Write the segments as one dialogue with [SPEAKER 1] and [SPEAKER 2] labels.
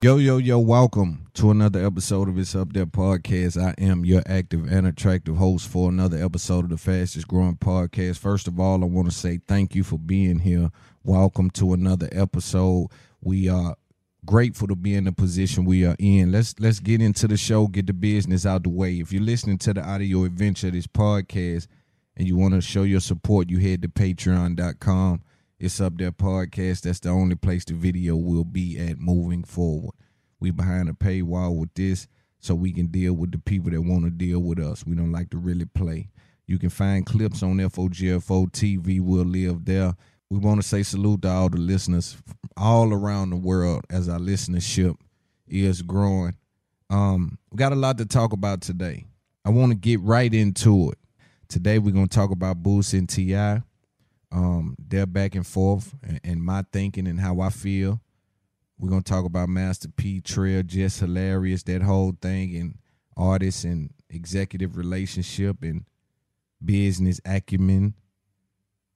[SPEAKER 1] Yo, yo, yo, welcome to another episode of It's Up There podcast. I am your active and attractive host for another episode of the fastest growing podcast. First of all, I want to say thank you for being here. Welcome to another episode. We are grateful to be in the position we are in. Let's let's get into the show, get the business out the way. If you're listening to the audio adventure of this podcast and you want to show your support, you head to patreon.com. It's up there podcast. That's the only place the video will be at moving forward. We behind a paywall with this so we can deal with the people that want to deal with us. We don't like to really play. You can find clips on FOGFO TV. We'll live there. We want to say salute to all the listeners all around the world as our listenership is growing. Um, we got a lot to talk about today. I want to get right into it. Today we're gonna talk about Boosie and Ti. Um, they're back and forth, and, and my thinking and how I feel. We're gonna talk about Master P Trell, just hilarious, that whole thing, and artists and executive relationship and business acumen,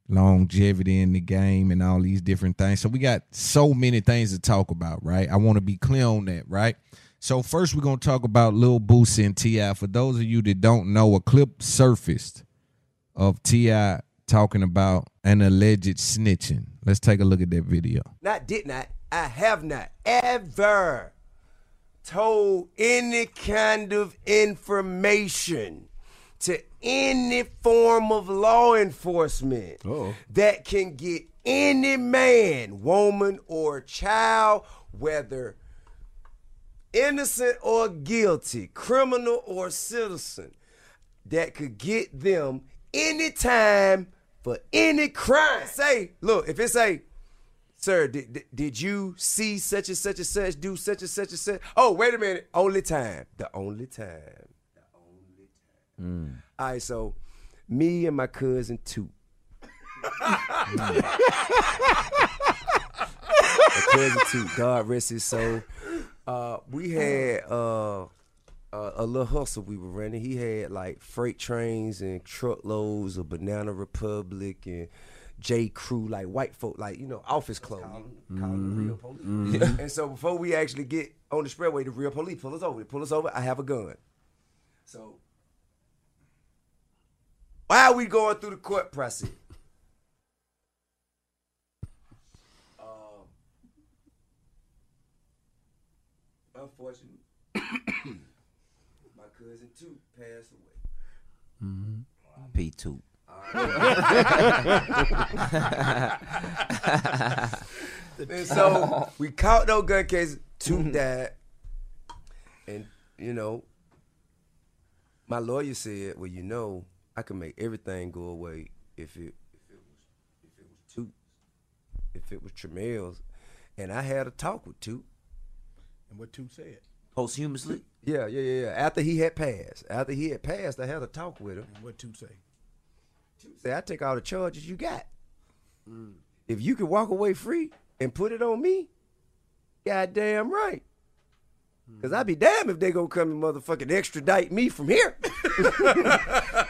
[SPEAKER 1] longevity in the game, and all these different things. So we got so many things to talk about, right? I want to be clear on that, right? So first we're gonna talk about Lil Boosie and Ti. For those of you that don't know, a clip surfaced of Ti talking about an alleged snitching. Let's take a look at that video.
[SPEAKER 2] Not did not. I have not ever told any kind of information to any form of law enforcement that can get any man, woman, or child, whether innocent or guilty, criminal or citizen, that could get them anytime for any crime. Say, look, if it say, sir, did, did, you see such and such and such, do such and such and such? Oh, wait a minute. Only time. The only time. The only time. All right, so me and my cousin Toot. my cousin Toot, God rest his soul. Uh, we had uh, uh, a little hustle we were running. He had like freight trains and truckloads of Banana Republic and J. Crew, like white folk, like you know, office clothes. Call them real police. and so before we actually get on the spreadway, the real police pull us over. They pull us over. I have a gun. So while we going through the court process, um, unfortunately, my cousin Toot passed away. Mm-hmm.
[SPEAKER 3] P2.
[SPEAKER 2] And so we caught no gun cases. Toot died, and you know, my lawyer said, "Well, you know, I can make everything go away if it if it was if it was Toot, if it was Tremell's." And I had a talk with Toot.
[SPEAKER 4] And what Toot said.
[SPEAKER 3] Posthumously?
[SPEAKER 2] Yeah, yeah, yeah, yeah. After he had passed, after he had passed, I had a talk with him.
[SPEAKER 4] And what Toot say?
[SPEAKER 2] Say, I take all the charges you got. Mm. If you could walk away free and put it on me, goddamn right. Mm. Cause I'd be damned if they gonna come and motherfucking extradite me from here. if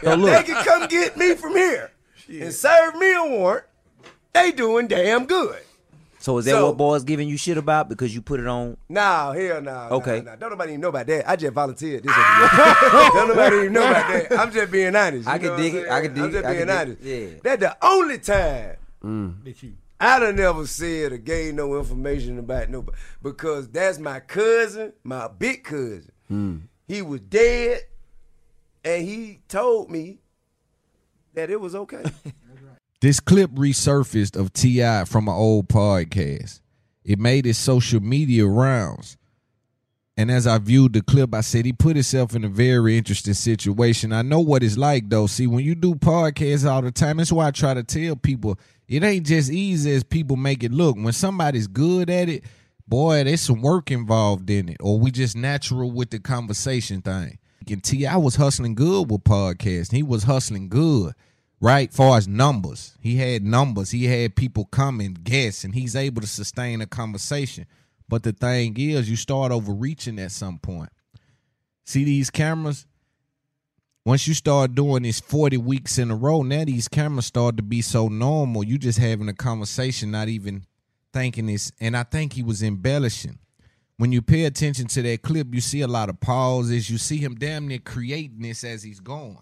[SPEAKER 2] oh, they can come get me from here and serve me a warrant, they doing damn good.
[SPEAKER 3] So is that
[SPEAKER 2] So-
[SPEAKER 3] what boys giving you shit about because you put it on?
[SPEAKER 2] Nah, hell no.
[SPEAKER 3] Okay.
[SPEAKER 2] Nah, nah. Don't nobody even know about that. I just volunteered this. Don't nobody even know about that. I'm just being honest.
[SPEAKER 3] I
[SPEAKER 2] You
[SPEAKER 3] can dig it. I
[SPEAKER 2] saying?
[SPEAKER 3] can dig it.
[SPEAKER 2] I'm just
[SPEAKER 3] I
[SPEAKER 2] being honest.
[SPEAKER 3] it. Yeah.
[SPEAKER 2] That's the only time mm.
[SPEAKER 4] That you.
[SPEAKER 2] I done never said or gave no information about nobody because that's my cousin, my big cousin. Mm. He was dead, and he told me that it was okay.
[SPEAKER 1] This clip resurfaced of Ti from an old podcast. It made its social media rounds. And as I viewed the clip, I said he put himself in a very interesting situation. I know what it's like though. See, when you do podcasts all the time, that's why I try to tell people it ain't just easy as people make it look. When somebody's good at it, boy, there's some work involved in it. Or we just natural with the conversation thing. And T.I. was hustling good with podcasts. He was hustling good right? Far as numbers, he had numbers. He had people come and guess, and he's able to sustain a conversation. But the thing is, you start overreaching at some point. See these cameras? Once you start doing this 40 weeks in a row, now these cameras start to be so normal. You just having a conversation, not even thinking this. And I think he was embellishing. When you pay attention to that clip, you see a lot of pauses. You see him damn near creating this as he's going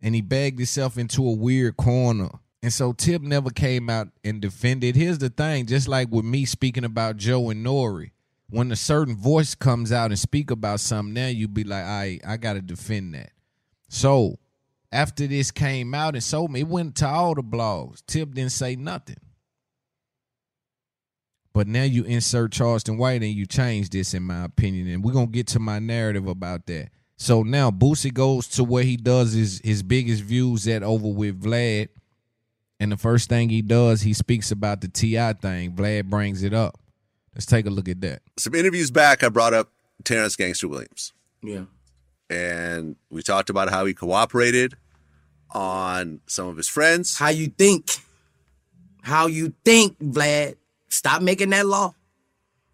[SPEAKER 1] and he bagged himself into a weird corner. And so Tip never came out and defended. Here's the thing, just like with me speaking about Joe and Nori, when a certain voice comes out and speak about something, now you be like, I I gotta defend that. So after this came out and sold me, it went to all the blogs. Tip didn't say nothing. But now you insert Charleston White and you change this, in my opinion. And we're gonna get to my narrative about that. So now Boosie goes to where he does his his biggest views at over with Vlad. And the first thing he does, he speaks about the TI thing. Vlad brings it up. Let's take a look at that.
[SPEAKER 5] Some interviews back, I brought up Terrence Gangster Williams.
[SPEAKER 6] Yeah.
[SPEAKER 5] And we talked about how he cooperated on some of his friends.
[SPEAKER 6] How you think? How you think, Vlad? Stop making that law.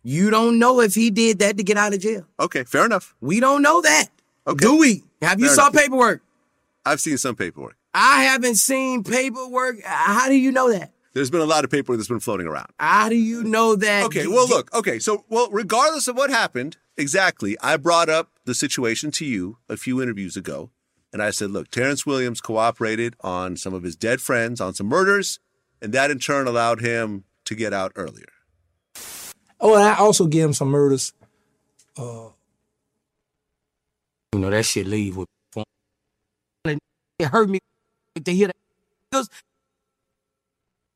[SPEAKER 6] You don't know if he did that to get out of jail.
[SPEAKER 5] Okay, fair enough.
[SPEAKER 6] We don't know that.
[SPEAKER 5] Okay.
[SPEAKER 6] Do we? Have you
[SPEAKER 5] Fair
[SPEAKER 6] saw
[SPEAKER 5] enough.
[SPEAKER 6] paperwork?
[SPEAKER 5] I've seen some paperwork.
[SPEAKER 6] I haven't seen paperwork. How do you know that?
[SPEAKER 5] There's been a lot of paperwork that's been floating around.
[SPEAKER 6] How do you know that?
[SPEAKER 5] Okay, well, look, okay, so, well, regardless of what happened, exactly, I brought up the situation to you a few interviews ago, and I said, look, Terrence Williams cooperated on some of his dead friends on some murders, and that in turn allowed him to get out earlier.
[SPEAKER 7] Oh, and I also gave him some murders. Uh,
[SPEAKER 6] You know that shit leave with. It hurt me to hear that. 'Cause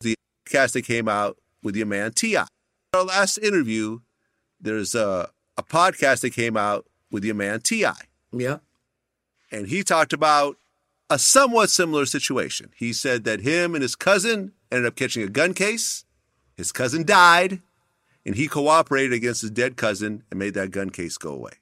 [SPEAKER 5] The cast that came out with your man Ti. Our last interview, there's a, a podcast that came out with your man Ti.
[SPEAKER 6] Yeah.
[SPEAKER 5] And he talked about a somewhat similar situation. He said that him and his cousin ended up catching a gun case. His cousin died, and he cooperated against his dead cousin and made that gun case go away.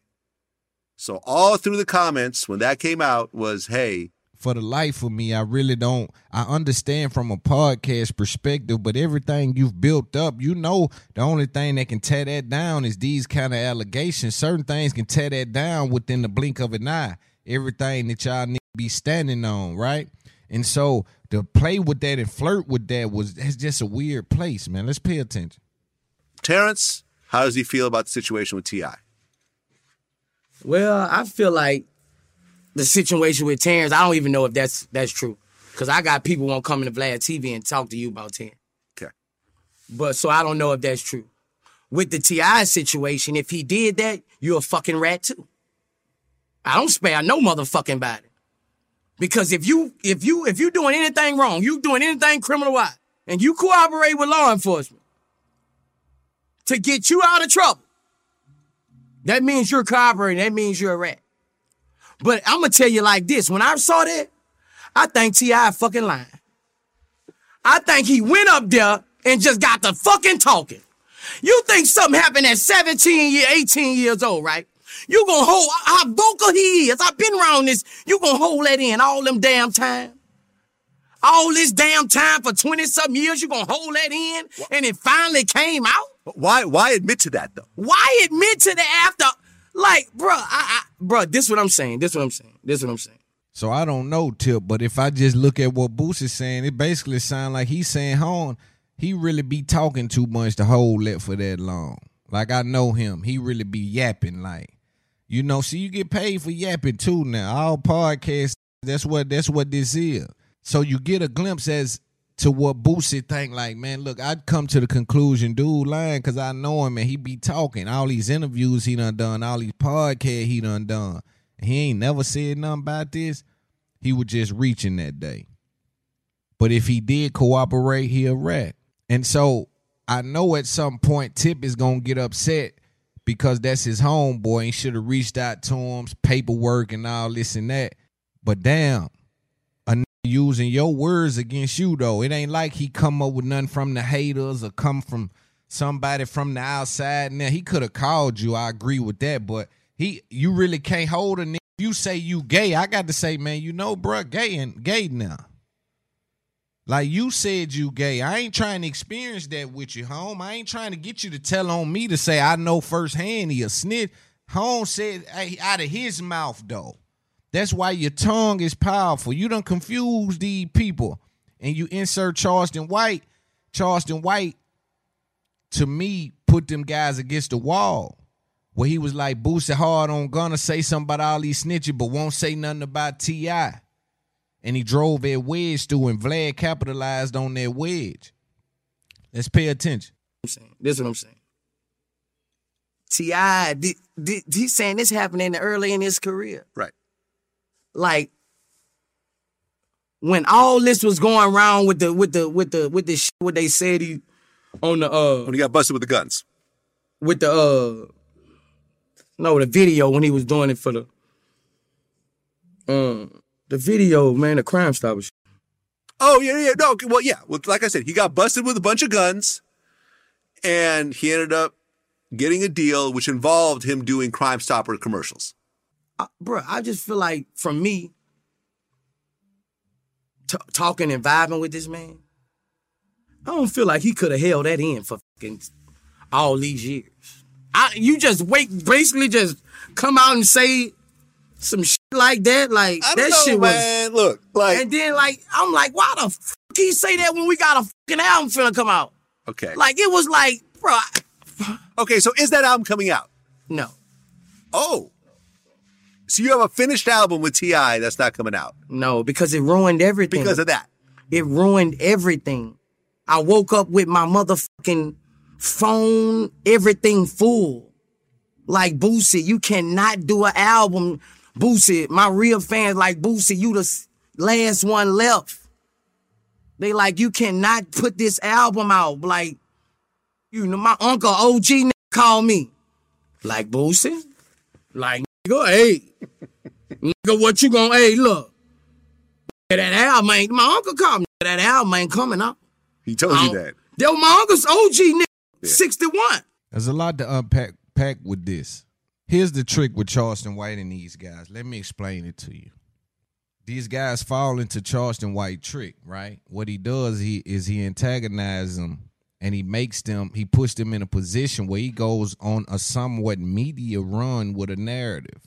[SPEAKER 5] So all through the comments when that came out was, "Hey,
[SPEAKER 1] for the life of me, I really don't. I understand from a podcast perspective, but everything you've built up, you know, the only thing that can tear that down is these kind of allegations. Certain things can tear that down within the blink of an eye. Everything that y'all need to be standing on, right? And so to play with that and flirt with that was that's just a weird place, man. Let's pay attention.
[SPEAKER 5] Terrence, how does he feel about the situation with Ti?"
[SPEAKER 6] Well, I feel like the situation with Terrence, I don't even know if that's that's true. Cause I got people won't come into Vlad TV and talk to you about Terrence.
[SPEAKER 5] Okay.
[SPEAKER 6] But so I don't know if that's true. With the Ti situation, if he did that, you're a fucking rat too. I don't spare no motherfucking body. Because if you if you if you doing anything wrong, you doing anything criminal wise, and you cooperate with law enforcement to get you out of trouble, that means you're cooperating. That means you're a rat. But I'm gonna tell you like this: when I saw that, I think Ti fucking lying. I think he went up there and just got the fucking talking. You think something happened at 17 year, 18 years old, right? You gonna hold how vocal he is. I've been around this. You gonna hold that in all them damn time. All this damn time for 20 something years, you gonna hold that in, and it finally came out.
[SPEAKER 5] Why why admit to that though?
[SPEAKER 6] Why admit to the after? Like, bruh, I, I bruh, this what I'm saying. This what I'm saying. This what I'm saying.
[SPEAKER 1] So I don't know, Tip, but if I just look at what Boost is saying, it basically sounds like he's saying, Hon, he really be talking too much to hold that for that long. Like I know him. He really be yapping like. You know, see you get paid for yapping too now. All podcasts, that's what that's what this is. So you get a glimpse as to what Boosie think like, man, look, I'd come to the conclusion, dude lying because I know him and he be talking. All these interviews he done done, all these podcasts he done done. He ain't never said nothing about this. He was just reaching that day. But if he did cooperate, he a rat. And so I know at some point Tip is gonna get upset because that's his homeboy and should have reached out to him, paperwork and all this and that. But damn, using your words against you though. It ain't like he come up with nothing from the haters or come from somebody from the outside. Now he could have called you. I agree with that, but he you really can't hold a nigga. If you say you gay, I got to say, man, you know, bruh, gay and gay now. Like you said you gay. I ain't trying to experience that with you, home. I ain't trying to get you to tell on me to say I know firsthand he a snitch. Home said hey, out of his mouth though. That's why your tongue is powerful. You don't confuse these people. And you insert Charleston White. Charleston White, to me, put them guys against the wall. Where he was like boosted hard on gonna say something about all these snitching, but won't say nothing about T.I and he drove that wedge through, and Vlad capitalized on that wedge. Let's pay attention.
[SPEAKER 6] I'm saying. This is what I'm saying. Ti, di- di- he's saying this happened in early in his career.
[SPEAKER 5] Right.
[SPEAKER 6] Like, when all this was going around with the with the with the with the shit what they said he on the uh
[SPEAKER 5] when he got busted with the guns
[SPEAKER 6] with the uh no the video when he was doing it for the um the video man the crime stoppers
[SPEAKER 5] Oh yeah, yeah, no, well, yeah, well, like I said, he got busted with a bunch of guns, and he ended up getting a deal which involved him doing Crime Stopper commercials.
[SPEAKER 6] I, bro, I just feel like from me t- talking and vibing with this man, I don't feel like he could have held that in for fucking all these years. I, you just wait, basically just come out and say some shit like that, like
[SPEAKER 5] I
[SPEAKER 6] that
[SPEAKER 5] know,
[SPEAKER 6] shit
[SPEAKER 5] man.
[SPEAKER 6] was.
[SPEAKER 5] Look, like,
[SPEAKER 6] and then like I'm like, why the fuck he say that when we got a fucking album finna come out?
[SPEAKER 5] okay,
[SPEAKER 6] Like it was like, bro,
[SPEAKER 5] okay, so is that album coming out?
[SPEAKER 6] no,
[SPEAKER 5] Oh, so you have a finished album with Ti that's not coming out
[SPEAKER 6] no, because it ruined everything.
[SPEAKER 5] because of that.
[SPEAKER 6] It ruined everything. I woke up with my motherfucking phone, everything full. Like Boosie, you cannot do an album. Boosie, my real fans like Boosie, you the last one left. They like, you cannot put this album out. Like, you know, my uncle OG called me. Like, Boosie? Like, nigga, hey. nigga, what you gonna, hey, look. That album ain't, my uncle called me. That album ain't coming up.
[SPEAKER 5] He told
[SPEAKER 6] I
[SPEAKER 5] you
[SPEAKER 6] don't-
[SPEAKER 5] that.
[SPEAKER 6] Yo, my uncle's OG nigga, 61.
[SPEAKER 1] There's a lot to unpack pack with this. Here's the trick with Charleston White and these guys. Let me explain it to you. These guys fall into Charleston White trick, right? What he does he is he antagonizes them and he makes them he puts them in a position where he goes on a somewhat media run with a narrative.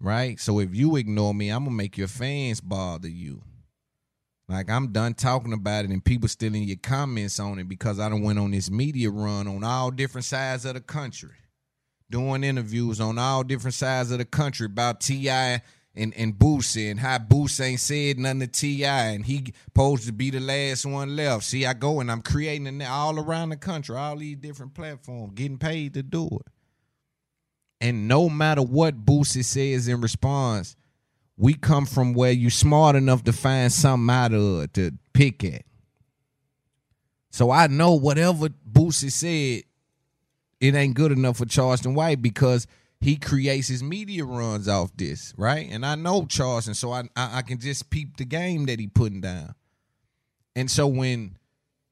[SPEAKER 1] Right? So if you ignore me, I'm gonna make your fans bother you. Like I'm done talking about it and people still in your comments on it because I done went on this media run on all different sides of the country. Doing interviews on all different sides of the country about T.I. and, and Boosie and how Boosie ain't said nothing to T.I. and he supposed to be the last one left. See, I go and I'm creating all around the country, all these different platforms, getting paid to do it. And no matter what Boosie says in response, we come from where you smart enough to find something out of to pick at. So I know whatever Boosie said, it ain't good enough for Charleston White because he creates his media runs off this, right? And I know Charles, and so I I, I can just peep the game that he putting down. And so when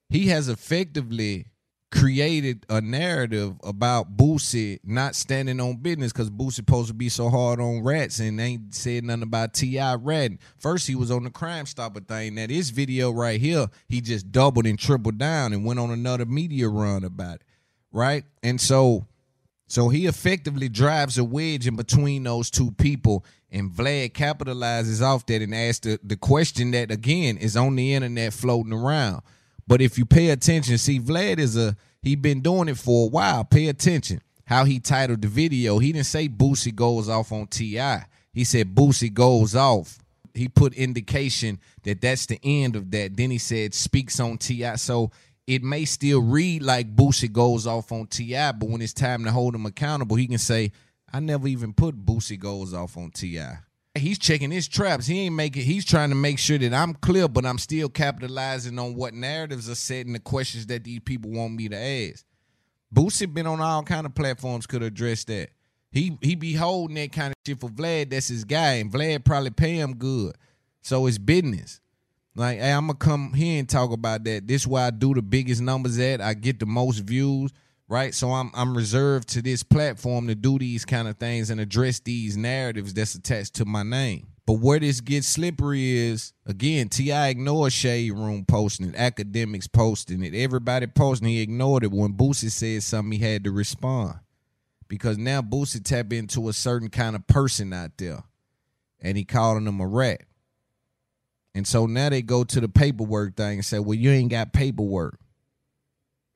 [SPEAKER 1] he has effectively created a narrative about Boosie not standing on business because Boosie supposed to be so hard on rats and ain't said nothing about T.I. ratting. First, he was on the Crime Stopper thing. Now, this video right here, he just doubled and tripled down and went on another media run about it, right? And so, so he effectively drives a wedge in between those two people, and Vlad capitalizes off that and asks the, the question that, again, is on the internet floating around. But if you pay attention, see, Vlad is a he been doing it for a while. Pay attention how he titled the video. He didn't say Boosie goes off on Ti. He said Boosie goes off. He put indication that that's the end of that. Then he said speaks on Ti. So it may still read like Boosie goes off on Ti, but when it's time to hold him accountable, he can say, "I never even put Boosie goes off on Ti." He's checking his traps. He ain't making. He's trying to make sure that I'm clear, but I'm still capitalizing on what narratives are set and the questions that these people want me to ask. Boosie been on all kind of platforms could address that. He he be holding that kind of shit for Vlad. That's his guy, and Vlad probably pay him good. So it's business. Like, hey, I'm gonna come here and talk about that. This where I do the biggest numbers at. I get the most views, right? So I'm I'm reserved to this platform to do these kind of things and address these narratives that's attached to my name. But where this gets slippery is again, Ti ignored Shade Room posting it, Akademiks posting it, everybody posting. He ignored it. When Boosie said something, he had to respond because now Boosie tapped into a certain kind of person out there, and he calling him a rat. And so now they go to the paperwork thing and say, "Well, you ain't got paperwork."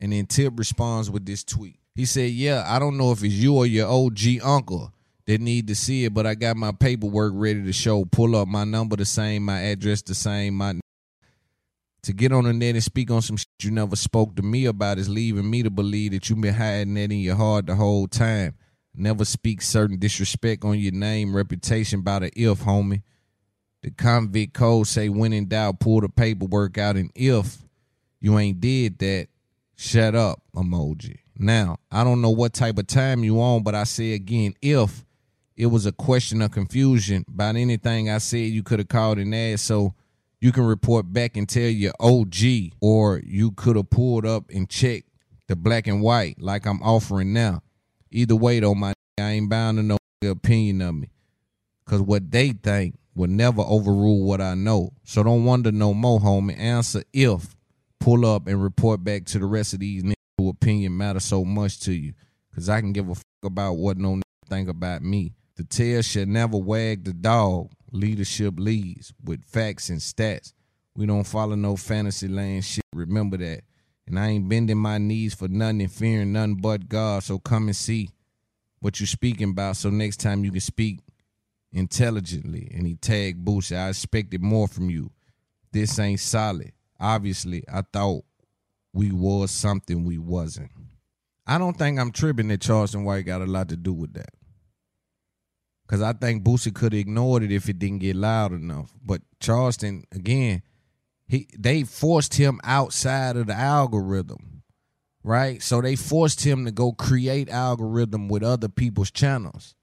[SPEAKER 1] And then Tip responds with this tweet. He said, "Yeah, I don't know if it's you or your OG uncle that need to see it, but I got my paperwork ready to show. Pull up my number the same, my address the same, my to get on the net and speak on some shit you never spoke to me about is leaving me to believe that you've been hiding that in your heart the whole time. Never speak certain disrespect on your name, reputation by the if, homie. The convict code say when in doubt, pull the paperwork out, and if you ain't did that, shut up emoji. Now, I don't know what type of time you on, but I say again, if it was a question of confusion about anything I said, you could have called and asked so you can report back and tell your OG, or you could have pulled up and checked the black and white like I'm offering now. Either way, though, my I ain't bound to no opinion of me. Cause what they think will never overrule what I know. So don't wonder no more, homie. Answer if pull up and report back to the rest of these niggas who opinion matter so much to you. Cause I can give a fuck about what no think about me. The tail should never wag the dog. Leadership leads with facts and stats. We don't follow no fantasy land shit. Remember that. And I ain't bending my knees for nothing and fearing nothing but God. So come and see what you speaking about so next time you can speak intelligently. And he tagged Boosie. I expected more from you. This ain't solid. Obviously, I thought we was something we wasn't. I don't think I'm tripping that Charleston White got a lot to do with that. Cause I think Boosie could have ignored it if it didn't get loud enough. But Charleston, again, he they forced him outside of the algorithm. Right? So they forced him to go create algorithm with other people's channels.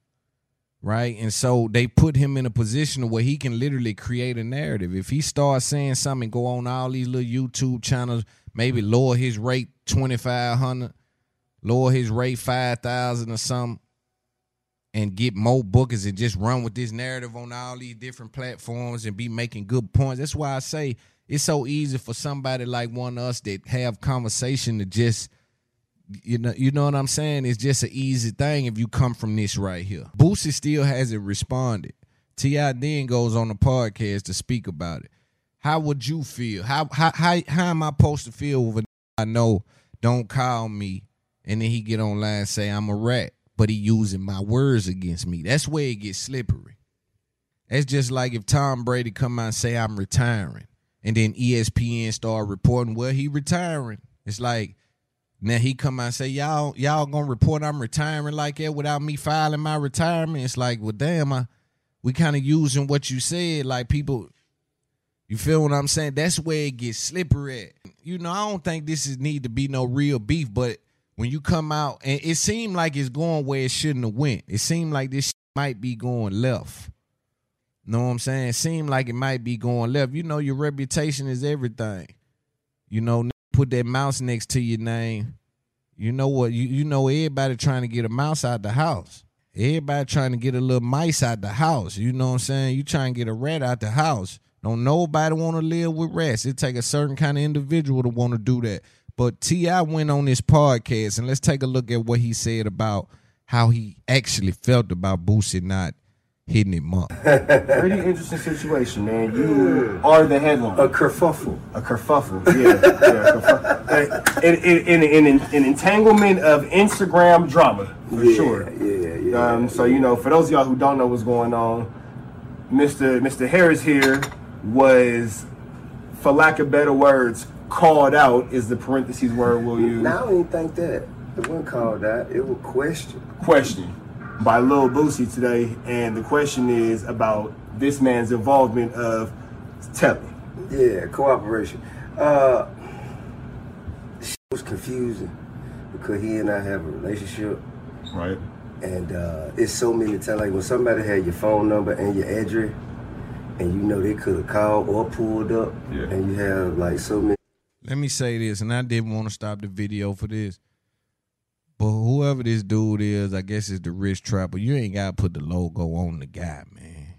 [SPEAKER 1] Right? And so they put him in a position where he can literally create a narrative. If he starts saying something, go on all these little YouTube channels, maybe lower his rate twenty five hundred, lower his rate five thousand or something and get more bookers and just run with this narrative on all these different platforms and be making good points. That's why I say it's so easy for somebody like one of us that have conversation to just you know you know what I'm saying? It's just an easy thing if you come from this right here. Boosie still hasn't responded. T.I. then goes on the podcast to speak about it. How would you feel? How how how, how am I supposed to feel when I know don't call me and then he get online and say I'm a rat? but he using my words against me. That's where it gets slippery. That's just like if Tom Brady come out and say I'm retiring, and then ESPN start reporting, well, he retiring. It's like now he come out and say y'all y'all gonna report I'm retiring like that without me filing my retirement. It's like, well, damn, I, we kind of using what you said, like people. You feel what I'm saying? That's where it gets slippery. At. You know, I don't think this is need to be no real beef, but when you come out and it seemed like it's going where it shouldn't have went. It seemed like this might be going left. Know what I'm saying? Seemed like it might be going left. You know, your reputation is everything. You know, put that mouse next to your name. You know what? You you know everybody trying to get a mouse out the house. Everybody trying to get a little mice out the house. You know what I'm saying? You trying to get a rat out the house. Don't nobody want to live with rats. It take a certain kind of individual to want to do that. But T.I. went on this podcast, and let's take a look at what he said about how he actually felt about Boosie not hitting him up.
[SPEAKER 8] Pretty interesting situation, man. You are the headline.
[SPEAKER 9] A kerfuffle.
[SPEAKER 8] A kerfuffle, yeah. yeah kerfuffle. in, in, in, in, an entanglement of Instagram drama, for
[SPEAKER 9] yeah,
[SPEAKER 8] sure.
[SPEAKER 9] Yeah, yeah.
[SPEAKER 8] Um, so, you know, for those of y'all who don't know what's going on, Mr. Mr. Harris here was, for lack of better words, called out is the parentheses word we'll use.
[SPEAKER 9] Now I don't even think that. It wasn't called out. It was questioned.
[SPEAKER 8] Question by Lil Boosie today, and the question is about this man's involvement of telling.
[SPEAKER 9] Yeah, cooperation. Uh, shit was confusing because he and I have a relationship.
[SPEAKER 8] Right.
[SPEAKER 9] And uh, it's so many times, like when somebody had your phone number and your address, and you know they could have called or pulled up,
[SPEAKER 8] yeah.
[SPEAKER 9] and you have like so many.
[SPEAKER 1] Let me say this, and I didn't want to stop the video for this. But whoever this dude is, I guess it's the rich trapper. You ain't gotta put the logo on the guy, man.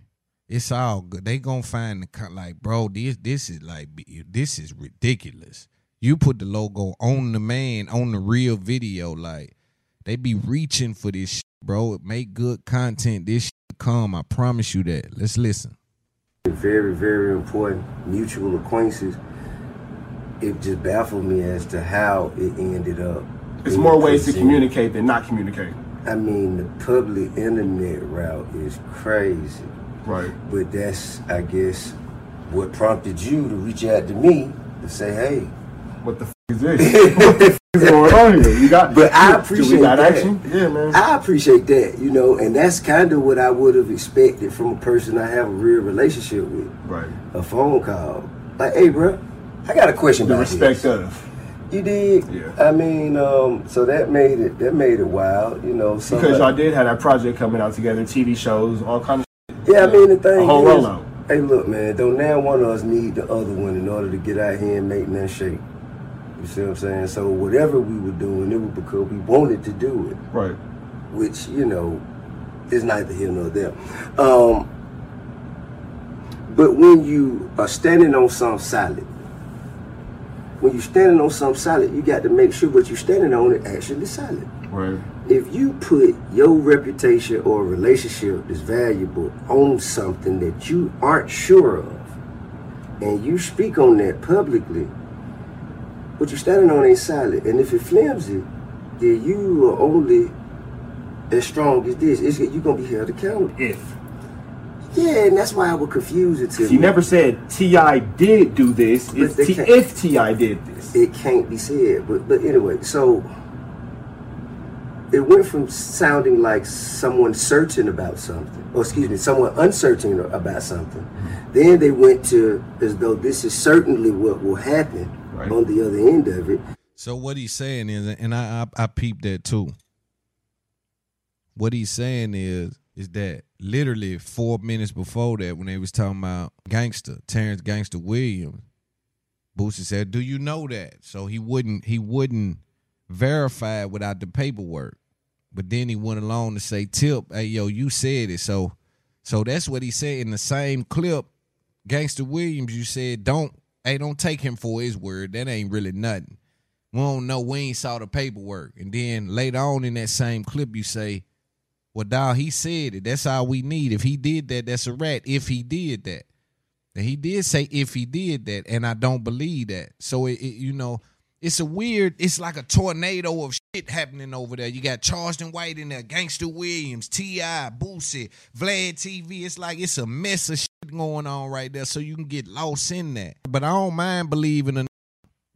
[SPEAKER 1] It's all good. They gonna find the cut, like, bro. This this is like this is ridiculous. You put the logo on the man on the real video, like they be reaching for this, shit, bro. Make good content. This come. I promise you that. Let's listen.
[SPEAKER 9] Very very important mutual acquaintances. It just baffled me as to how it ended up.
[SPEAKER 8] It's more ways to communicate than not communicate.
[SPEAKER 9] I mean, the public internet route is crazy.
[SPEAKER 8] Right.
[SPEAKER 9] But that's, I guess, what prompted you to reach out to me to say, hey,
[SPEAKER 8] what the f- is this? What's going on here? You got,
[SPEAKER 2] But I appreciate that.
[SPEAKER 8] action? Yeah, man.
[SPEAKER 2] I appreciate that, you know, and that's kind of what I would have expected from a person I have a real relationship with.
[SPEAKER 8] Right.
[SPEAKER 2] A phone call, like, "Hey, bro, I got a question
[SPEAKER 8] The
[SPEAKER 2] about
[SPEAKER 8] respect
[SPEAKER 2] this."
[SPEAKER 8] of.
[SPEAKER 2] You did.
[SPEAKER 8] Yeah.
[SPEAKER 2] I mean, um, so that made it that made it wild, you know. So
[SPEAKER 8] Because y'all did have that project coming out together, TV shows, all kind of.
[SPEAKER 2] Yeah, I mean the thing
[SPEAKER 8] A whole
[SPEAKER 2] is,
[SPEAKER 8] rollout.
[SPEAKER 2] hey, look, man, don't now one of us need the other one in order to get out here and make that shape. You see what I'm saying? So whatever we were doing, it was because we wanted to do it.
[SPEAKER 8] Right.
[SPEAKER 2] Which you know is neither here nor there. Um, but when you are standing on something solid, when you're standing on something solid, you got to make sure what you're standing on is actually solid.
[SPEAKER 8] Right.
[SPEAKER 2] If you put your reputation or relationship that's valuable on something that you aren't sure of, and you speak on that publicly, what you're standing on ain't solid. And if it flimsy, then you are only as strong as this. It's, you're gonna be held accountable.
[SPEAKER 8] If.
[SPEAKER 2] Yeah, and that's why I would confuse it to
[SPEAKER 8] He
[SPEAKER 2] me.
[SPEAKER 8] never said Ti did do this. It's T- if Ti did this.
[SPEAKER 2] It can't be said. But but anyway, so it went from sounding like someone searching about something, or excuse me, someone uncertain about something. Then they went to as though this is certainly what will happen on the other end of it.
[SPEAKER 1] So what he's saying is, and I I, I peeped that too. What he's saying is, is that literally four minutes before that, when they was talking about gangster Terrence Gangster Williams, Boosie said, "Do you know that?" So he wouldn't he wouldn't verify it without the paperwork. But then he went along to say, "Tip, hey yo, you said it." So so that's what he said in the same clip. Gangster Williams, you said, "Don't hey, don't take him for his word. That ain't really nothing." We don't know. We ain't saw the paperwork. And then later on in that same clip, you say, "Well, dog, he said it. That's all we need. If he did that, that's a rat. If he did that." And he did say if he did that, and I don't believe that. So it, it you know, it's a weird. It's like a tornado of shit happening over there. You got Charleston White in there, Gangster Williams, Ti, Boosie, Vlad TV. It's like it's a mess of shit going on right there. So you can get lost in that. But I don't mind believing a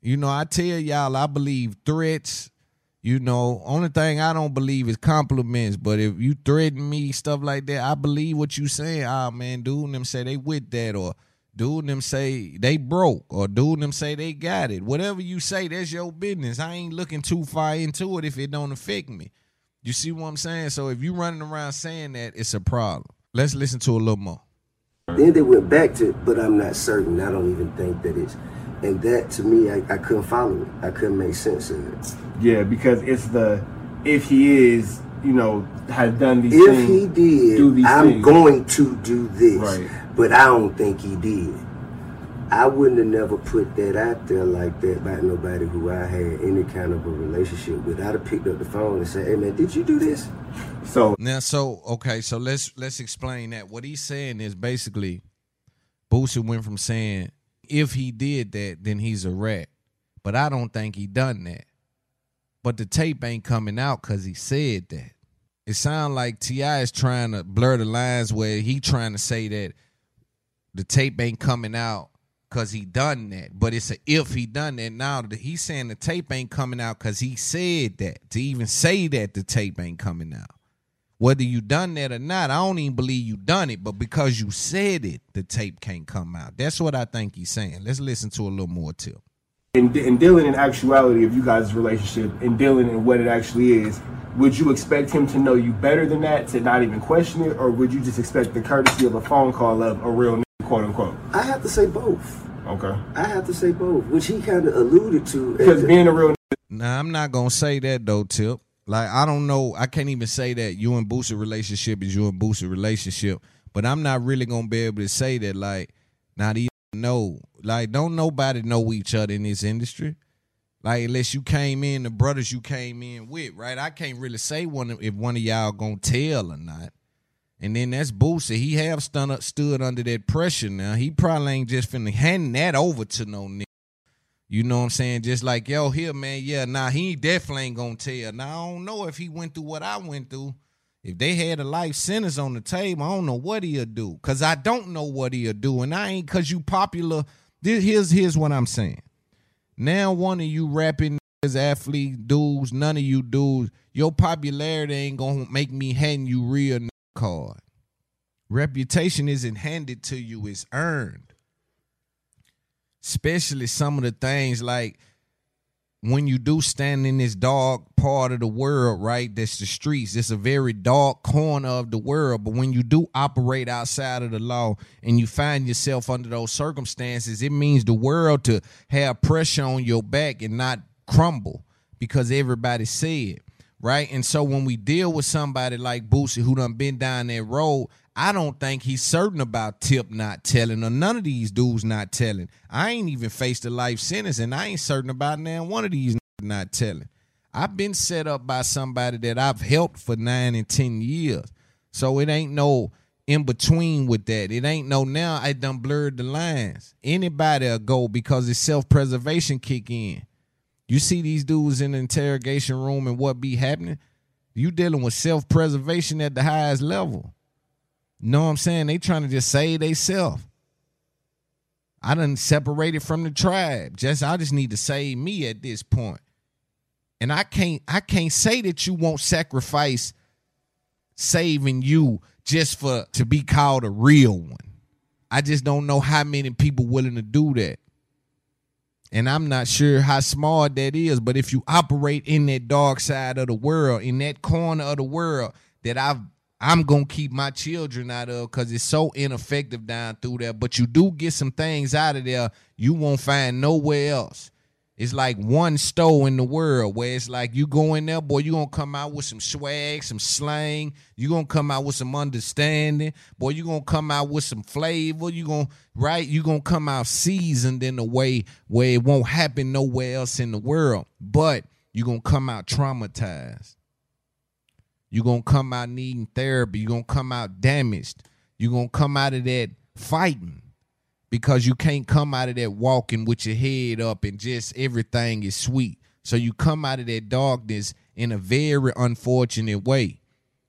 [SPEAKER 1] you know, I tell y'all, I believe threats. You know, only thing I don't believe is compliments. But if you threaten me, stuff like that, I believe what you saying. Ah, man, dude them say they with that, or dude them say they broke, or dude them say they got it. Whatever you say, that's your business. I ain't looking too far into it if it don't affect me. You see what I'm saying? So if you running around saying that, it's a problem. Let's listen to a little more.
[SPEAKER 2] Then they went back to, but I'm not certain. I don't even think that it's, and that to me, I, I couldn't follow it. I couldn't make sense of it.
[SPEAKER 8] Yeah, because it's the if he is, you know, has done these things.
[SPEAKER 2] If
[SPEAKER 8] things.
[SPEAKER 2] he did,
[SPEAKER 8] do these
[SPEAKER 2] I'm
[SPEAKER 8] things.
[SPEAKER 2] going to do this.
[SPEAKER 8] Right.
[SPEAKER 2] But I don't think he did. I wouldn't have never put that out there like that about nobody who I had any kind of a relationship with. I'd have picked up the phone and said, "Hey man, did you do this?"
[SPEAKER 8] So
[SPEAKER 1] now, so okay, so let's let's explain that. What he's saying is basically, Boosie went from saying if he did that, then he's a rat, but I don't think he done that. But the tape ain't coming out because he said that. It sounds like Ti is trying to blur the lines where he trying to say that the tape ain't coming out because he done that. But it's a if he done that. Now that he's saying the tape ain't coming out because he said that. To even say that the tape ain't coming out. Whether you done that or not, I don't even believe you done it. But because you said it, the tape can't come out. That's what I think he's saying. Let's listen to a little more too.
[SPEAKER 8] in, in dealing in actuality of you guys' relationship and dealing in what it actually is, would you expect him to know you better than that to not even question it, or would you just expect the courtesy of a phone call of a real quote unquote?
[SPEAKER 2] I have to say both.
[SPEAKER 8] Okay.
[SPEAKER 2] I have to say both, which he kind of alluded to.
[SPEAKER 8] Because being a real
[SPEAKER 1] Now I'm not gonna say that though, Tip. Like I don't know. I can't even say that you and Boosie relationship is you and Boosie relationship. But I'm not really gonna be able to say that. Like not even know. Like don't nobody know each other in this industry. Like unless you came in, the brothers you came in with, right? I can't really say one if one of y'all gonna tell or not. And then that's Boosie. He have stood up, stood under that pressure now. He probably ain't just finna hand that over to no nigga. You know what I'm saying? Just like, yo, here, man, yeah, nah, he definitely ain't gonna tell. Now, I don't know if he went through what I went through. If they had a life sentence on the table, I don't know what he'll do. Cause I don't know what he'll do. And I ain't cause you popular. This, here's here's what I'm saying. Now one of you rapping as athlete dudes, none of you dudes, your popularity ain't gonna make me hand you real card. Reputation isn't handed to you, it's earned. Especially some of the things like when you do stand in this dark part of the world, right? That's the streets. It's a very dark corner of the world. But when you do operate outside of the law and you find yourself under those circumstances, it means the world to have pressure on your back and not crumble because everybody said, right? And so when we deal with somebody like Boosie who done been down that road, I don't think he's certain about Tip not telling or none of these dudes not telling. I ain't even faced a life sentence and I ain't certain about now one of these not telling. I've been set up by somebody that I've helped for nine and ten years. So it ain't no in between with that. It ain't no now I done blurred the lines. Anybody'll go because it's self-preservation kick in. You see these dudes in the interrogation room and what be happening? You dealing with self-preservation at the highest level. Know what I'm saying? They trying to just save they self. I done separated from the tribe. Just I just need to save me at this point. And I can't I can't say that you won't sacrifice saving you just for to be called a real one. I just don't know how many people willing to do that. And I'm not sure how smart that is, but if you operate in that dark side of the world, in that corner of the world that I've I'm gonna keep my children out of because it's so ineffective down through there. But you do get some things out of there you won't find nowhere else. It's like one store in the world where it's like you go in there, boy, you gonna come out with some swag, some slang. You gonna come out with some understanding, boy. You gonna come out with some flavor. You gonna right. You gonna come out seasoned in a way where it won't happen nowhere else in the world. But you gonna come out traumatized. You're gonna come out needing therapy. You're gonna come out damaged. You're gonna come out of that fighting because you can't come out of that walking with your head up and just everything is sweet. So you come out of that darkness in a very unfortunate way.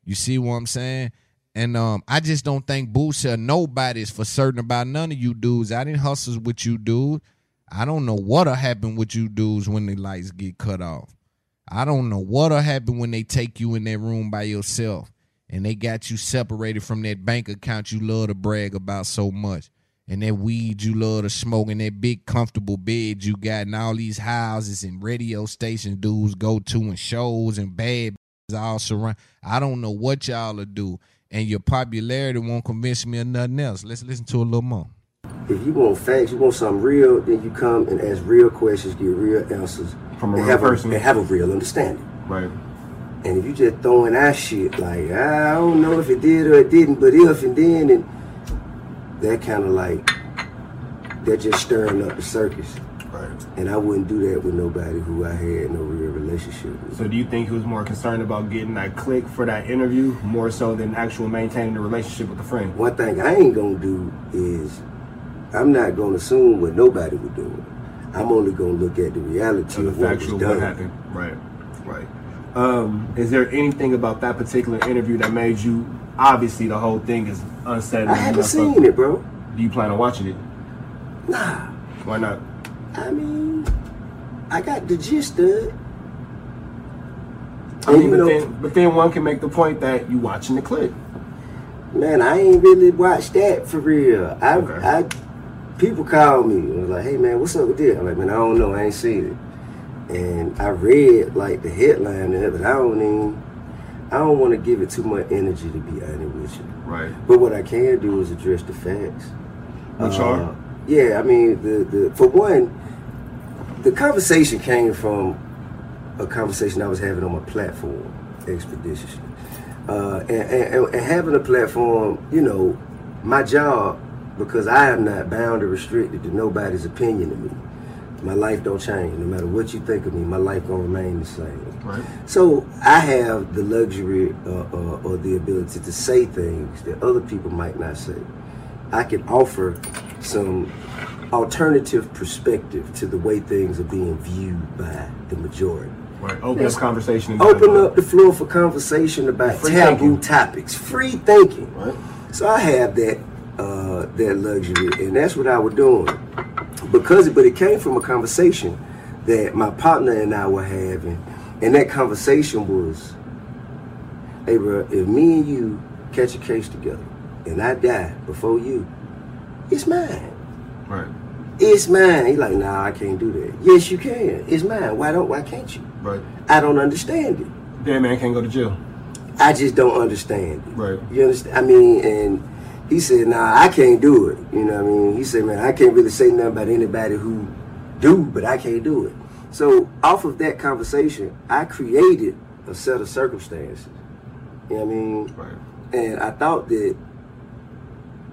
[SPEAKER 1] You see what I'm saying? And um, I just don't think Boosie or nobody's for certain about none of you dudes. I didn't hustle with you dudes. I don't know what'll happen with you dudes when the lights get cut off. I don't know what'll happen when they take you in that room by yourself and they got you separated from that bank account you love to brag about so much. And that weed you love to smoke and that big comfortable bed you got and all these houses and radio station dudes go to and shows and bad all surround. I don't know what y'all will do. And your popularity won't convince me of nothing else. Let's listen to a little more.
[SPEAKER 2] If you want facts, you want something real, then you come and ask real questions, get real answers,
[SPEAKER 8] From a
[SPEAKER 2] and
[SPEAKER 8] real
[SPEAKER 2] have
[SPEAKER 8] person.
[SPEAKER 2] A, and have a real understanding.
[SPEAKER 8] Right.
[SPEAKER 2] And if you just throwing that shit like I don't know if it did or it didn't, but if and then and that kind of like they're just stirring up the circus.
[SPEAKER 8] Right.
[SPEAKER 2] And I wouldn't do that with nobody who I had no real relationship with.
[SPEAKER 8] So do you think he was more concerned about getting that click for that interview more so than actual maintaining the relationship with the friend?
[SPEAKER 2] One thing I ain't gonna do is I'm not gonna assume what nobody would do. I'm only gonna look at the reality
[SPEAKER 8] the
[SPEAKER 2] of what was done.
[SPEAKER 8] what happened. Right. Right. Um, is there anything about that particular interview that made you obviously the whole thing is unsettling?
[SPEAKER 2] I haven't seen it, bro.
[SPEAKER 8] Do you plan on watching it?
[SPEAKER 2] Nah.
[SPEAKER 8] Why not?
[SPEAKER 2] I mean, I got the gist of it.
[SPEAKER 8] I mean, but
[SPEAKER 2] know-
[SPEAKER 8] then, but then one can make the point that you watching the clip.
[SPEAKER 2] Man, I ain't really watched that for real. I, I, people call me and was like, "Hey, man, what's up with this?" I'm like, "Man, I don't know. I ain't seen it." And I read like the headline it, but I don't even. I don't want to give it too much energy to be honest with you.
[SPEAKER 8] Right.
[SPEAKER 2] But what I can do is address the facts.
[SPEAKER 8] Which are?
[SPEAKER 2] Yeah, I mean, the, the for one, the conversation came from a conversation I was having on my platform, Expeditiously. Uh, and, and, and having a platform, you know, my job, because I am not bound or restricted to nobody's opinion of me. My life don't change. No matter what you think of me, my life gonna remain the same.
[SPEAKER 8] Right.
[SPEAKER 2] So I have the luxury uh, uh, or the ability to say things that other people might not say. I can offer some alternative perspective to the way things are being viewed by the majority.
[SPEAKER 8] Right. Open up conversation.
[SPEAKER 2] Open up the floor for conversation about
[SPEAKER 8] Free
[SPEAKER 2] taboo
[SPEAKER 8] thinking.
[SPEAKER 2] topics, free thinking. Right. So I have that that luxury, and that's what I was doing because, but it came from a conversation that my partner and I were having, and that conversation was, "Hey, bro, if me and you catch a case together, and I die before you, it's mine.
[SPEAKER 8] Right.
[SPEAKER 2] It's mine." He like, "Nah, I can't do that." Yes, you can. It's mine. Why don't? Why can't you?
[SPEAKER 8] Right.
[SPEAKER 2] I don't understand it.
[SPEAKER 8] That man can't go to jail.
[SPEAKER 2] I just don't understand it.
[SPEAKER 8] Right.
[SPEAKER 2] You understand? I mean, and he said, "Nah, I can't do it." You know what I mean? He said, "Man, I can't really say nothing about anybody who do, but I can't do it." So off of that conversation, I created a set of circumstances. You know what I mean?
[SPEAKER 8] Right.
[SPEAKER 2] And I thought that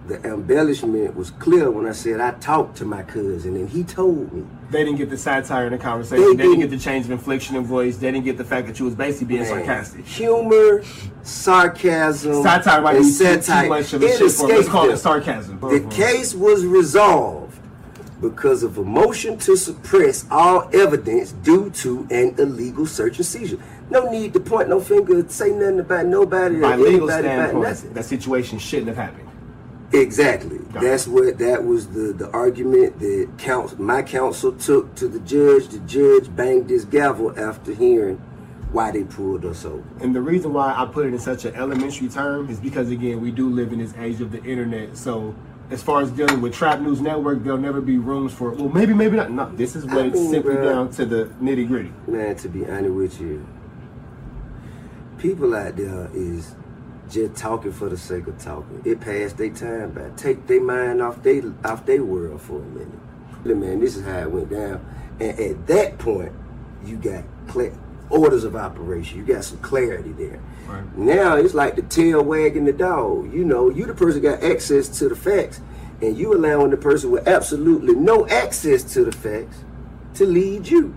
[SPEAKER 2] the embellishment was clear when I said I talked to my cousin and he told me.
[SPEAKER 8] They didn't get the satire in the conversation.
[SPEAKER 2] They
[SPEAKER 8] They, didn't
[SPEAKER 2] didn't.
[SPEAKER 8] get the change of inflection in voice. They didn't get the fact that you was basically being
[SPEAKER 2] Man,
[SPEAKER 8] sarcastic.
[SPEAKER 2] Humor, sarcasm,
[SPEAKER 8] Satire might be too- too
[SPEAKER 2] satire.
[SPEAKER 8] much of a
[SPEAKER 2] It
[SPEAKER 8] shit for. Let's call it sarcasm.
[SPEAKER 2] The uh-huh. case was resolved because of a motion to suppress all evidence due to an illegal search and seizure. No need to point no finger, say nothing about nobody
[SPEAKER 8] By
[SPEAKER 2] or
[SPEAKER 8] legal
[SPEAKER 2] anybody about nothing.
[SPEAKER 8] that situation shouldn't have happened.
[SPEAKER 2] Exactly.
[SPEAKER 8] Got it.
[SPEAKER 2] That's what that was the the argument that counsel, my counsel took to the judge. The judge banged his gavel after hearing why they pulled us over.
[SPEAKER 8] And the reason why I put it in such an elementary term is because again, we do live in this age of the internet. So as far as dealing with Trap News Network, there'll never be rooms for well, maybe, maybe not. No, this is what
[SPEAKER 2] I
[SPEAKER 8] it's
[SPEAKER 2] mean,
[SPEAKER 8] simply
[SPEAKER 2] bruh.
[SPEAKER 8] down to the nitty gritty.
[SPEAKER 2] Man, to be honest with you, people out there is just talking for the sake of talking. It passed their time by. Take their mind off they off their world for a minute. Look, Man, this is how it went down. And at that point, you got clear orders of operation. You got some clarity there.
[SPEAKER 8] Right.
[SPEAKER 2] Now it's like the tail wagging the dog. You know, you the person got access to the facts, and you allowing the person with absolutely no access to the facts to lead you.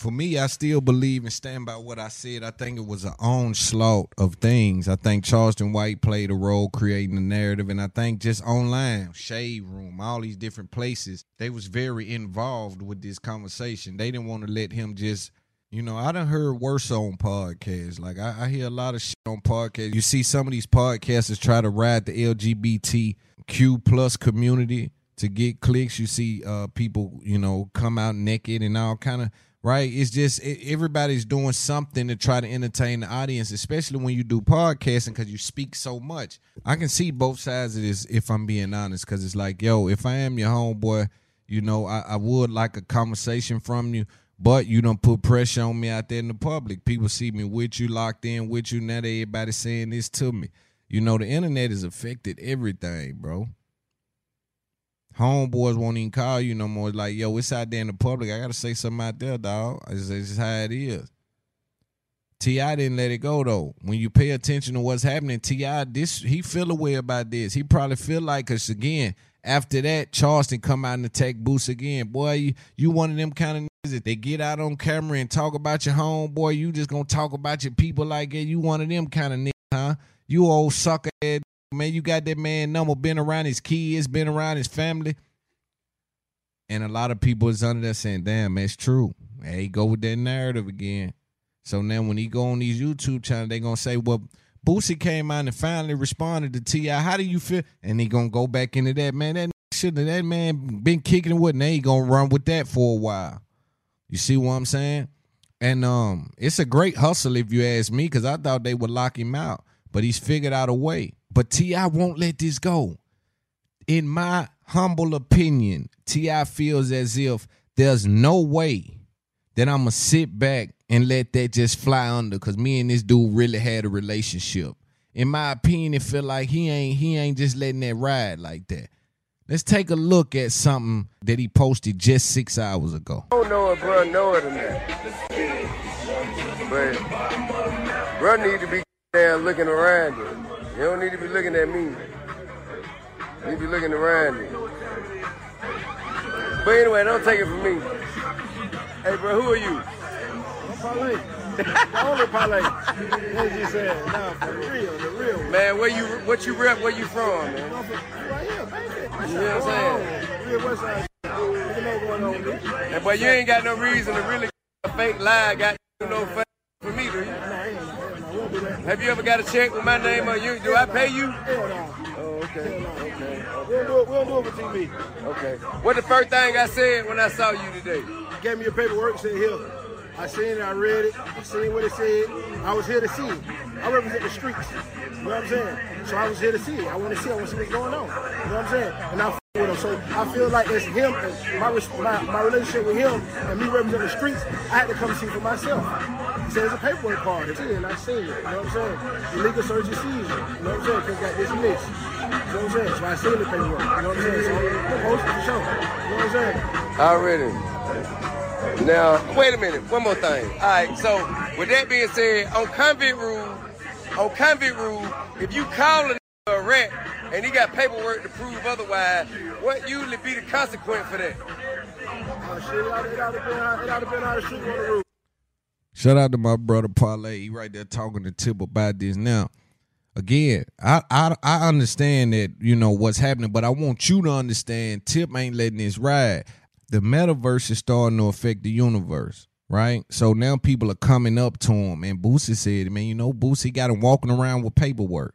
[SPEAKER 1] For me, I still believe and stand by what I said. I think it was an onslaught of things. I think Charleston White played a role creating the narrative, and I think just online, Shade Room, all these different places, they was very involved with this conversation. They didn't want to let him just, you know, I done heard worse on podcasts. Like I, I hear a lot of shit on podcasts. You see some of these podcasters try to ride the LGBTQ plus community to get clicks. You see uh, people, you know, come out naked and all kind of right. It's just it, everybody's doing something to try to entertain the audience, especially when you do podcasting because you speak so much. I can see both sides of this if I'm being honest, because it's like, yo, if I am your homeboy, you know, I, I would like a conversation from you. But you don't put pressure on me out there in the public. People see me with you, locked in with you. Now everybody saying this to me. You know, the internet has affected everything, bro homeboys won't even call you no more. It's like, yo, it's out there in the public. I gotta say something out there, dog. It's, it's just how it is. Ti didn't let it go though. When you pay attention to what's happening, Ti this he feel a way about this. He probably feel like, cause again, after that, Charleston come out and attack Boost again. Boy, you, you one of them kind of niggas that they get out on camera and talk about your homeboy. You just gonna talk about your people like that. You one of them kind of niggas, huh? You old sucker head man. You got that man number, been around his kids, been around his family. And a lot of people is under there saying, damn, that's true. Hey, go with that narrative again. So now when he go on these YouTube channels, they gonna say, well, Boosie came out and finally responded to Ti. How do you feel? And he gonna go back into that man. That should that man been kicking it with. Now he gonna run with that for a while. You see what I'm saying? And um, it's a great hustle if you ask me, because I thought they would lock him out, but he's figured out a way. But Ti won't let this go. In my humble opinion, Ti feels as if there's no way that I'm gonna sit back and let that just fly under because me and this dude really had a relationship. In my opinion, it feel like he ain't he ain't just letting that ride like that. Let's take a look at something that he posted just six hours ago.
[SPEAKER 2] I don't know if bro know it or not. But bro need to be down looking around. You don't need to be looking at me. You need to be looking around him. But anyway, don't take it from me. Hey bro, who are you?
[SPEAKER 10] Parlay. The only parlay. As you said, nah, for real, the real. one.
[SPEAKER 2] Man, where you what you rep, where you from, man?
[SPEAKER 10] Right here, baby.
[SPEAKER 2] You know what I'm saying?
[SPEAKER 10] Real West Side. You what's going on with me.
[SPEAKER 2] And but you ain't got no reason to really fake lie got no fake Have you ever got a check with my name on you? Do I pay you? Oh, okay. Okay.
[SPEAKER 10] We'll do it, we'll do it TV.
[SPEAKER 2] Okay. What the first thing I said when I saw you today?
[SPEAKER 10] You gave me your paperwork, said here. I seen it, I read it, I seen what it said. I was here to see it. I represent the streets. You know what I'm saying? So I was here to see it. I want to see, I want to see what's going on. You know what I'm saying? And I with. So I feel like it's him and my, my my relationship with him and me representing the streets, I had to come see for myself. Said it's a paperwork part. It's I seen it. You know what I'm saying? Illegal and seizure. You know what I'm saying? Because got dismissed. You know what I'm saying? So I seen the paperwork. You know what I'm saying? So sure. You know what I'm saying?
[SPEAKER 9] Already. Now, wait a minute. One more thing. All right. So, with that being said, on convict rule, on convict rule, if you call a, rat and he got paperwork to prove otherwise, what usually be the consequence for that?
[SPEAKER 1] Shout out to my brother Parlay. He right there talking to Tip about this. Now, again, I, I I understand that you know what's happening, but I want you to understand Tip ain't letting this ride. The metaverse is starting to affect the universe, right? So now people are coming up to him, and Boosie said, "Man, you know, Boosie got him walking around with paperwork.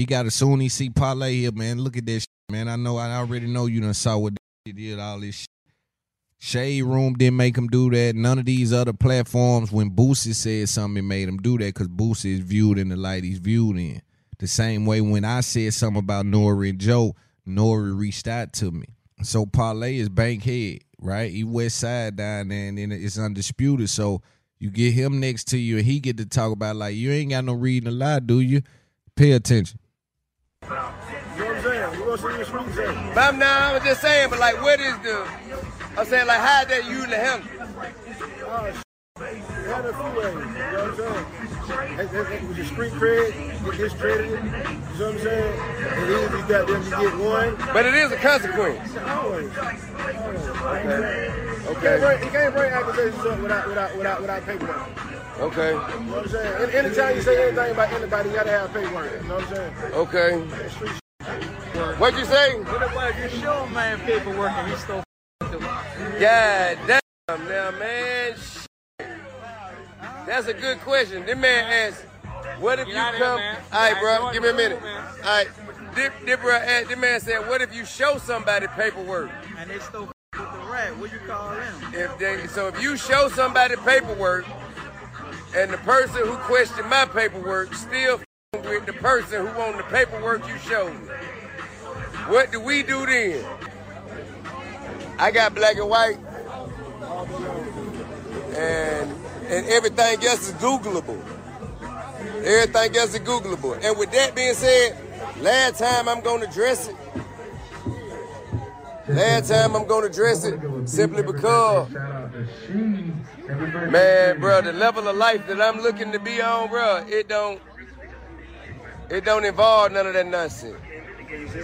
[SPEAKER 1] He got as soon he see Parlay here, man. Look at this, man. I know, I already know you done saw what he did, all this." Shit. Shade Room didn't make him do that. None of these other platforms, when Boosie said something, it made him do that because Boosie is viewed in the light he's viewed in. The same way when I said something about Nori and Joe, Nori reached out to me. So Parlay is Bankhead, right? He West Side down there, and it's undisputed. So you get him next to you, and he get to talk about like you ain't got no reading a lie, do you? Pay attention.
[SPEAKER 10] You know what I'm saying? You gonna see the streets saying?
[SPEAKER 9] But I'm now I'm just saying, but like, what is the? I'm saying, like, how that usually handle?
[SPEAKER 10] Oh, sh- it had a few ways. You know what I'm saying? It, it, it was a street cred, get discredited. You know what I'm saying? And either you got them to get one.
[SPEAKER 9] But it is a consequence.
[SPEAKER 10] Always.
[SPEAKER 9] Okay.
[SPEAKER 10] You can't bring, you can't bring accusations up without without without without paperwork.
[SPEAKER 9] Okay.
[SPEAKER 10] You know what I'm saying? And anytime you say anything about anybody, you gotta have paperwork. You know what I'm saying?
[SPEAKER 9] Okay. What'd you say?
[SPEAKER 11] What about if you show a man paperwork and he still f- them?
[SPEAKER 9] God damn, now, man. Shit. That's a good question. This man asked, what if
[SPEAKER 11] Get
[SPEAKER 9] you
[SPEAKER 11] out of here,
[SPEAKER 9] come? All right, bro, give me a
[SPEAKER 11] the
[SPEAKER 9] minute.
[SPEAKER 11] man.
[SPEAKER 9] All right, this, this, bro asked, this man said, what if you show somebody paperwork?
[SPEAKER 11] And they still with the rat. What you call them?
[SPEAKER 9] If they, so if you show somebody paperwork, and the person who questioned my paperwork still with the person who on the paperwork you showed me, what do we do then? I got black and white, and and everything else is Googleable. Everything else is Googleable. And with that being said, last time I'm gonna address it. Last time I'm gonna address it simply because, man, bro, the level of life that I'm looking to be on, bro, it don't, it don't involve none of that nonsense.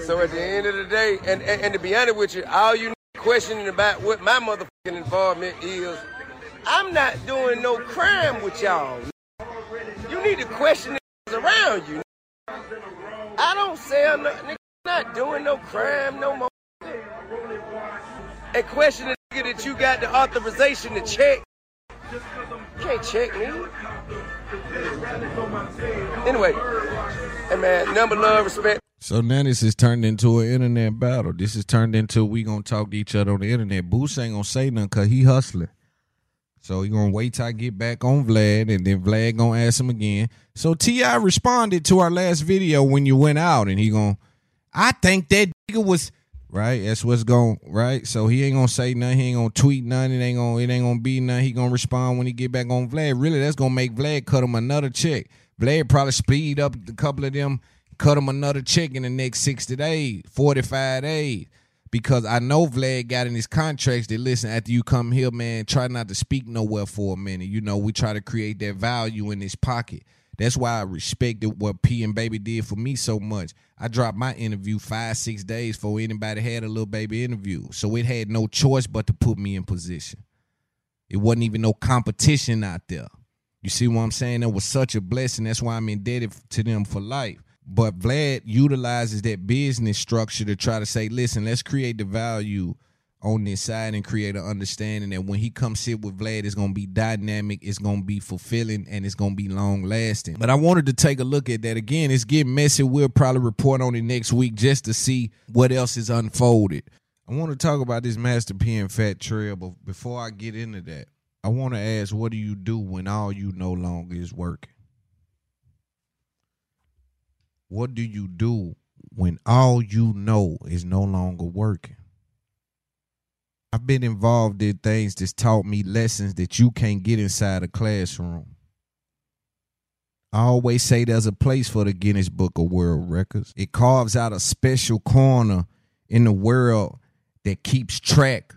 [SPEAKER 9] So at the end of the day, and, and, and to be honest with you, all you need questioning about what my motherfucking involvement is, I'm not doing no crime with y'all. You need to question the around you. I don't sell no, nigga, not doing no crime no more. And question the nigga that you got the authorization to check. You can't check me. Anyway, hey man, number love, respect.
[SPEAKER 1] So now this is turned into an internet battle. This is turned into we gonna talk to each other on the internet. Boost ain't gonna say nothing cause he hustling. So he gonna wait till I get back on Vlad and then Vlad gonna ask him again. So T.I. responded to our last video when you went out and he gonna I think that nigga was right. That's what's going right. So he ain't gonna say nothing. He ain't gonna tweet nothing. It ain't gonna it ain't gonna be nothing. He gonna respond when he get back on Vlad. Really, that's gonna make Vlad cut him another check. Vlad probably speed up a couple of them, cut him another check in the next sixty days, forty five days. Because I know Vlad got in his contracts that listen, after you come here, man, try not to speak nowhere for a minute. You know, we try to create that value in his pocket. That's why I respected what P and Baby did for me so much. I dropped my interview five, six days before anybody had a little baby interview. So it had no choice but to put me in position. It wasn't even no competition out there. You see what I'm saying? That was such a blessing. That's why I'm indebted to them for life. But Vlad utilizes that business structure to try to say, listen, let's create the value on this side and create an understanding that when he comes sit with Vlad, it's gonna be dynamic, it's gonna be fulfilling, and it's gonna be long lasting. But I wanted to take a look at that again. It's getting messy. We'll probably report on it next week just to see what else is unfolded. I want to talk about this Master P and Fat Trell, but before I get into that, I want to ask, what do you do when all you no longer is working? What do you do when all you know is no longer working? I've been involved in things that's taught me lessons that you can't get inside a classroom. I always say there's a place for the Guinness Book of World Records. It carves out a special corner in the world that keeps track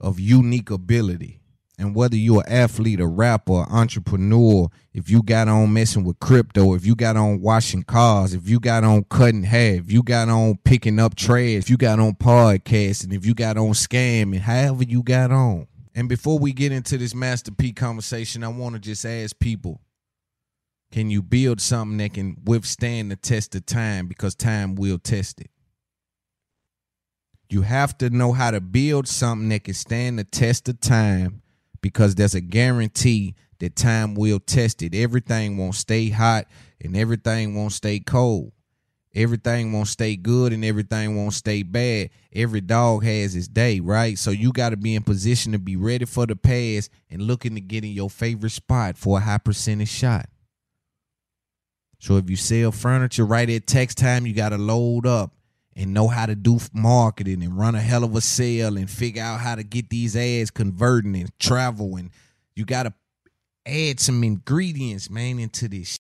[SPEAKER 1] of unique ability. And whether you're an athlete, a rapper, entrepreneur, if you got on messing with crypto, if you got on washing cars, if you got on cutting hair, if you got on picking up trash, if you got on podcasting, if you got on scamming, however you got on. And before we get into this Master P conversation, I want to just ask people can you build something that can withstand the test of time because time will test it? You have to know how to build something that can stand the test of time because there's a guarantee that time will test it. Everything won't stay hot and everything won't stay cold. Everything won't stay good and everything won't stay bad. Every dog has its day, right? So you got to be in position to be ready for the pass and looking to get in your favorite spot for a high percentage shot. So if you sell furniture right at text time, you got to load up and know how to do marketing and run a hell of a sale and figure out how to get these ads converting and travel and you got to add some ingredients, man, into this.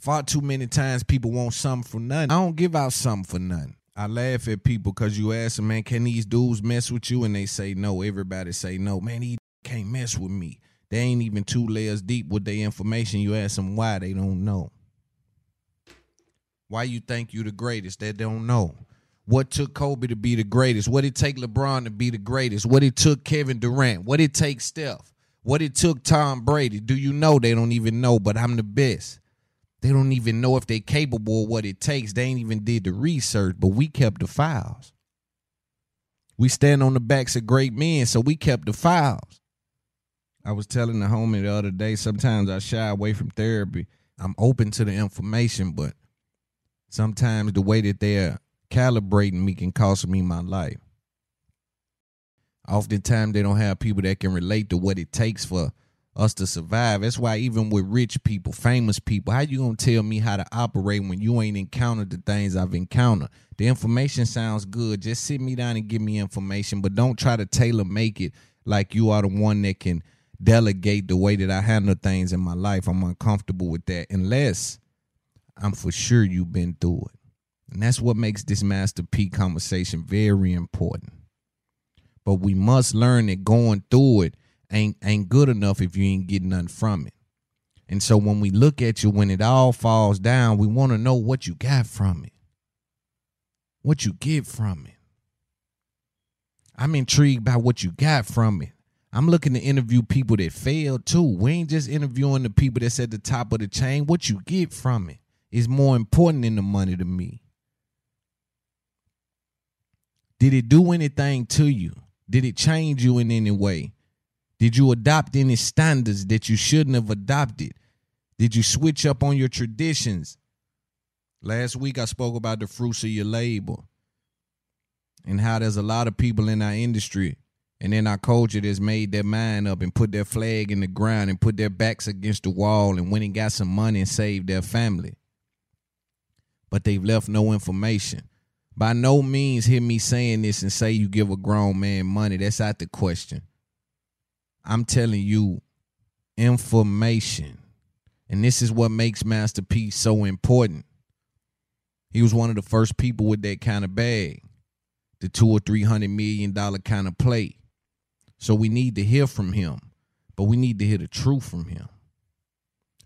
[SPEAKER 1] Far too many times people want something for nothing. I don't give out something for nothing. I laugh at people because you ask them, man, can these dudes mess with you? And they say no. Everybody say no. Man, he can't mess with me. They ain't even two layers deep with their information. You ask them why, they don't know. Why you think you the greatest? They don't know. What took Kobe to be the greatest? What it take LeBron to be the greatest? What it took Kevin Durant? What it take Steph? What it took Tom Brady? Do you know they don't even know, but I'm the best. They don't even know if they capable of what it takes. They ain't even did the research, but we kept the files. We stand on the backs of great men, so we kept the files. I was telling the homie the other day, sometimes I shy away from therapy. I'm open to the information, but sometimes the way that they're calibrating me can cost me my life. Oftentimes they don't have people that can relate to what it takes for us to survive. That's why even with rich people, famous people, how you gonna tell me how to operate when you ain't encountered the things I've encountered? The information sounds good. Just sit me down and give me information, but don't try to tailor make it like you are the one that can delegate the way that I handle things in my life. I'm uncomfortable with that unless I'm for sure you've been through it. And that's what makes this Master P conversation very important. But we must learn that going through it ain't ain't good enough if you ain't getting nothing from it. And so when we look at you when it all falls down, we want to know what you got from it. What you get from it. I'm intrigued by what you got from it. I'm looking to interview people that failed too. We ain't just interviewing the people that's at the top of the chain. What you get from it is more important than the money to me. Did it do anything to you? Did it change you in any way? Did you adopt any standards that you shouldn't have adopted? Did you switch up on your traditions? Last week I spoke about the fruits of your labor and how there's a lot of people in our industry and in our culture that's made their mind up and put their flag in the ground and put their backs against the wall and went and got some money and saved their family. But they've left no information. By no means hear me saying this and say you give a grown man money. That's out the question. I'm telling you information. And this is what makes Master P so important. He was one of the first people with that kind of bag, the two or three hundred million dollar kind of play. So we need to hear from him, but we need to hear the truth from him.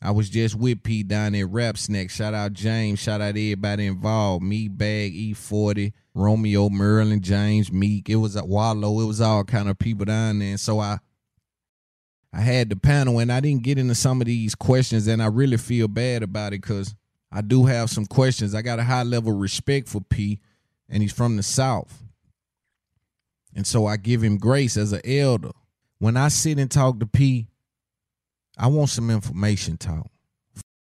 [SPEAKER 1] I was just with P down at Rap Snack. Shout out James. Shout out everybody involved. Me, Bag, E40, Romeo, Merlin, James, Meek. It was a Wallow. It was all kind of people down there. So I I had the panel and I didn't get into some of these questions and I really feel bad about it because I do have some questions. I got a high level respect for P and he's from the South. And so I give him grace as an elder. When I sit and talk to P, I want some information talk.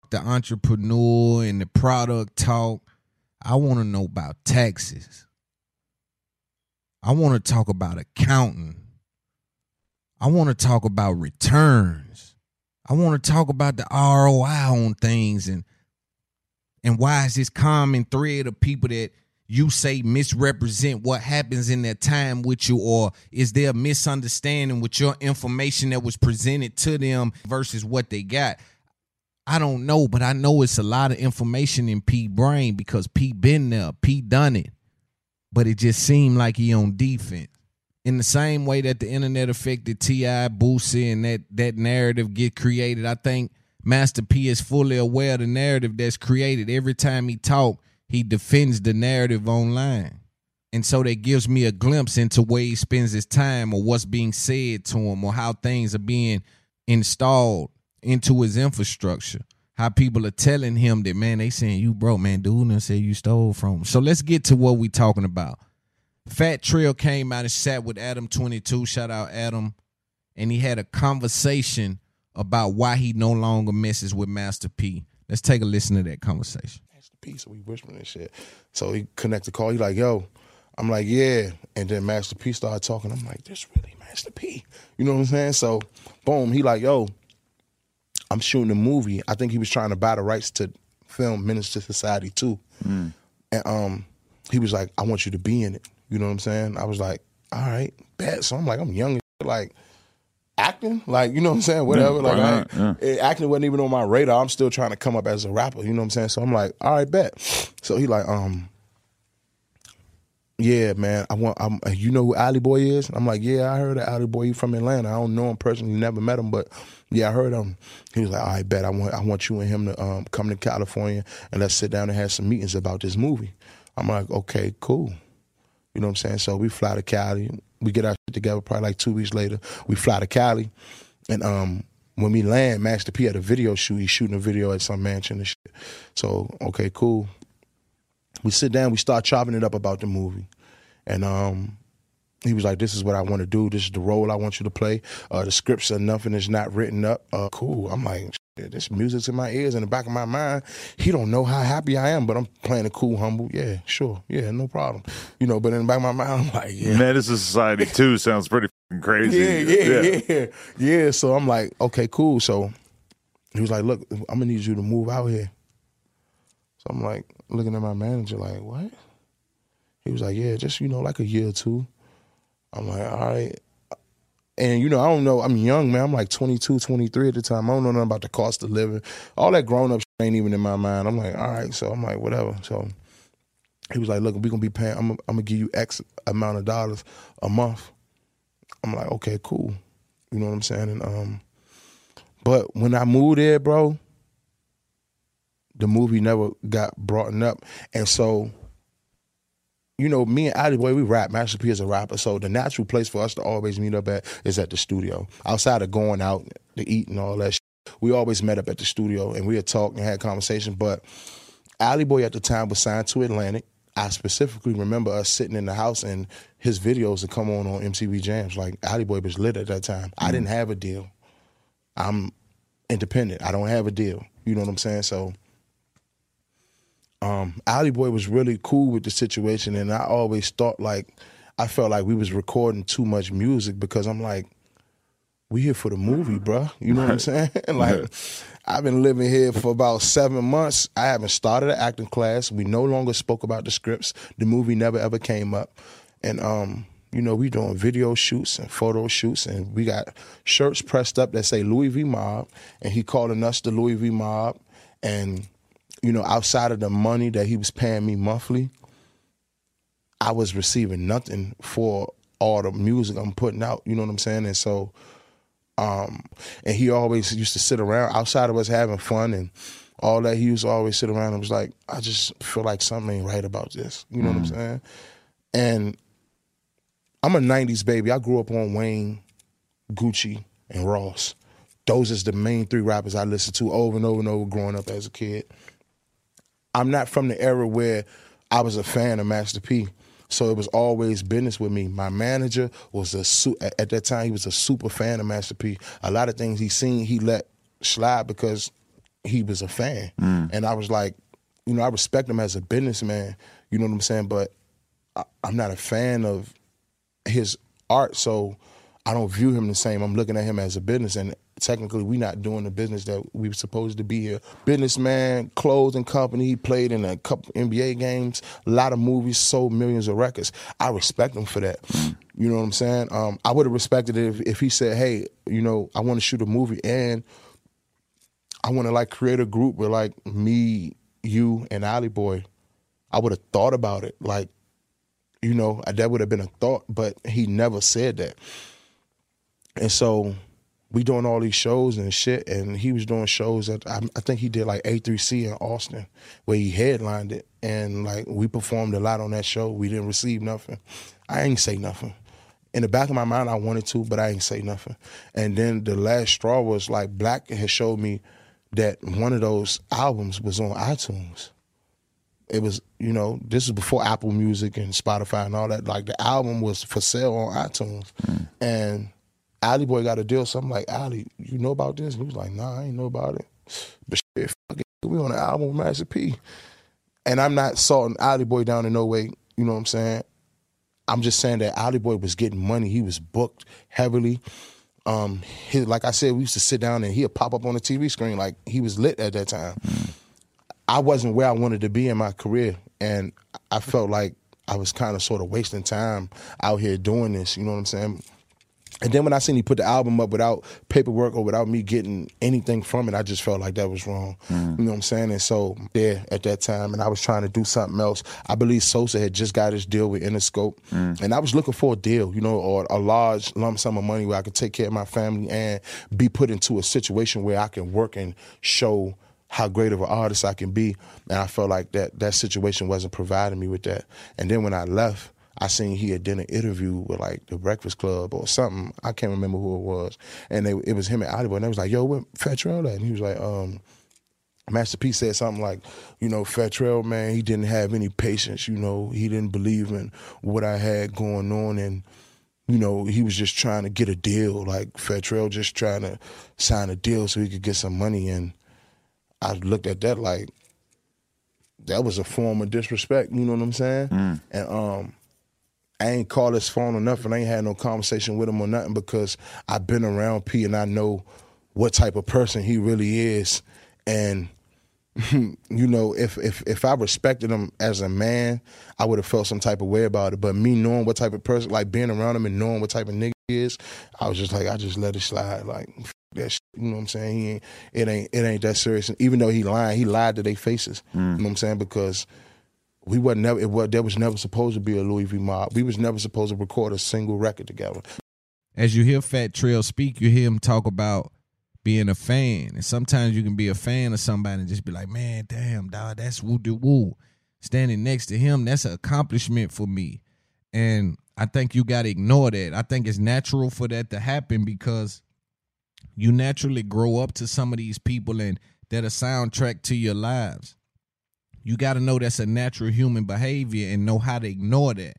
[SPEAKER 1] The entrepreneur and the product talk. I want to know about taxes. I want to talk about accounting. I want to talk about returns. I want to talk about the ROI on things and and why is this common thread of people that you say misrepresent what happens in that time with you or is there a misunderstanding with your information that was presented to them versus what they got? I don't know but i know it's a lot of information in p brain because p been there p done it. But it just seemed like he on defense. In the same way that the internet affected ti boosie and that that narrative get created i think master p is fully aware of the narrative that's created every time he talk he defends the narrative online. And so that gives me a glimpse into where he spends his time or what's being said to him or how things are being installed into his infrastructure. How people are telling him that, man, they saying you broke, man. Dude and say you stole from him. So let's get to what we talking about. Fat Trell came out and sat with Adam 22. Shout out Adam. And he had a conversation about why he no longer messes with Master P. Let's take a listen to that conversation
[SPEAKER 4] So we whispering and shit. So he connect the call. He like, yo. I'm like, yeah. And then Master P started talking. I'm like, this really Master P. You know what I'm saying? So boom, he like, yo, I'm shooting a movie. I think he was trying to buy the rights to film II Society too.
[SPEAKER 12] Mm.
[SPEAKER 4] And um, he was like, I want you to be in it. You know what I'm saying? I was like, all right, bet. So I'm like, I'm young, like acting, like you know what I'm saying, whatever.
[SPEAKER 12] Yeah,
[SPEAKER 4] like
[SPEAKER 12] right,
[SPEAKER 4] I, eh, acting wasn't even on my radar. I'm still trying to come up as a rapper. You know what I'm saying? So I'm like, all right, bet. So he like, um, yeah, man. I want. I'm. You know who Alley Boy is? I'm like, yeah, I heard of Alley Boy. He from Atlanta. I don't know him personally, never met him, but yeah, I heard him. He was like, all right, bet. I want. I want you and him to um, come to California and let's sit down and have some meetings about this movie. I'm like, okay, cool. You know what I'm saying? So we fly to Cali. We get our shit together probably like two weeks later. We fly to Cali. And um, when we land, Master P had a video shoot. He's shooting a video at some mansion and shit. So, okay, cool. We sit down, we start chopping it up about the movie. And um, he was like, This is what I want to do. This is the role I want you to play. Uh, the scripts are nothing is not written up. Uh, cool. I'm like, Shit, this music's in my ears in the back of my mind. He don't know how happy I am, but I'm playing it cool, humble. Yeah, sure. Yeah, no problem. You know, but in the back of my mind, I'm like, yeah.
[SPEAKER 12] Menace II Society too sounds pretty crazy.
[SPEAKER 4] Yeah, yeah, yeah, yeah. So I'm like, okay, cool. So he was like, look, I'm gonna need you to move out here. So I'm like, looking at my manager, like, what? He was like, yeah, just you know, like a year or two. I'm like, all right. And you know, I don't know. I'm young, man. I'm like 22, 23 at the time. I don't know nothing about the cost of living. All that grown up ain't even in my mind. I'm like, all right. So I'm like, whatever. So he was like, look, we're gonna be paying. I'm, I'm gonna give you X amount of dollars a month. I'm like, okay, cool. You know what I'm saying? And um, but when I moved there, bro, the movie never got brought up, and so you know, me and Alley Boy, we rap. Master P is a rapper, so the natural place for us to always meet up at is at the studio. Outside of going out to eat and all that, shit, we always met up at the studio and we had talked and had conversation. But Alley Boy at the time was signed to Atlantic. I specifically remember us sitting in the house and his videos would come on on MTV Jams. Like Alley Boy was lit at that time. I didn't mm. have a deal. I'm independent. I don't have a deal. You know what I'm saying? So um, Alley Boy was really cool with the situation, and I always thought like I felt like we was recording too much music because I'm like, we here for the movie, bruh. You know what I'm saying? like, I've been living here for about seven months. I haven't started an acting class. We no longer spoke about the scripts. The movie never ever came up, and um, you know, we doing video shoots and photo shoots, and we got shirts pressed up that say Louis V Mob, and he calling us the Louis V Mob, and you know, outside of the money that he was paying me monthly, I was receiving nothing for all the music I'm putting out. You know what I'm saying? And so, um, and he always used to sit around outside of us having fun and all that. He used to always sit around and was like, I just feel like something ain't right about this. You know what I'm
[SPEAKER 12] Mm.
[SPEAKER 4] saying? And I'm a '90s baby. I grew up on Wayne, Gucci, and Ross. Those is the main three rappers I listened to over and over and over growing up as a kid. I'm not from the era where I was a fan of Master P. So it was always business with me. My manager was a su- at at that time he was a super fan of Master P. A lot of things he seen he let slide because he was a fan. Mm. And I was like, you know, I respect him as a businessman. You know what I'm saying? But I, I'm not a fan of his art, so I don't view him the same. I'm looking at him as a business, and technically, we not doing the business that we were supposed to be here. Businessman, clothing company. He played in a couple NBA games, a lot of movies, sold millions of records. I respect him for that. You know what I'm saying? Um, I would have respected it if, if he said, "Hey, you know, I want to shoot a movie and I want to like create a group with like me, you, and Alley Boy." I would have thought about it. Like, you know, that would have been a thought, but he never said that. And so we doing all these shows and shit, and he was doing shows that I, I think he did like A3C in Austin, where he headlined it, and like we performed a lot on that show. We didn't receive nothing. I ain't say nothing. In the back of my mind, I wanted to, but I ain't say nothing. And then the last straw was like Black had showed me that one of those albums was on iTunes. It was, you know, this is before Apple Music and Spotify and all that. Like the album was for sale on iTunes, hmm. and Alley Boy got a deal. So I'm like, Ali, you know about this? And he was like, Nah, I ain't know about it. But shit, fuck it, we on an album with Master P. And I'm not salting Alley Boy down in no way. You know what I'm saying? I'm just saying that Alley Boy was getting money. He was booked heavily. Um, like I said, we used to sit down and he'd pop up on the TV screen like he was lit at that time. I wasn't where I wanted to be in my career, and I felt like I was kind of sort of wasting time out here doing this. You know what I'm saying? And then when I seen he put the album up without paperwork or without me getting anything from it, I just felt like that was wrong. Mm. You know what I'm saying? And so there at that time, and I was trying to do something else. I believe Sosa had just got his deal with Interscope, mm. and I was looking for a deal, you know, or a large lump sum of money where I could take care of my family and be put into a situation where I can work and show how great of an artist I can be. And I felt like that that situation wasn't providing me with that. And then when I left, I seen he had done an interview with like the Breakfast Club or something. I can't remember who it was. And they, it was him and Oliver. And they was like, yo, where Fat Trell at? And he was like, um, Master P said something like, you know, Fat Trell, man, he didn't have any patience. You know, he didn't believe in what I had going on. And, you know, he was just trying to get a deal. Like Fat Trell just trying to sign a deal so he could get some money. And I looked at that like, that was a form of disrespect. You know what I'm saying? And um, I ain't called his phone or nothing. I ain't had no conversation with him or nothing because I've been around P and I know what type of person he really is. And you know, if if if I respected him as a man, I would have felt some type of way about it. But me knowing what type of person, like being around him and knowing what type of nigga he is, I was just like, I just let it slide. Like that, shit, you know what I'm saying? He ain't, it ain't it ain't that serious. And even though he lied, he lied to their faces. You mm. know what I'm saying? Because we wasn't never it was there was never supposed to be a Louis V mob. We was never supposed to record a single record together.
[SPEAKER 1] As you hear Fat Trell speak, you hear him talk about being a fan. And sometimes you can be a fan of somebody and just be like, man, damn, dog, that's woo de woo. Standing next to him, that's an accomplishment for me. And I think you got to ignore that. I think it's natural for that to happen because you naturally grow up to some of these people and that a soundtrack to your lives. You got to know that's a natural human behavior and know how to ignore that.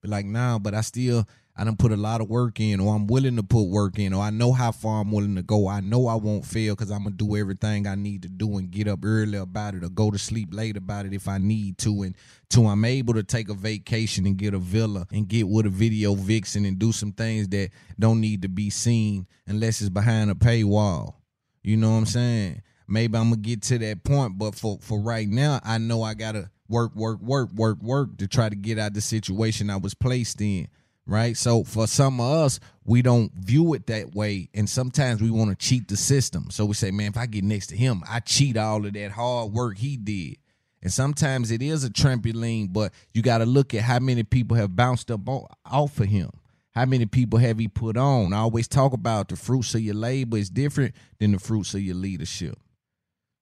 [SPEAKER 1] Be like, nah, but I still, I don't put a lot of work in, or I'm willing to put work in, or I know how far I'm willing to go. I know I won't fail because I'm gonna do everything I need to do and get up early about it, or go to sleep late about it if I need to, and till I'm able to take a vacation and get a villa and get with a video vixen and do some things that don't need to be seen unless it's behind a paywall. You know what I'm saying? Maybe I'm gonna get to that point, but for for right now, I know I gotta work, work, work, work, work to try to get out the situation I was placed in. Right. So for some of us, we don't view it that way. And sometimes we want to cheat the system. So we say, man, if I get next to him, I cheat all of that hard work he did. And sometimes it is a trampoline, but you got to look at how many people have bounced up on, off of him. How many people have he put on? I always talk about the fruits of your labor is different than the fruits of your leadership.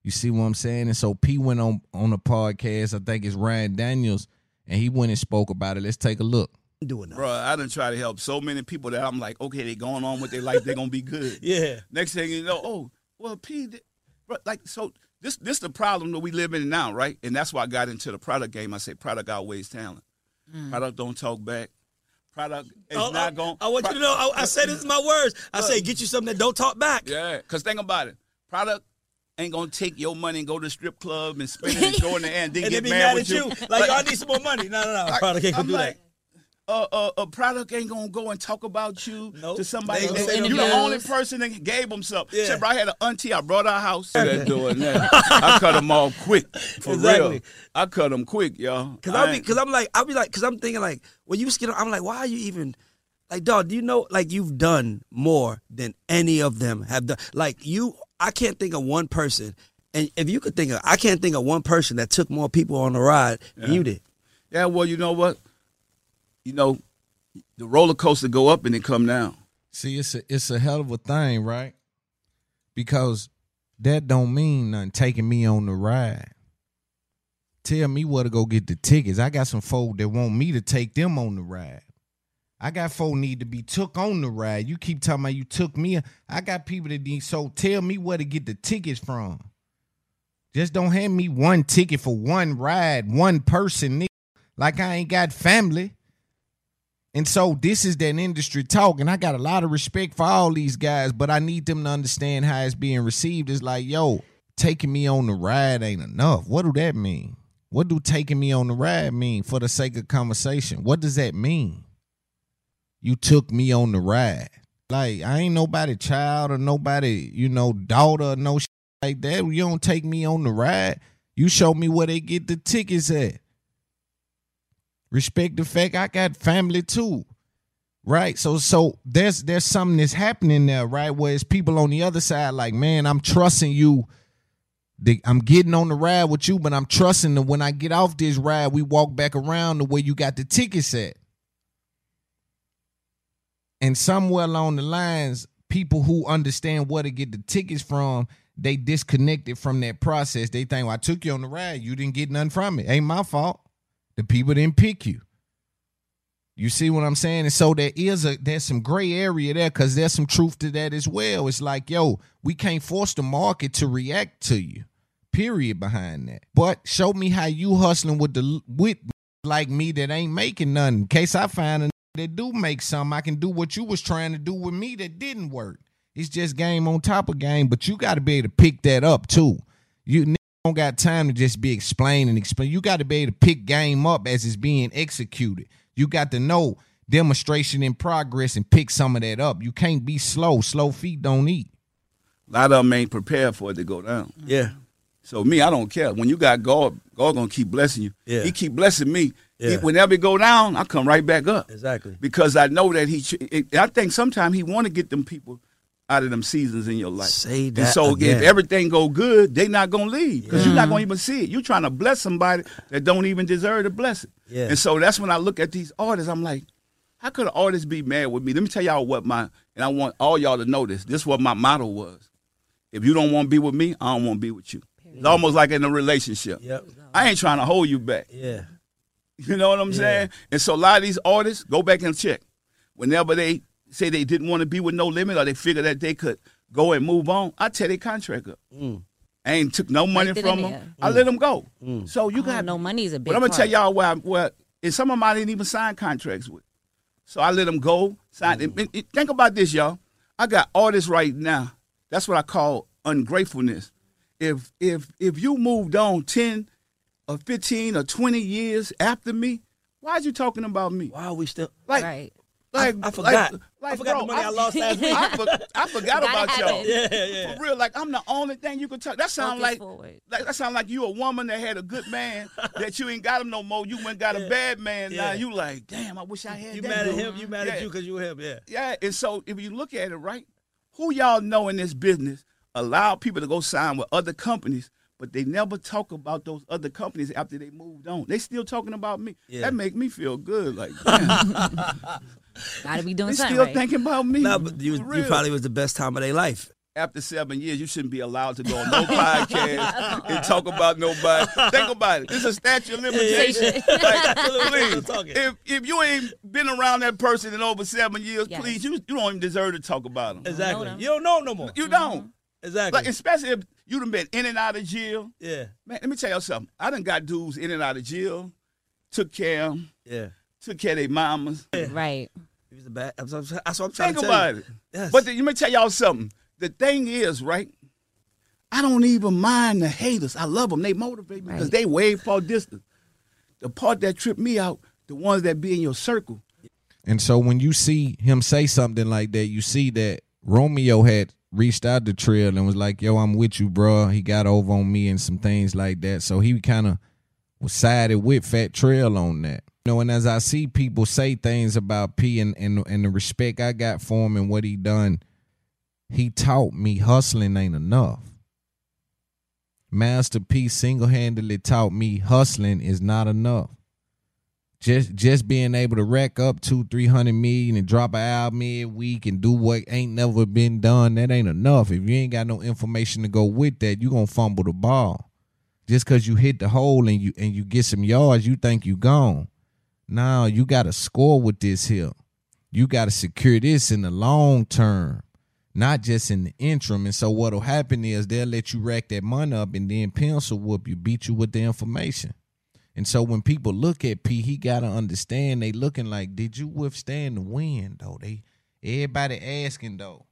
[SPEAKER 1] You see what I'm saying? And so P went on on a podcast, I think it's Ryan Daniels, and he went and spoke about it. Let's take a look.
[SPEAKER 13] Doing that.
[SPEAKER 14] Bro, I done try to help so many people that I'm like, okay, they going on with their life, they're gonna be good.
[SPEAKER 13] Yeah.
[SPEAKER 14] Next thing you know, oh, well, P, bro, like so. This this the problem that we live in now, right? And that's why I got into the product game. I say product outweighs talent.
[SPEAKER 13] Mm.
[SPEAKER 14] Product don't talk back. Product is
[SPEAKER 13] Oh,
[SPEAKER 14] not
[SPEAKER 13] I-
[SPEAKER 14] going.
[SPEAKER 13] I want you to know. I, I say this is my words. I say get you something that don't talk back.
[SPEAKER 14] Yeah, because think about it. Product ain't gonna take your money and go to the strip club and spend it and throw in the air and then
[SPEAKER 13] and
[SPEAKER 14] get
[SPEAKER 13] they be
[SPEAKER 14] mad,
[SPEAKER 13] mad at you. Like, y'all need some more money. No, no, no.
[SPEAKER 14] I-
[SPEAKER 13] Product ain't gonna
[SPEAKER 14] I'm
[SPEAKER 13] do
[SPEAKER 14] like, uh, uh, a product ain't gonna go and talk about you
[SPEAKER 13] Nope.
[SPEAKER 14] to somebody.
[SPEAKER 13] They ain't
[SPEAKER 14] that- you
[SPEAKER 13] no
[SPEAKER 14] the only person that gave them something.
[SPEAKER 13] Yeah.
[SPEAKER 14] Said, I had an auntie. I brought her house. That doing that. I cut them off quick. For
[SPEAKER 13] Exactly.
[SPEAKER 14] real. I cut them quick, y'all.
[SPEAKER 13] Cause
[SPEAKER 14] I
[SPEAKER 13] I'll be, cause I'm like, I'll be like, cause I'm thinking like, when you skid, I'm like, why are you even, like, dog? Do you know, like, you've done more than any of them have done. Like you, I can't think of one person, and if you could think of, I can't think of one person that took more people on the ride than you did.
[SPEAKER 14] Yeah, well, you know what? You know, the roller coaster go up and then come down.
[SPEAKER 1] See, it's a it's a hell of a thing, right? Because that don't mean nothing taking me on the ride. Tell me where to go get the tickets. I got some folk that want me to take them on the ride. I got folk need to be took on the ride. You keep talking about you took me. I got people that need so tell me where to get the tickets from. Just don't hand me one ticket for one ride, one person, nigga. Like I ain't got family. And so this is that industry talk, and I got a lot of respect for all these guys, but I need them to understand how it's being received. It's like, yo, taking me on the ride ain't enough. What do that mean? What do taking me on the ride mean for the sake of conversation? What does that mean? You took me on the ride. Like I ain't nobody child or nobody, you know, daughter or no shit like that. You don't take me on the ride. You show me where they get the tickets at. Respect the fact I got family too. Right? So so there's there's something that's happening there, right? Where it's people on the other side like, man, I'm trusting you. I'm getting on the ride with you, but I'm trusting that when I get off this ride, we walk back around the way you got the tickets at. And somewhere along the lines, people who understand where to get the tickets from, they disconnected from that process. They think, well, I took you on the ride. You didn't get nothing from it. Ain't my fault. The people didn't pick you. You see what I'm saying? And so there is a there's some gray area there because there's some truth to that as well. It's like, yo, we can't force the market to react to you. Period behind that. But show me how you hustling with the with like me that ain't making nothing. In case I find a that do make some, I can do what you was trying to do with me that didn't work. It's just game on top of game, but you got to be able to pick that up too. You n- don't got time to just be explaining, explain. You got to be able to pick game up as it's being executed. You got to know demonstration in progress and pick some of that up. You can't be slow. Slow feet don't eat.
[SPEAKER 14] A lot of them ain't prepared for it to go down. Mm-hmm.
[SPEAKER 13] Yeah.
[SPEAKER 14] So me, I don't care. When you got God, God gonna keep blessing you.
[SPEAKER 13] Yeah.
[SPEAKER 14] He keep blessing me.
[SPEAKER 13] Yeah.
[SPEAKER 14] whenever it go down, I come right back up.
[SPEAKER 13] Exactly.
[SPEAKER 14] Because I know that he. It, I think sometimes he want to get them people out of them seasons in your life.
[SPEAKER 13] Say that.
[SPEAKER 14] And so
[SPEAKER 13] again.
[SPEAKER 14] if everything go good, they not gonna leave because you're not gonna even see it. You're trying to bless somebody that don't even deserve the blessing.
[SPEAKER 13] Yeah.
[SPEAKER 14] And so that's when I look at these artists. I'm like, how could an artist be mad with me? Let me tell y'all what my and I want all y'all to know this. This is what my motto was. If you don't want to be with me, I don't want to be with you. It's almost like in a relationship.
[SPEAKER 13] Yep.
[SPEAKER 14] I ain't trying to hold you back.
[SPEAKER 13] Yeah.
[SPEAKER 14] You know what I'm saying? And so a lot of these artists go back and check. Whenever they say they didn't want to be with no limit or they figure that they could go and move on, I tear their contract up.
[SPEAKER 13] Mm.
[SPEAKER 14] I ain't took no money from them.
[SPEAKER 15] there.
[SPEAKER 14] I let them go.
[SPEAKER 13] Mm.
[SPEAKER 14] So you
[SPEAKER 15] Oh,
[SPEAKER 14] got
[SPEAKER 15] no money is a big
[SPEAKER 14] But I'm gonna tell y'all where, I- where and some of them I didn't even sign contracts with. So I let them go. Sign.
[SPEAKER 13] Mm.
[SPEAKER 14] and- and think about this, y'all. I got artists right now. That's what I call ungratefulness. If if if you moved on ten or fifteen or twenty years after me, why are you talking about me?
[SPEAKER 13] Why are we still
[SPEAKER 14] like?
[SPEAKER 15] Right.
[SPEAKER 14] Like
[SPEAKER 13] I forgot.
[SPEAKER 14] Like,
[SPEAKER 13] I forgot
[SPEAKER 14] bro,
[SPEAKER 13] the money I lost last week.
[SPEAKER 14] I, for- I forgot about
[SPEAKER 15] have
[SPEAKER 14] y'all.
[SPEAKER 13] Yeah, yeah.
[SPEAKER 14] For real, like I'm the only thing you could talk. That sound like,
[SPEAKER 15] forward.
[SPEAKER 14] like that sound like you a woman that had a good man that you ain't got him no more. You went and got a bad man now. You like, damn, I wish I had
[SPEAKER 13] You
[SPEAKER 14] that.
[SPEAKER 13] mad at him? You mad
[SPEAKER 14] Yeah.
[SPEAKER 13] at you because you him? Yeah.
[SPEAKER 14] Yeah, and so if you look at it right, who y'all know in this business allow people to go sign with other companies, but they never talk about those other companies after they moved on. They still talking about me.
[SPEAKER 13] Yeah.
[SPEAKER 14] That make me feel good. Like, damn,
[SPEAKER 15] Gotta be doing
[SPEAKER 14] they
[SPEAKER 15] something
[SPEAKER 14] still
[SPEAKER 15] right.
[SPEAKER 14] thinking about me.
[SPEAKER 13] No, but you, you probably was the best time of their life.
[SPEAKER 14] after seven years, you shouldn't be allowed to go on no podcast and talk about nobody. Think about it. This is a statute of limitation. Like, please, if, if you ain't been around that person in over seven years,
[SPEAKER 15] Yes.
[SPEAKER 14] please, you, you don't even deserve to talk about them.
[SPEAKER 13] Exactly. You don't know him no more.
[SPEAKER 14] You don't.
[SPEAKER 13] Exactly.
[SPEAKER 14] Like, especially if you done been in and out of jail.
[SPEAKER 13] yeah.
[SPEAKER 14] Man, let me tell y'all something. I done got dudes in and out of jail, took care of 'em,
[SPEAKER 13] Yeah.
[SPEAKER 14] took care of their mamas.
[SPEAKER 15] Right.
[SPEAKER 13] He was the bad. That's what I'm, that's what I'm trying
[SPEAKER 14] Think
[SPEAKER 13] to tell
[SPEAKER 14] about
[SPEAKER 13] you.
[SPEAKER 14] it.
[SPEAKER 13] Yes.
[SPEAKER 14] But then, let me tell y'all something. The thing is, right? I don't even mind the haters. I love them. They motivate me because
[SPEAKER 15] Right.
[SPEAKER 14] they way far distance. The part that tripped me out, the ones that be in your circle,
[SPEAKER 1] And so when you see him say something like that, you see that Romeo had reached out to Trell and was like, "Yo, I'm with you, bro." He got over on me and some things like that. So he kind of was sided with Fat Trell on that. You know, and as I see people say things about P and, and and the respect I got for him and what he done, he taught me hustling ain't enough. Master P single handedly taught me hustling is not enough. Just just being able to rack up two, three hundred million and drop an album week and do what ain't never been done, that ain't enough. If you ain't got no information to go with that, you gonna fumble the ball. Just cause you hit the hole and you and you get some yards, you think you gone. Now you gotta score with this here. You gotta secure this in the long term not just in the interim. And so what'll happen is they'll let you rack that money up and then pencil whoop you, beat you with the information. And so when people look at P, he gotta understand they looking like, did you withstand the wind though? They everybody asking though.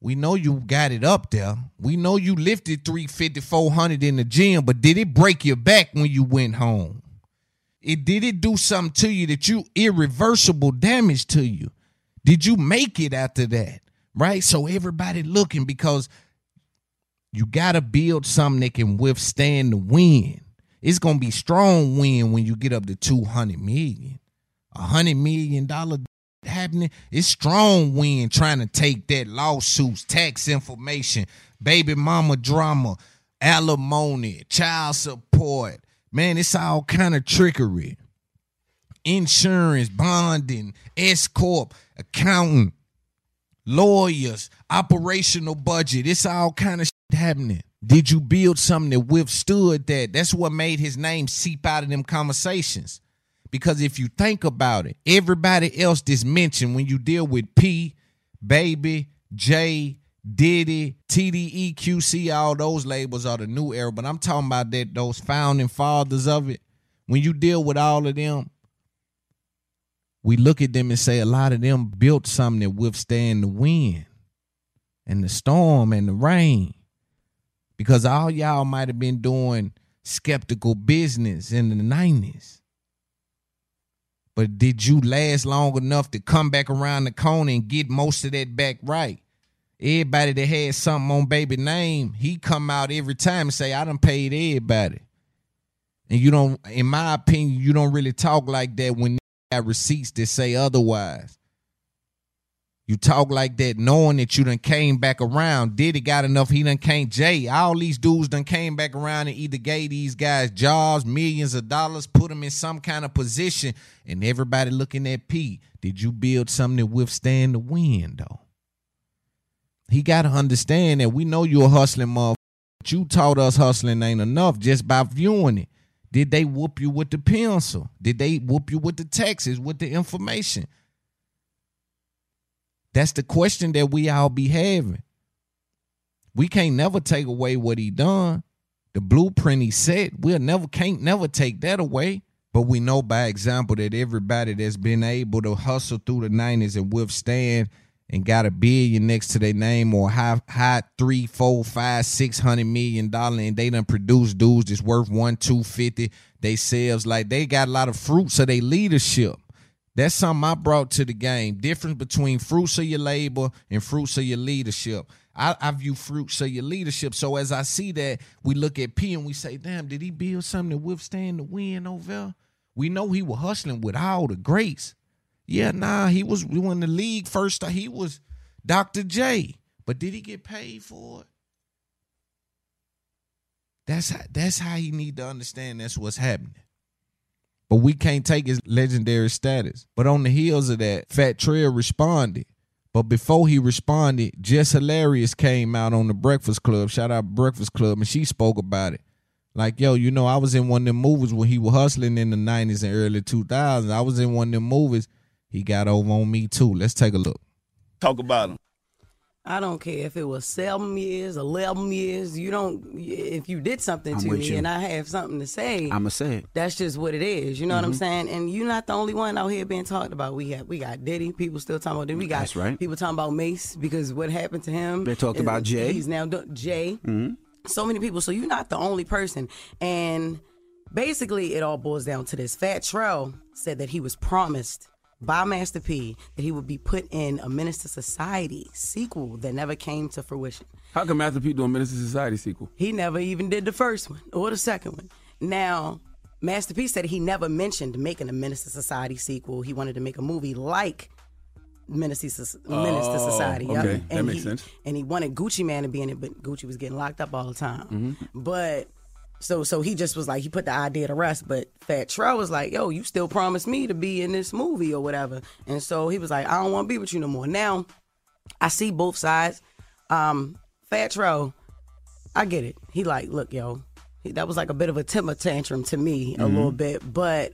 [SPEAKER 1] We know you got it up there. We know you lifted 350, 400 in the gym, but did it break your back when you went home? It did it do something to you that you irreversible damage to you? Did you make it after that? right? So everybody looking because you got to build something that can withstand the wind. It's gonna be strong wind when you get up to two hundred million, a hundred million dollar happening. It's strong wind trying to take that lawsuits, tax information, baby mama drama, alimony, child support. Man, it's all kind of trickery. Insurance, bonding, S corp, accounting lawyers, operational budget. It's all kind of happening. Did you build something that withstood that? That's what made his name seep out of them conversations. Because if you think about it, everybody else that's mentioned when you deal with P, Baby, J, Diddy, TDE, QC, all those labels are the new era. But I'm talking about that those founding fathers of it. When you deal with all of them, we look at them and say a lot of them built something that withstand the wind and the storm and the rain. Because all y'all might have been doing skeptical business in the 90s. But did you last long enough to come back around the corner and get most of that back right? Everybody that had something on baby name, he come out every time and say, I done paid everybody. And you don't, in my opinion, you don't really talk like that when got receipts that say otherwise. You talk like that knowing that you done came back around. Did Diddy got enough, he done came. Jay, all these dudes done came back around and either gave these guys jobs, millions of dollars, put them in some kind of position, and everybody looking at Pete. Did you build something that withstand the wind, though? He got to understand that we know you're a hustling motherfucker. But you taught us hustling ain't enough just by viewing it. Did they whoop you with the pencil? Did they whoop you with the taxes, with the information? That's the question that we all be having. We can't never take away what he done. The blueprint he set, we'll never can't never take that away. But we know by example that everybody that's been able to hustle through the 90s and withstand and got a billion next to their name or high high three, four, five, six hundred million dollar and they done produce dudes that's worth one, two fifty. They selves like they got a lot of fruits of their leadership. That's something I brought to the game. Difference between fruits of your labor and fruits of your leadership. I, I view fruits of your leadership. So as I see that, we look at P and we say, damn, did he build something to withstand the wind over there? We know he was hustling with all the greats. Yeah, nah, he was when the league first he was Dr. J. But did he get paid for it? That's how, that's how he need to understand that's what's happening. But we can't take his legendary status. But on the heels of that, Fat Trell responded. But before he responded, Jess Hilarious came out on the Breakfast Club. Shout out Breakfast Club, and she spoke about it. Like, yo, you know, I was in one of them movies when he was hustling in the 90s and early 2000s. I was in one of them movies he got over on me too. Let's take a look.
[SPEAKER 14] Talk about him.
[SPEAKER 16] I don't care if it was seven years, eleven years. You don't. If you did something
[SPEAKER 17] I'm
[SPEAKER 16] to me
[SPEAKER 17] you.
[SPEAKER 16] and I have something to say,
[SPEAKER 17] I'ma say it.
[SPEAKER 16] That's just what it is. You know what I'm
[SPEAKER 17] Mhm.
[SPEAKER 16] saying? And you're not the only one out here being talked about. We got we got Diddy. People still talking about Diddy. We got
[SPEAKER 17] That's right.
[SPEAKER 16] people talking about Mase because what happened to him.
[SPEAKER 17] They talked about Jay.
[SPEAKER 16] He's now do- Jay.
[SPEAKER 17] Mhm.
[SPEAKER 16] So many people. So you're not the only person. And basically, it all boils down to this. Fat Trell said that he was promised
[SPEAKER 6] by Master P that he would be put in a Menace to Society sequel that never came to fruition.
[SPEAKER 16] How come Master P doing Menace II Society sequel?
[SPEAKER 6] He never even did the first one or the second one. Now, Master P said he never mentioned making a Menace to Society sequel. He wanted to make a movie like Menace to, Soc- Menace to
[SPEAKER 16] Oh,
[SPEAKER 6] Society.
[SPEAKER 16] Okay. That
[SPEAKER 6] And
[SPEAKER 16] makes
[SPEAKER 6] he-
[SPEAKER 16] sense.
[SPEAKER 6] And he wanted Gucci Mane to be in it, but Gucci was getting locked up all the time.
[SPEAKER 16] Mhm.
[SPEAKER 6] But so so he just was like he put the idea to rest. But Fat Trell was like, "Yo, you still promised me to be in this movie or whatever." And so he was like, "I don't want to be with you no more." Now, I see both sides. Um, Fat Trell, I get it. He like, look, yo, he, that was like a bit of a temper tantrum to me a
[SPEAKER 16] Mhm.
[SPEAKER 6] little bit, but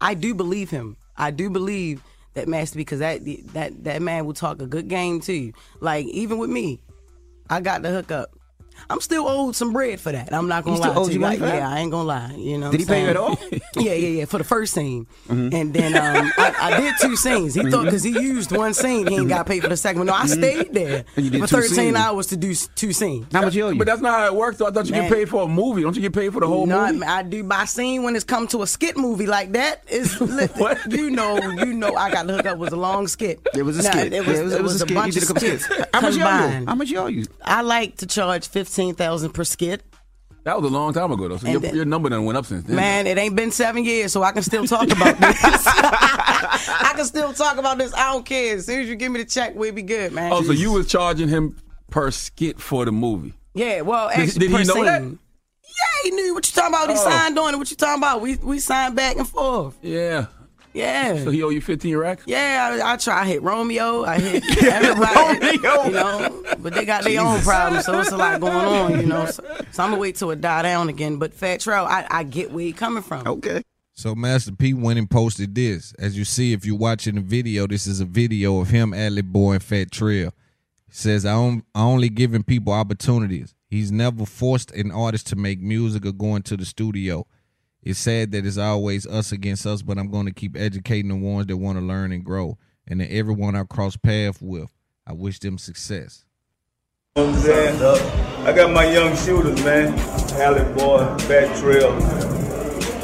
[SPEAKER 6] I do believe him. I do believe that Master because that that that man will talk a good game to you. Like even with me, I got the hook up. I'm still owed some bread for that. I'm not gonna
[SPEAKER 3] He
[SPEAKER 6] lie
[SPEAKER 3] owes
[SPEAKER 6] to
[SPEAKER 3] you
[SPEAKER 6] you. Like, yeah, I ain't gonna lie. You know,
[SPEAKER 3] Did he
[SPEAKER 6] I'm
[SPEAKER 3] pay you at
[SPEAKER 6] saying? yeah, yeah, yeah. For the first scene,
[SPEAKER 3] Mhm.
[SPEAKER 6] and then um, I, I did two scenes. He thought because he used one scene, he ain't got paid for the second one. No, I
[SPEAKER 16] Mhm.
[SPEAKER 6] stayed there
[SPEAKER 16] And you did
[SPEAKER 6] for 13
[SPEAKER 16] scenes.
[SPEAKER 6] hours to do two scenes. How much you owe you?
[SPEAKER 16] But that's not how it works. Though. I thought you
[SPEAKER 6] Man.
[SPEAKER 16] get paid for a movie. Don't you get paid for the whole
[SPEAKER 6] no,
[SPEAKER 16] movie?
[SPEAKER 6] I, I do my scene when it's come to a skit movie like that. Is what you know, you know, I got the hook up was a long skit.
[SPEAKER 3] It was a
[SPEAKER 6] Nah,
[SPEAKER 3] skit.
[SPEAKER 6] It was,
[SPEAKER 3] Yeah, it was- it was a skit. You
[SPEAKER 6] bunch
[SPEAKER 3] did a
[SPEAKER 6] of
[SPEAKER 3] couple
[SPEAKER 6] skits.
[SPEAKER 3] skits. How much you owe you? How much you owe you?
[SPEAKER 6] I like to charge fifteen thousand per skit.
[SPEAKER 16] That was a long time ago, though. So your,
[SPEAKER 6] then-
[SPEAKER 16] your number done went up since then.
[SPEAKER 6] Man, it ain't been seven years, so I can still talk about this. I can still talk about this. I don't care. As soon as you give me the check, we'll be good, man.
[SPEAKER 16] Oh, so you was charging him per skit for the movie?
[SPEAKER 6] Yeah, well,
[SPEAKER 16] Did-
[SPEAKER 6] actually,
[SPEAKER 16] did he
[SPEAKER 6] per
[SPEAKER 16] know
[SPEAKER 6] scene.
[SPEAKER 16] that?
[SPEAKER 6] Yeah, he knew what you talking about. He
[SPEAKER 16] Oh.
[SPEAKER 6] signed on it. What you talking about? We we signed back and forth.
[SPEAKER 16] Yeah.
[SPEAKER 6] Yeah.
[SPEAKER 16] So he owe you 15 racks?
[SPEAKER 6] Yeah, I, I try. I hit Romeo. I hit everybody. You know, but they got their own problems, so it's a lot going on. You know, so, so I'm gonna wait till it die down again. But Fat Trell, I, I get where he coming from.
[SPEAKER 3] Okay.
[SPEAKER 1] So Master P went and posted this. As you see, if you're watching the video, this is a video of him, Alley Boy, and Fat Trell. He says, I, on, I only giving people opportunities. He's never forced an artist to make music or go into the studio. It's sad that it's always us against us, but I'm going to keep educating the ones that want to learn and grow. And to everyone I cross paths with, I wish them success.
[SPEAKER 14] You know I'm saying? I got my young shooters, man. Alley Boy, Fat Trell,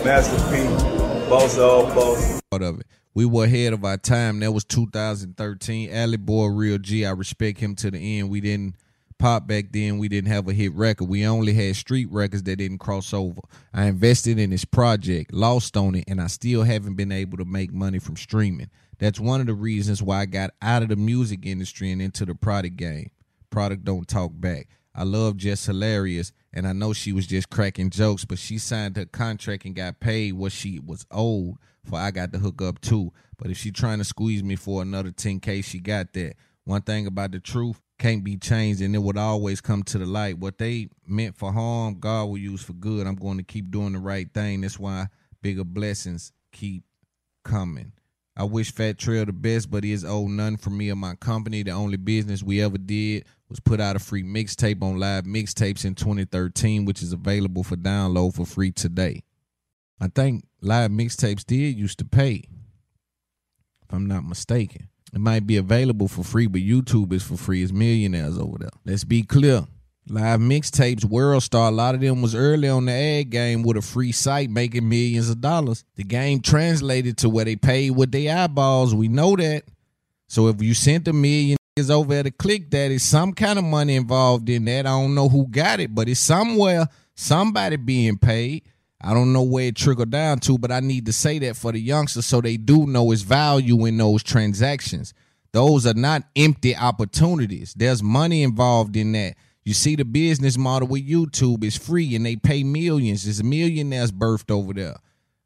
[SPEAKER 14] Master P, Boss All Boss.
[SPEAKER 1] part of it. We were ahead of our time. That was 2013. Alley Boy, real G. I respect him to the end. We didn't pop back then. We didn't have a hit record. We only had street records that didn't cross over. I invested in this project, lost on it, and I still haven't been able to make money from streaming. That's one of the reasons why I got out of the music industry and into the product game. Product don't talk back. I love Jess Hilarious, and I know she was just cracking jokes, but she signed her contract and got paid what she was owed for I got the hook up too. But if she trying to squeeze me for another 10K, she got that. One thing about the truth can't be changed, and it would always come to the light. What they meant for harm, God will use for good. I'm going to keep doing the right thing. That's why bigger blessings keep coming. I wish Fat Trell the best, but he is owed none from me or my company. The only business we ever did was put out a free mixtape on live mixtapes in 2013, which is available for download for free today. I think live mixtapes did used to pay, if I'm not mistaken. It might be available for free, but YouTube is for free. It's millionaires over there. Let's be clear. Live mixtapes, World Star, a lot of them was early on the ad game with a free site making millions of dollars. The game translated to where they paid with their eyeballs. We know that. So if you sent a million niggas over there to click that, it's some kind of money involved in that. I don't know who got it, but it's somewhere, somebody being paid. I don't know where it trickled down to, but I need to say that for the youngsters so they do know its value in those transactions. Those are not empty opportunities. There's money involved in that. You see, the business model with YouTube is free and they pay millions. There's a millionaires birthed over there,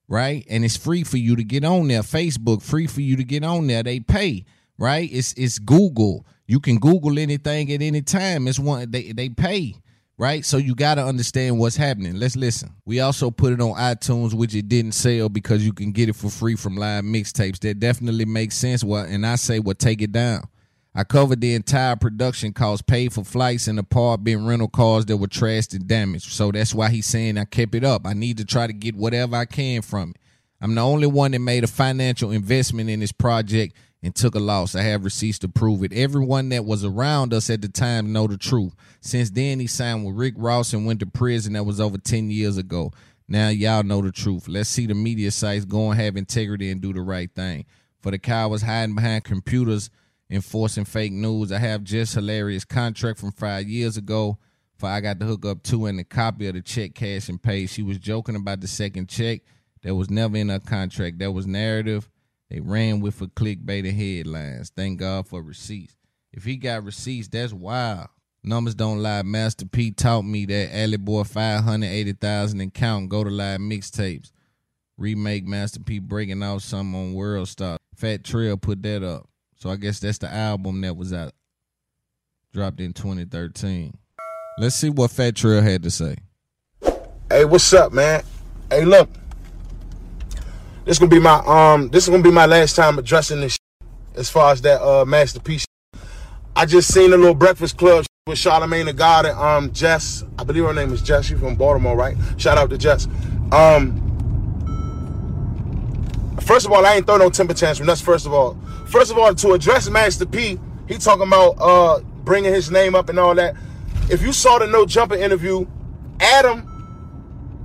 [SPEAKER 1] right? And it's free for you to get on there. Facebook, free for you to get on there. They pay, right? It's it's Google. You can Google anything at any time. It's one they they pay, right? So you got to understand what's happening. Let's listen. We also put it on iTunes, which it didn't sell because you can get it for free from live mixtapes. That definitely makes sense. Well, and I say, well, take it down. I covered the entire production cost, paid for flights and apartment rental cars that were trashed and damaged. So that's why he's saying I kept it up. I need to try to get whatever I can from it. I'm the only one that made a financial investment in this project and took a loss. I have receipts to prove it. Everyone that was around us at the time know the truth. Since then, he signed with Rick Ross and went to prison. That was over 10 years ago. Now y'all know the truth. Let's see the media sites go and have integrity and do the right thing. For the cowards hiding behind computers enforcing fake news, I have Jess Hilarious contract from five years ago. For I got to hook up to and a copy of the check cash and pay. She was joking about the second check. That was never in her contract. That was narrative. They ran with a clickbait and headlines. Thank God for receipts. If he got receipts, that's wild. Numbers don't lie. Master P taught me that Alley Boy 580,000 and count. Go to live mixtapes. Remake Master P breaking out some on World Star. Fat Trell put that up. So I guess that's the album that was out. Dropped in 2013. Let's see what Fat Trell had to say.
[SPEAKER 4] Hey, what's up, man? Hey, look. This gonna be my um. This is gonna be my last time addressing this. As far as that uh Master P, I just seen a little Breakfast Club with Charlamagne the God and um Jess. I believe her name is Jess. She's from Baltimore, right? Shout out to Jess. Um. First of all, I ain't throw no temper tantrum. That's first of all. First of all, to address Master P, he talking about uh bringing his name up and all that. If you saw the No Jumper interview, Adam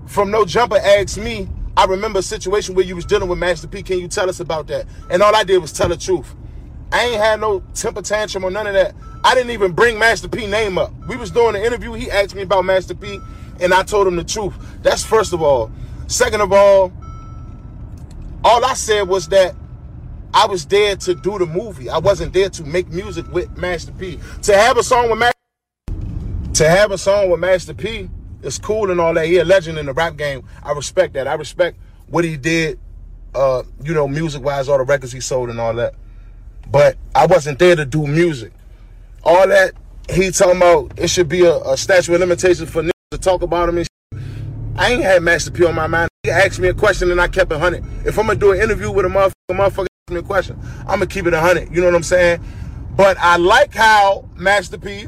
[SPEAKER 4] from No Jumper asked me, I remember a situation where you was dealing with Master P. Can you tell us about that? And all I did was tell the truth. I ain't had no temper tantrum or none of that. I didn't even bring Master P name up. We was doing the interview. He asked me about Master P, and I told him the truth. That's first of all. Second of all, all I said was that I was there to do the movie. I wasn't there to make music with Master P. To have a song with Master to have a song with Master P is cool and all that. He a legend in the rap game. I respect that. I respect what he did, uh, you know, music wise, all the records he sold and all that. But I wasn't there to do music. All that he talking about, it should be a, a statute of limitations for niggas to talk about him and shit. I ain't had Master P on my mind. He asked me a question and I kept it 100. If I'm gonna do an interview with a motherfucker, motherfucker ask me a question, I'm gonna keep it 100. You know what I'm saying? But I like how Master P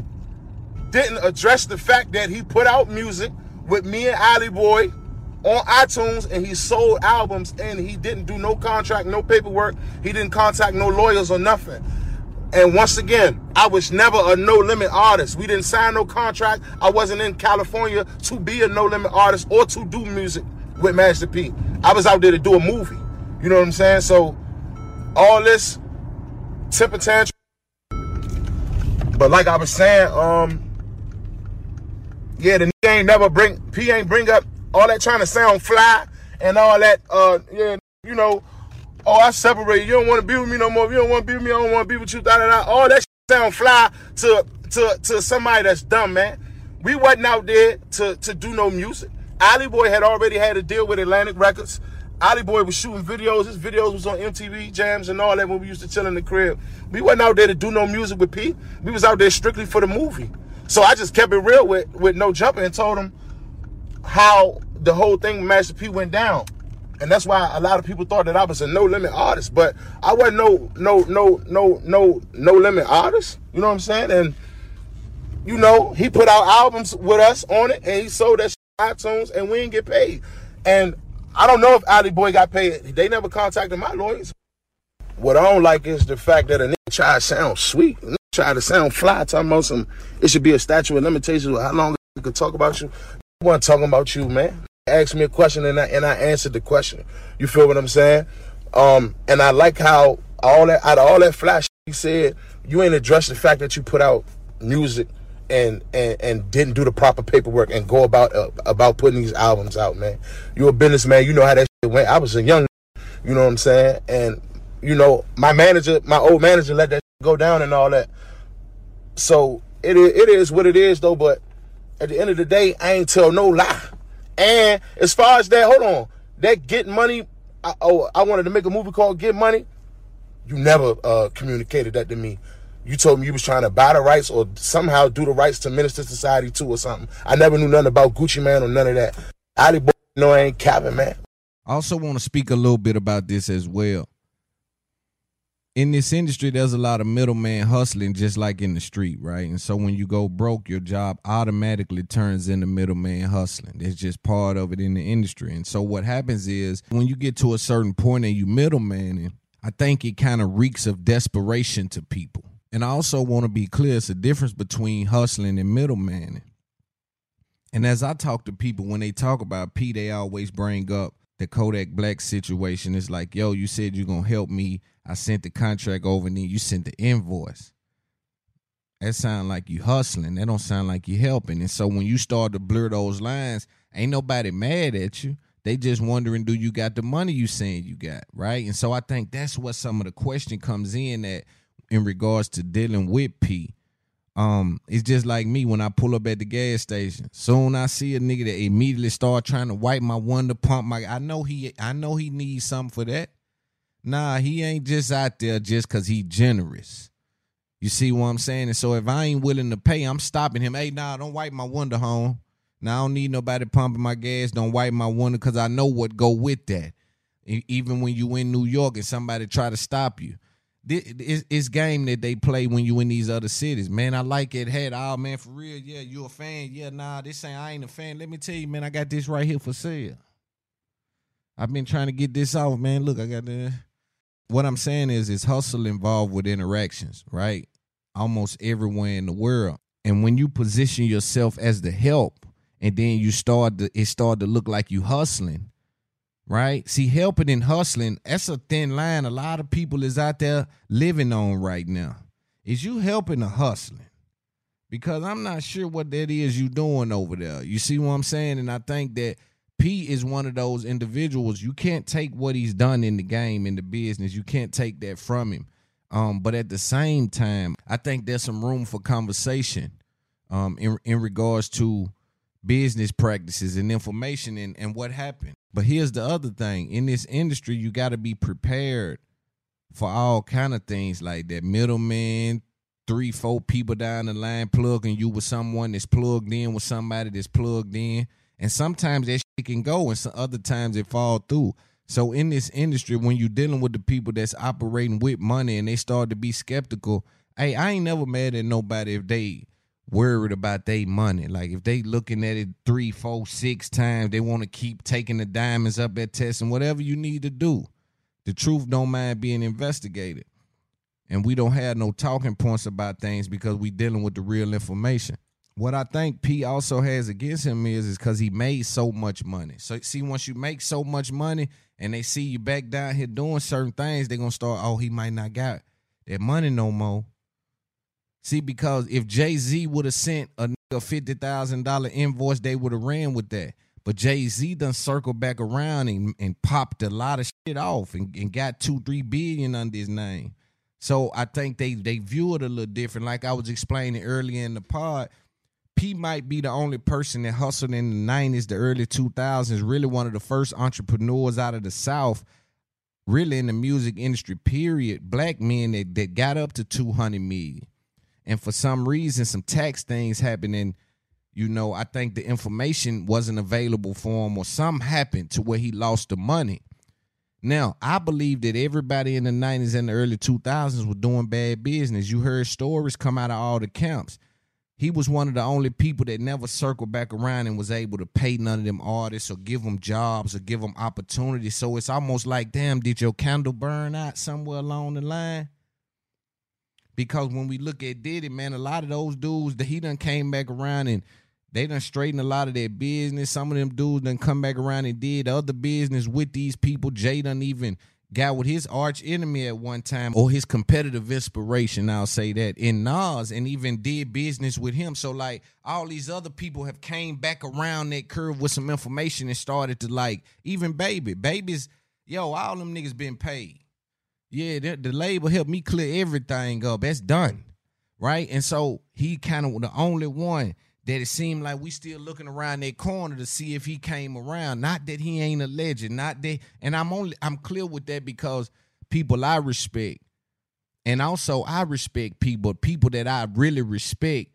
[SPEAKER 4] didn't address the fact that he put out music with me and Alley Boy on iTunes and he sold albums and he didn't do no contract, no paperwork. He didn't contact no lawyers or nothing. And once again, I was never a no limit artist. We didn't sign no contract. I wasn't in California to be a no limit artist or to do music with Master P. I was out there to do a movie. You know what I'm saying? So all this temper tantrum. But like I was saying, um, yeah, the nigga ain't never bring P ain't bring up all that trying to sound fly and all that. Uh, yeah, you know, oh I separate. You don't want to be with me no more. You don't want to be with me, I don't want to be with you. Da da da. All that sound fly to to to somebody that's dumb, man. We wasn't out there to to do no music. Alley Boy had already had a deal with Atlantic Records. Alley Boy was shooting videos. His videos was on MTV jams and all that when we used to chill in the crib. We wasn't out there to do no music with P. We was out there strictly for the movie. So I just kept it real with, with No Jumper and told him how the whole thing with Master P went down. And that's why a lot of people thought that I was a no limit artist, but I wasn't no no no no no no limit artist. You know what I'm saying? And you know, he put out albums with us on it and he sold that iTunes and we didn't get paid. And I don't know if Alley Boy got paid. They never contacted my lawyers. What I don't like is the fact that a nigga try to sound sweet. Try to sound fly, talking about some it should be a statute of limitations how long we could talk about you. I wasn't talking about you, man. Asked me a question and I and I answered the question. You feel what I'm saying? Um, and I like how all that out of all that flash he said, you ain't addressed the fact that you put out music and and and didn't do the proper paperwork and go about uh, about putting these albums out, man. You're a businessman. You know how that went. I was a young, you know what I'm saying, and you know my manager, my old manager, let that go down and all that. So it is, it is what it is though. But at the end of the day, I ain't tell no lie. And as far as that, hold on, that get money. I, oh, I wanted to make a movie called Get Money. You never uh, communicated that to me. You told me you was trying to buy the rights or somehow do the rights to Menace II Society 2 or something. I never knew nothing about Gucci Mane or none of that. Alley Boy, no, I ain't capping, man.
[SPEAKER 1] I also want to speak a little bit about this as well. In this industry, there's a lot of middleman hustling, just like in the street, right? And so when you go broke, your job automatically turns into middleman hustling. It's just part of it in the industry. And so what happens is when you get to a certain point and you middlemaning, I think it kind of reeks of desperation to people. And I also want to be clear it's a difference between hustling and middlemaning. And as I talk to people, when they talk about P, they always bring up the Kodak Black situation. It's like, yo, you said you're going to help me. I sent the contract over, and then you sent the invoice. That sound like you hustling. That don't sound like you helping. And so when you start to blur those lines, ain't nobody mad at you. They just wondering, do you got the money you saying you got, right? And so I think that's what some of the question comes in at in regards to dealing with P. Um, it's just like me when I pull up at the gas station. Soon I see a nigga that immediately start trying to wipe my wonder pump. My I know he I know he needs something for that. Nah, he ain't just out there just cause he generous. You see what I'm saying? And so if I ain't willing to pay, I'm stopping him. Hey, nah, don't wipe my window home. Now I don't need nobody pumping my gas. Don't wipe my window because I know what go with that. Even when you in New York and somebody try to stop you. It's game that they play when you in these other cities. Man, I like it. Head, oh man, for real. Yeah, you a fan? Yeah, nah, this ain't I ain't a fan. Let me tell you, man, I got this right here for sale. I've been trying to get this off, man. Look, I got the what I'm saying is is hustle involved with interactions, right? Almost everywhere in the world. And when you position yourself as the help and then you start to it start to look like you hustling, right? See, helping and hustling, that's a thin line a lot of people is out there living on right now. Is you helping or hustling? Because I'm not sure what that is you doing over there. You see what I'm saying? And I think that P is one of those individuals. You can't take what he's done in the game, in the business. You can't take that from him. Um, but at the same time, I think there's some room for conversation um, in in regards to business practices and information and, and what happened. But here's the other thing: in this industry, you got to be prepared for all kind of things like that. Middleman, three, four people down the line plugging you with someone that's plugged in with somebody that's plugged in. And sometimes that shit can go and some other times it fall through. So in this industry, when you're dealing with the people that's operating with money and they start to be skeptical, hey, I ain't never mad at nobody if they worried about their money. Like if they looking at it three, four, six times, they want to keep taking the diamonds up at test and whatever you need to do. The truth don't mind being investigated. And we don't have no talking points about things because we dealing with the real information. What I think P also has against him is is because he made so much money. So see, once you make so much money and they see you back down here doing certain things, they're gonna start, oh, he might not got that money no more. See, because if Jay Z would have sent a nigga fifty thousand dollar invoice, they would have ran with that. But Jay Z done circled back around and, and popped a lot of shit off and, and got two, three billion under his name. So I think they they view it a little different. Like I was explaining earlier in the pod, P might be the only person that hustled in the nineties, the early two thousands, really one of the first entrepreneurs out of the South, really in the music industry, period. Black men that, that got up to two hundred million. And for some reason, some tax things happening, you know, I think the information wasn't available for him or something happened to where he lost the money. Now, I believe that everybody in the 90s and the early 2000s was doing bad business. You heard stories come out of all the camps. He was one of the only people that never circled back around and was able to pay none of them artists or give them jobs or give them opportunities. So it's almost like, damn, did your candle burn out somewhere along the line? Because when we look at Diddy, man, a lot of those dudes that he done came back around and they done straightened a lot of their business. Some of them dudes done come back around and did other business with these people. Jay done even got with his arch enemy at one time or his competitive inspiration, I'll say that, in Nas and even did business with him. So like all these other people have came back around that curve with some information and started to like even baby. Babies, yo, all them niggas been paid. Yeah, the, the label helped me clear everything up. That's done. Right? And so he kind of the only one that it seemed like we still looking around that corner to see if he came around. Not that he ain't a legend, not that and I'm only I'm clear with that because people I respect. And also I respect people, people that I really respect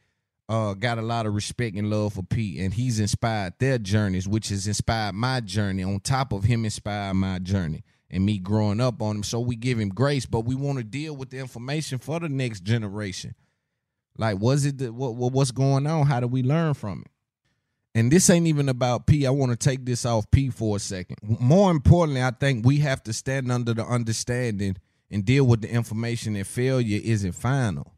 [SPEAKER 1] uh got a lot of respect and love for Pete and he's inspired their journeys, which has inspired my journey on top of him inspired my journey and me growing up on him. So we give him grace, but we want to deal with the information for the next generation. Like, was it the, what, what what's going on? How do we learn from it? And this ain't even about P. I want to take this off P for a second. More importantly, I think we have to stand under the understanding and deal with the information that failure isn't final.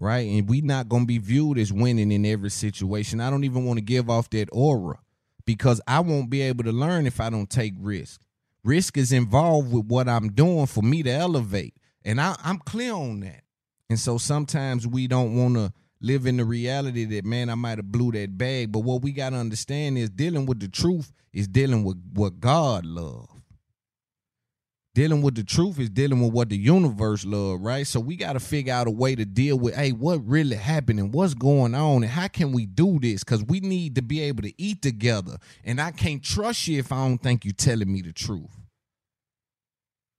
[SPEAKER 1] Right. And we not gonna be viewed as winning in every situation. I don't even want to give off that aura because I won't be able to learn if I don't take risk. Risk is involved with what I'm doing for me to elevate. And I, I'm clear on that. And so sometimes we don't want to live in the reality that man, I might have blew that bag. But what we got to understand is dealing with the truth is dealing with what God love. Dealing with the truth is dealing with what the universe love, right? So we got to figure out a way to deal with, hey, what really happened and what's going on and how can we do this? Because we need to be able to eat together. And I can't trust you if I don't think you're telling me the truth.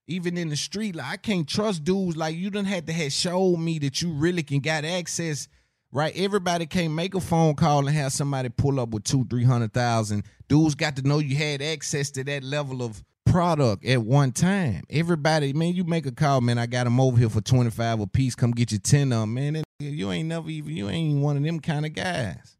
[SPEAKER 1] Even in the street, like I can't trust dudes like you done had to have showed me that you really can got access. Right, everybody can't make a phone call and have somebody pull up with two, three hundred thousand. Dudes got to know you had access to that level of product at one time. Everybody, man, you make a call, man. I got them over here for twenty five a piece. Come get your ten of 'em, man. And you ain't never even you ain't one of them kind of guys.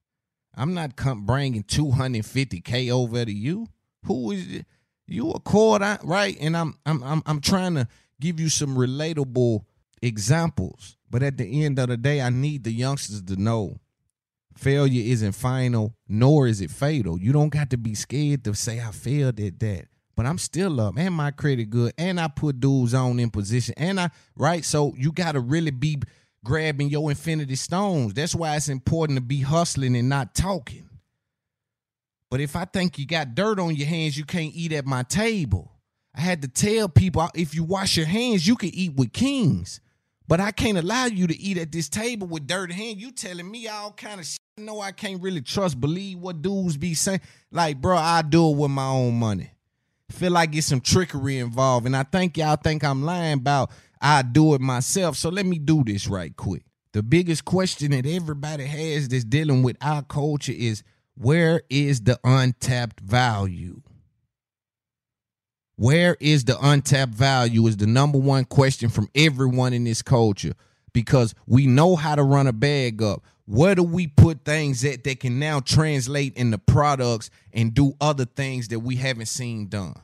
[SPEAKER 1] I'm not bringing two hundred fifty k over to you. Who is it? You a quarter right? And I'm I'm I'm I'm trying to give you some relatable examples. But at the end of the day, I need the youngsters to know failure isn't final, nor is it fatal. You don't got to be scared to say I failed at that. But I'm still up and my credit good. And I put dudes on in position. And I right. So you gotta really be grabbing your infinity stones. That's why it's important to be hustling and not talking. But if I think you got dirt on your hands, you can't eat at my table. I had to tell people if you wash your hands, you can eat with kings. But I can't allow you to eat at this table with dirty hands. You telling me all kind of shit. No, I can't really trust, believe what dudes be saying. Like, bro, I do it with my own money. Feel like it's some trickery involved. And I think y'all think I'm lying about I do it myself. So let me do this right quick. The biggest question that everybody has that's dealing with our culture is where is the untapped value? Where is the untapped value is the number one question from everyone in this culture because we know how to run a bag up. Where do we put things that that can now translate into products and do other things that we haven't seen done?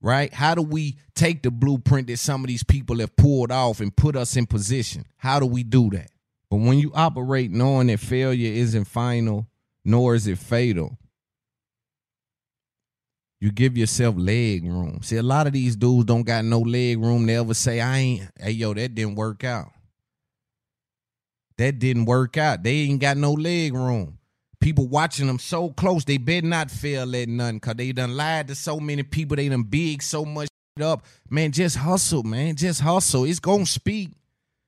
[SPEAKER 1] Right? How do we take the blueprint that some of these people have pulled off and put us in position? How do we do that? But when you operate knowing that failure isn't final, nor is it fatal. You give yourself leg room. See, a lot of these dudes don't got no leg room. They ever say, I ain't, hey, yo, that didn't work out. That didn't work out. They ain't got no leg room. People watching them so close, they better not fail at nothing because they done lied to so many people. They done big so much up. Man, just hustle, man. Just hustle. It's going to speak.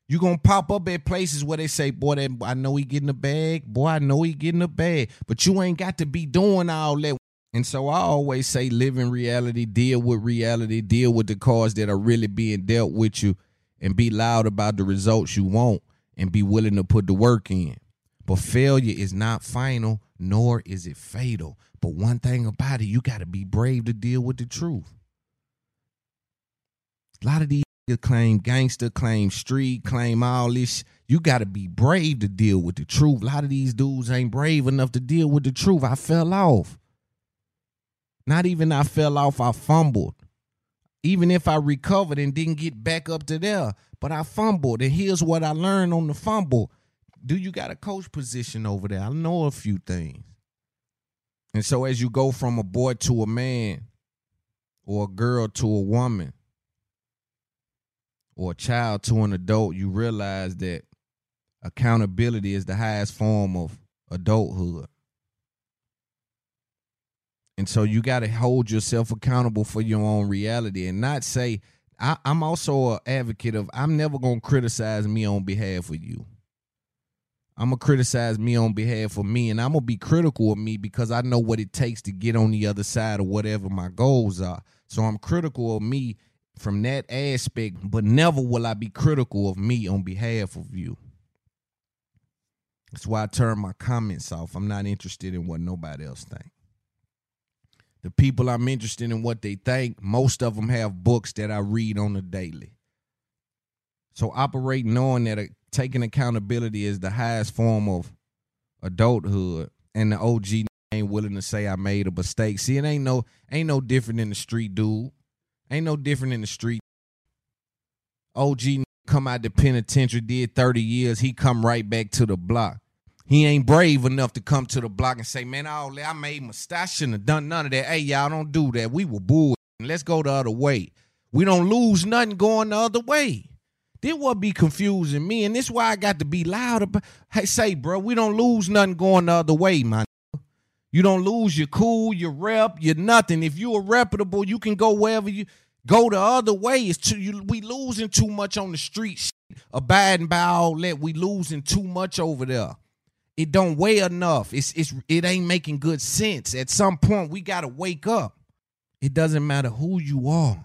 [SPEAKER 1] You gonna pop up at places where they say, "Boy, that I know he getting a bag. Boy, I know he getting a bag." But you ain't got to be doing all that. And so I always say, live in reality, deal with reality, deal with the cards that are really being dealt with you, and be loud about the results you want, and be willing to put the work in. But failure is not final, nor is it fatal. But one thing about it, you got to be brave to deal with the truth. A lot of these claim gangster, claim street, claim all this. You got to be brave to deal with the truth. A lot of these dudes ain't brave enough to deal with the truth. I fell off. Not even I fell off, I fumbled. Even if I recovered and didn't get back up to there, but I fumbled. And here's what I learned on the fumble. Do you got a coach position over there? I know a few things. And so as you go from a boy to a man or a girl to a woman, or a child to an adult, you realize that accountability is the highest form of adulthood. And so you got to hold yourself accountable for your own reality and not say, I, am also an advocate of I'm never going to criticize me on behalf of you. I'm going to criticize me on behalf of me and I'm going to be critical of me because I know what it takes to get on the other side of whatever my goals are. So I'm critical of me from that aspect, but never will I be critical of me on behalf of you. That's why I turn my comments off. I'm not interested in what nobody else think. The people I'm interested in what they think, most of them have books that I read on a daily. So operate knowing that a, taking accountability is the highest form of adulthood, and the OG ain't willing to say I made a mistake. See, it ain't no ain't no different than the street dude. Ain't no different in the street. OG come out the penitentiary, did 30 years. He come right back to the block. He ain't brave enough to come to the block and say, man, I made mistakes. I shouldn't have done none of that. Hey, y'all don't do that. We were bull. Let's go the other way. We don't lose nothing going the other way. This what be confusing me, and this why I got to be loud about. Hey, say, bro, we don't lose nothing going the other way, man. You don't lose your cool, your rep, your nothing. If you are reputable, you can go wherever you go the other way. It's too you we losing too much on the street. Shit. Abiding by all that, we losing too much over there. It don't weigh enough. It's it's it ain't making good sense. At some point, we gotta wake up. It doesn't matter who you are.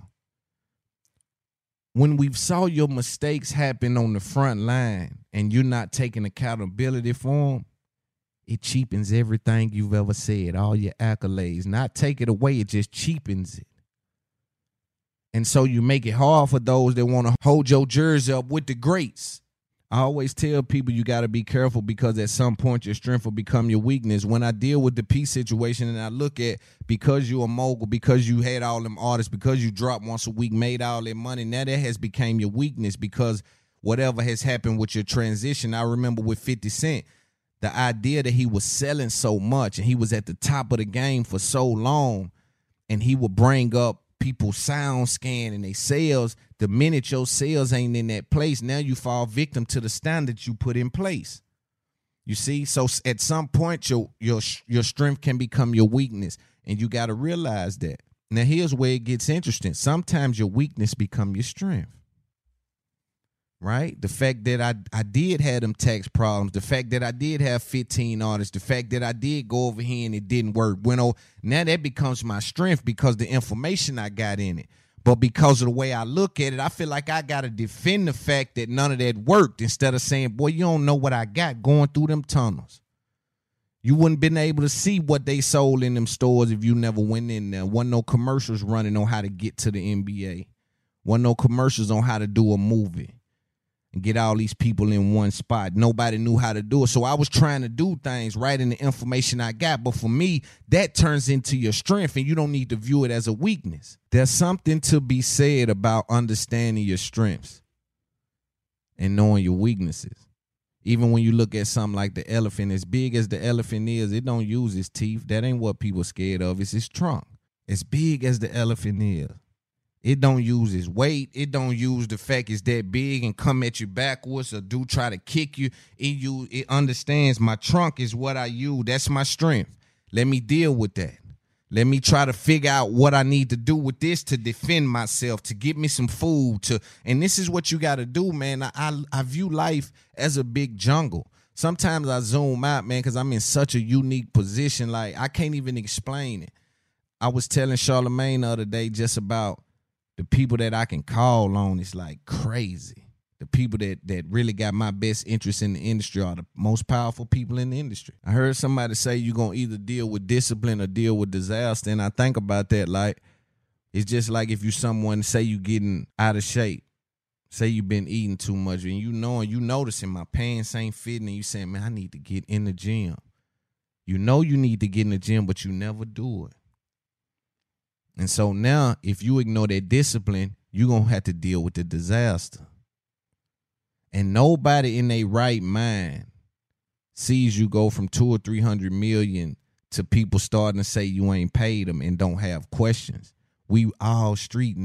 [SPEAKER 1] When we saw your mistakes happen on the front line and you're not taking accountability for them, it cheapens everything you've ever said, all your accolades. Not take it away, it just cheapens it. And so you make it hard for those that want to hold your jersey up with the greats. I always tell people you got to be careful because at some point your strength will become your weakness. When I deal with the P situation and I look at because you're a mogul, because you had all them artists, because you dropped once a week, made all that money, now that has become your weakness because whatever has happened with your transition. I remember with 50 Cent, the idea that he was selling so much and he was at the top of the game for so long and he would bring up people SoundScan and they sales the minute your sales ain't in that place now you fall victim to the standards you put in place. You see? So at some point your your your strength can become your weakness and you got to realize that. Now here's where it gets interesting. Sometimes your weakness become your strength right? The fact that I I did have them tax problems, the fact that I did have 15 artists, the fact that I did go over here and it didn't work. Bueno, now that becomes my strength because the information I got in it. But because of the way I look at it, I feel like I gotta defend the fact that none of that worked instead of saying, boy, you don't know what I got going through them tunnels. You wouldn't been able to see what they sold in them stores if you never went in there. Wasn't no commercials running on how to get to the NBA. Wasn't no commercials on how to do a movie and get all these people in one spot. Nobody knew how to do it. So I was trying to do things right in the information I got. But for me, that turns into your strength, and you don't need to view it as a weakness. There's something to be said about understanding your strengths and knowing your weaknesses. Even when you look at something like the elephant, as big as the elephant is, it don't use its teeth. That ain't what people scared of. It's its trunk. As big as the elephant is. It don't use its weight. It don't use the fact it's that big and come at you backwards or do try to kick you. It you it understands my trunk is what I use. That's my strength. Let me deal with that. Let me try to figure out what I need to do with this to defend myself, to get me some food, to and this is what you gotta do, man. I I, I view life as a big jungle. Sometimes I zoom out, man, because I'm in such a unique position. Like I can't even explain it. I was telling Charlemagne the other day just about the people that I can call on is like crazy. The people that that really got my best interest in the industry are the most powerful people in the industry. I heard somebody say you're gonna either deal with discipline or deal with disaster, and I think about that like it's just like if you someone say you getting out of shape, say you've been eating too much, and you know and you noticing my pants ain't fitting, and you saying, man, I need to get in the gym. You know you need to get in the gym, but you never do it. And so now, if you ignore that discipline, you're going to have to deal with the disaster. And nobody in their right mind sees you go from two or 300 million to people starting to say you ain't paid them and don't have questions. We all street.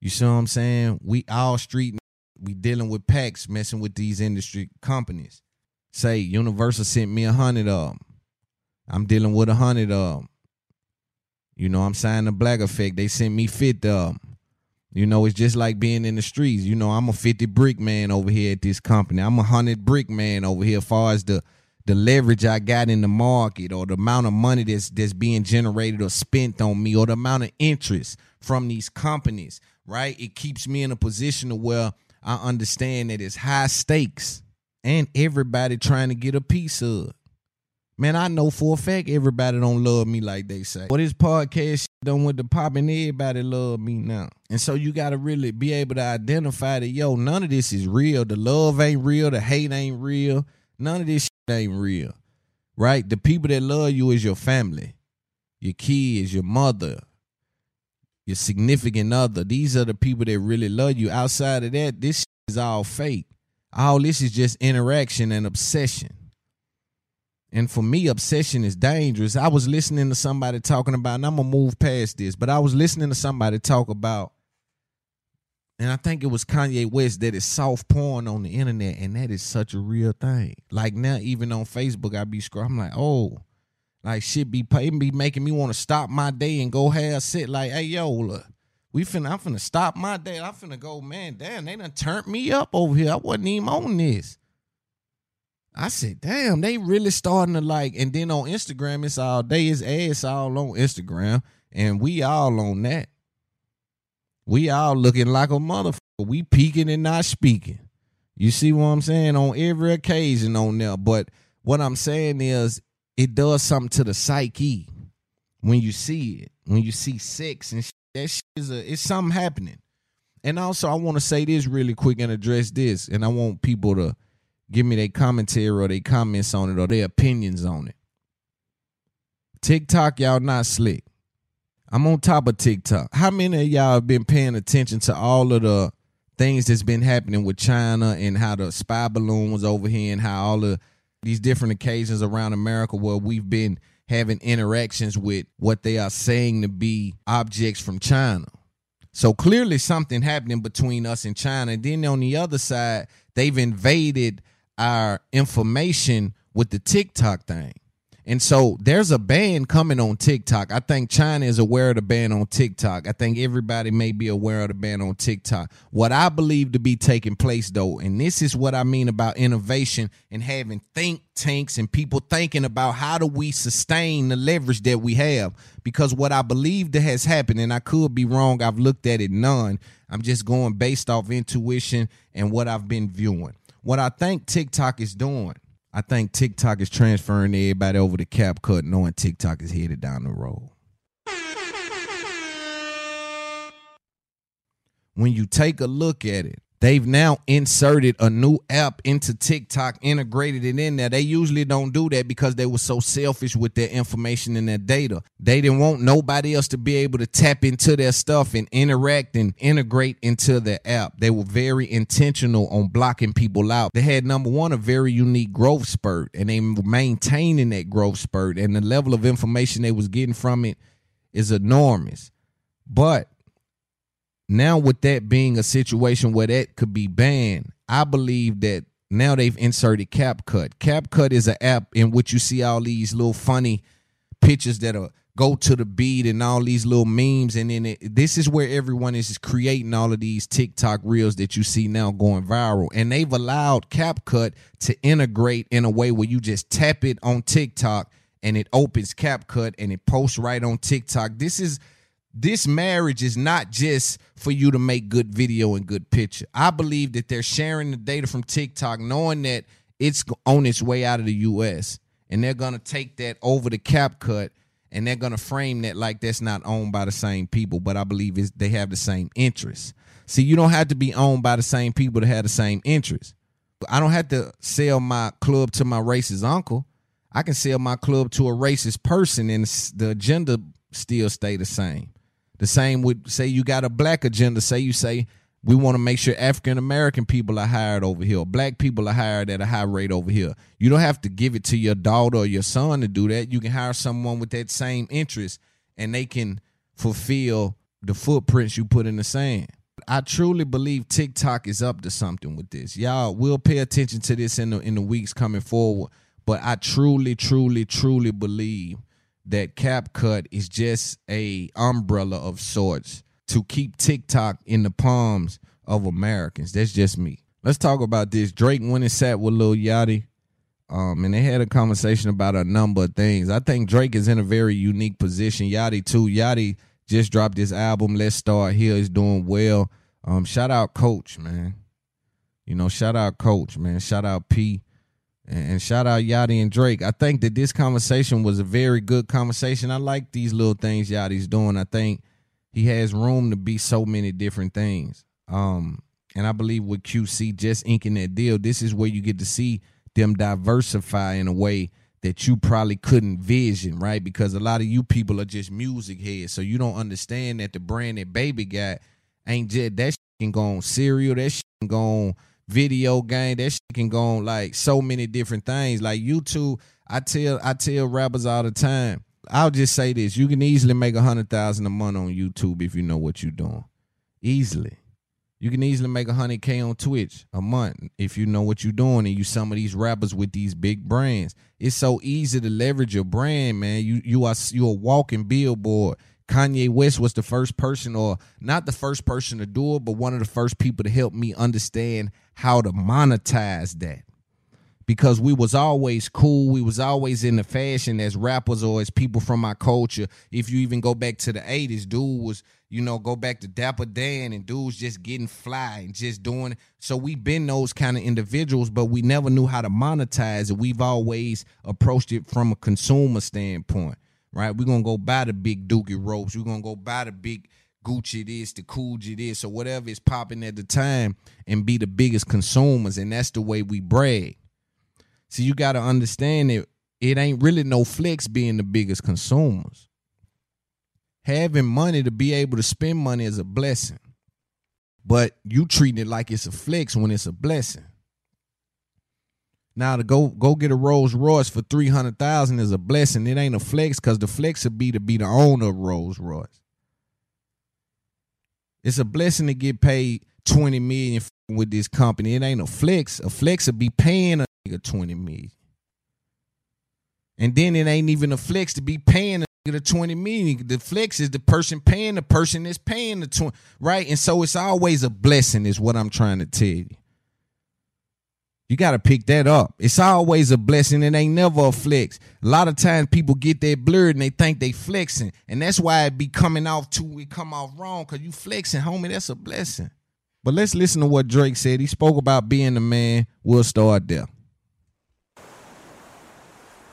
[SPEAKER 1] You see what I'm saying? We all street. We dealing with packs messing with these industry companies. Say Universal sent me a hundred of them. I'm dealing with a hundred of them. You know, I'm signing the Black Effect. They sent me 50 of them. You know, it's just like being in the streets. You know, I'm a 50 brick man over here at this company. I'm a 100 brick man over here as far as the the leverage I got in the market or the amount of money that's that's being generated or spent on me or the amount of interest from these companies, right? It keeps me in a position where I understand that it's high stakes and everybody trying to get a piece of. Man, I know for a fact everybody don't love me like they say. But this podcast done with the popping, and everybody love me now. And so you gotta really be able to identify that, yo, none of this is real. The love ain't real, the hate ain't real. None of this ain't real. Right? The people that love you is your family, your kids, your mother, your significant other. These are the people that really love you. Outside of that, this is all fake. All this is just interaction and obsession. And for me, obsession is dangerous. I was listening to somebody talking about, and I'm gonna move past this, but I was listening to somebody talk about and I think it was Kanye West that is soft porn on the internet, and that is such a real thing. Like now, even on Facebook, I be scrolling. I'm like, oh, like shit be pay be making me want to stop my day and go have sit. Like, hey yo, look, we finna I'm finna stop my day. I'm finna go, man. Damn, they done turned me up over here. I wasn't even on this. I said, damn, they really starting to like. And then on Instagram, it's all day. It's ass all on Instagram, and we all on that. We all looking like a motherfucker. We peeking and not speaking. You see what I'm saying? On every occasion on there. But what I'm saying is it does something to the psyche when you see it. When you see sex and shit, that shit is a it's something happening. And also I want to say this really quick and address this. And I want people to give me their commentary or their comments on it or their opinions on it. TikTok, y'all not slick. I'm on top of TikTok. How many of y'all have been paying attention to all of the things that's been happening with China and how the spy balloon was over here and how all of these different occasions around America where we've been having interactions with what they are saying to be objects from China. So clearly something happening between us and China. And then on the other side, they've invaded our information with the TikTok thing. And so there's a ban coming on TikTok. I think China is aware of the ban on TikTok. I think everybody may be aware of the ban on TikTok. What I believe to be taking place, though, and this is what I mean about innovation and having think tanks and people thinking about how do we sustain the leverage that we have. Because what I believe that has happened, and I could be wrong, I've looked at it none. I'm just going based off intuition and what I've been viewing. What I think TikTok is doing I think TikTok is transferring everybody over to CapCut, knowing TikTok is headed down the road. When you take a look at it, they've now inserted a new app into TikTok, integrated it in there. They usually don't do that because they were so selfish with their information and their data. They didn't want nobody else to be able to tap into their stuff and interact and integrate into their app. They were very intentional on blocking people out. They had number one, a very unique growth spurt, and they were maintaining that growth spurt. And the level of information they was getting from it is enormous. But now with that being a situation where that could be banned, I believe that now they've inserted CapCut. CapCut is an app in which you see all these little funny pictures that are go to the beat and all these little memes and then it, this is where everyone is creating all of these TikTok reels that you see now going viral and they've allowed CapCut to integrate in a way where you just tap it on TikTok and it opens CapCut and it posts right on TikTok. This is this marriage is not just for you to make good video and good picture. I believe that they're sharing the data from TikTok, knowing that it's on its way out of the US, and they're gonna take that over the CapCut and they're gonna frame that like that's not owned by the same people. But I believe it's, they have the same interests. See, you don't have to be owned by the same people to have the same interests. I don't have to sell my club to my racist uncle. I can sell my club to a racist person, and the agenda still stay the same. The same with say you got a black agenda. Say you say we want to make sure African American people are hired over here. Black people are hired at a high rate over here. You don't have to give it to your daughter or your son to do that. You can hire someone with that same interest and they can fulfill the footprints you put in the sand. I truly believe TikTok is up to something with this. Y'all will pay attention to this in the in the weeks coming forward. But I truly, truly, truly believe that CapCut is just a umbrella of sorts to keep TikTok in the palms of Americans. That's just me. Let's talk about this. Drake went and sat with Lil Yachty, um, and they had a conversation about a number of things. I think Drake is in a very unique position. Yachty too. Yachty just dropped his album. Let's start here. Is doing well. Um, shout out Coach, man. You know, shout out Coach, man. Shout out P. And shout out Yachty and Drake. I think that this conversation was a very good conversation. I like these little things Yachty's doing. I think he has room to be so many different things. Um, and I believe with QC just inking that deal, this is where you get to see them diversify in a way that you probably couldn't vision, right? Because a lot of you people are just music heads, so you don't understand that the brand that Baby got ain't just that shit can go on cereal, that shit can go on video game. That shit can go on like so many different things. Like YouTube, I tell I tell rappers all the time. I'll just say this: you can easily make a hundred thousand a month on YouTube if you know what you're doing. Easily, You can easily make a hundred K on Twitch a month if you know what you're doing and you some of these rappers with these big brands. It's so easy to leverage your brand, man. You you are you a walking billboard. Kanye West was the first person, or not the first person to do it, but one of the first people to help me understand how to monetize that. Because we was always cool, we was always in the fashion as rappers or as people from my culture. If you even go back to the '80s, dude was you know go back to Dapper Dan and dudes just getting fly and just doing. it. So we been those kind of individuals, but we never knew how to monetize it. We've always approached it from a consumer standpoint right? We're gonna go buy the big dookie ropes. We're gonna go buy the big Gucci this, the Coogi this, or whatever is popping at the time, and be the biggest consumers. And that's the way we brag. So you gotta understand that it ain't really no flex being the biggest consumers. Having money to be able to spend money is a blessing. But you treating it like it's a flex when it's a blessing. Now to go go get a Rolls Royce for three hundred thousand is a blessing. It ain't a flex because the flex would be to be the owner of Rolls Royce. It's a blessing to get paid twenty million with this company. It ain't a flex. A flex would be paying a nigga twenty million, and then it ain't even a flex to be paying a nigga the twenty million. The flex is the person paying the person that's paying the twenty, right? And so it's always a blessing, is what I'm trying to tell you. You got to pick that up. It's always a blessing. It ain't never a flex. A lot of times people get that blurred and they think they flexing. And that's why it be coming off too, it come off wrong because you flexing, homie. That's a blessing. But let's listen to what Drake said. He spoke about being the man. We'll start there.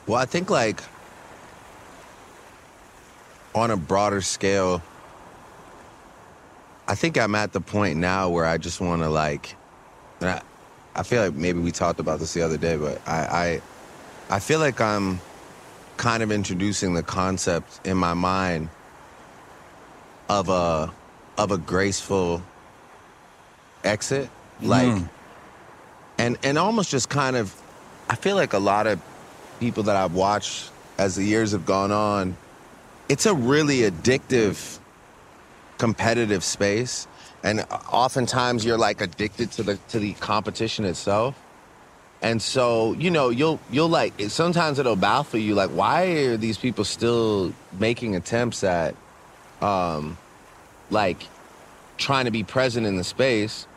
[SPEAKER 18] Well, I think like on a broader scale, I think I'm at the point now where I just want to like, I, feel like maybe we talked about this the other day, but I, I, I feel like I'm kind of introducing the concept in my mind of a, of a graceful exit, like,
[SPEAKER 19] Mm.
[SPEAKER 18] and and almost just kind of, I feel like a lot of people that I've watched as the years have gone on, it's a really addictive, competitive space, and oftentimes you're like addicted to the to the competition itself. And so, you know, you'll you'll like sometimes it'll baffle you like why are these people still making attempts at um like trying to be present in the space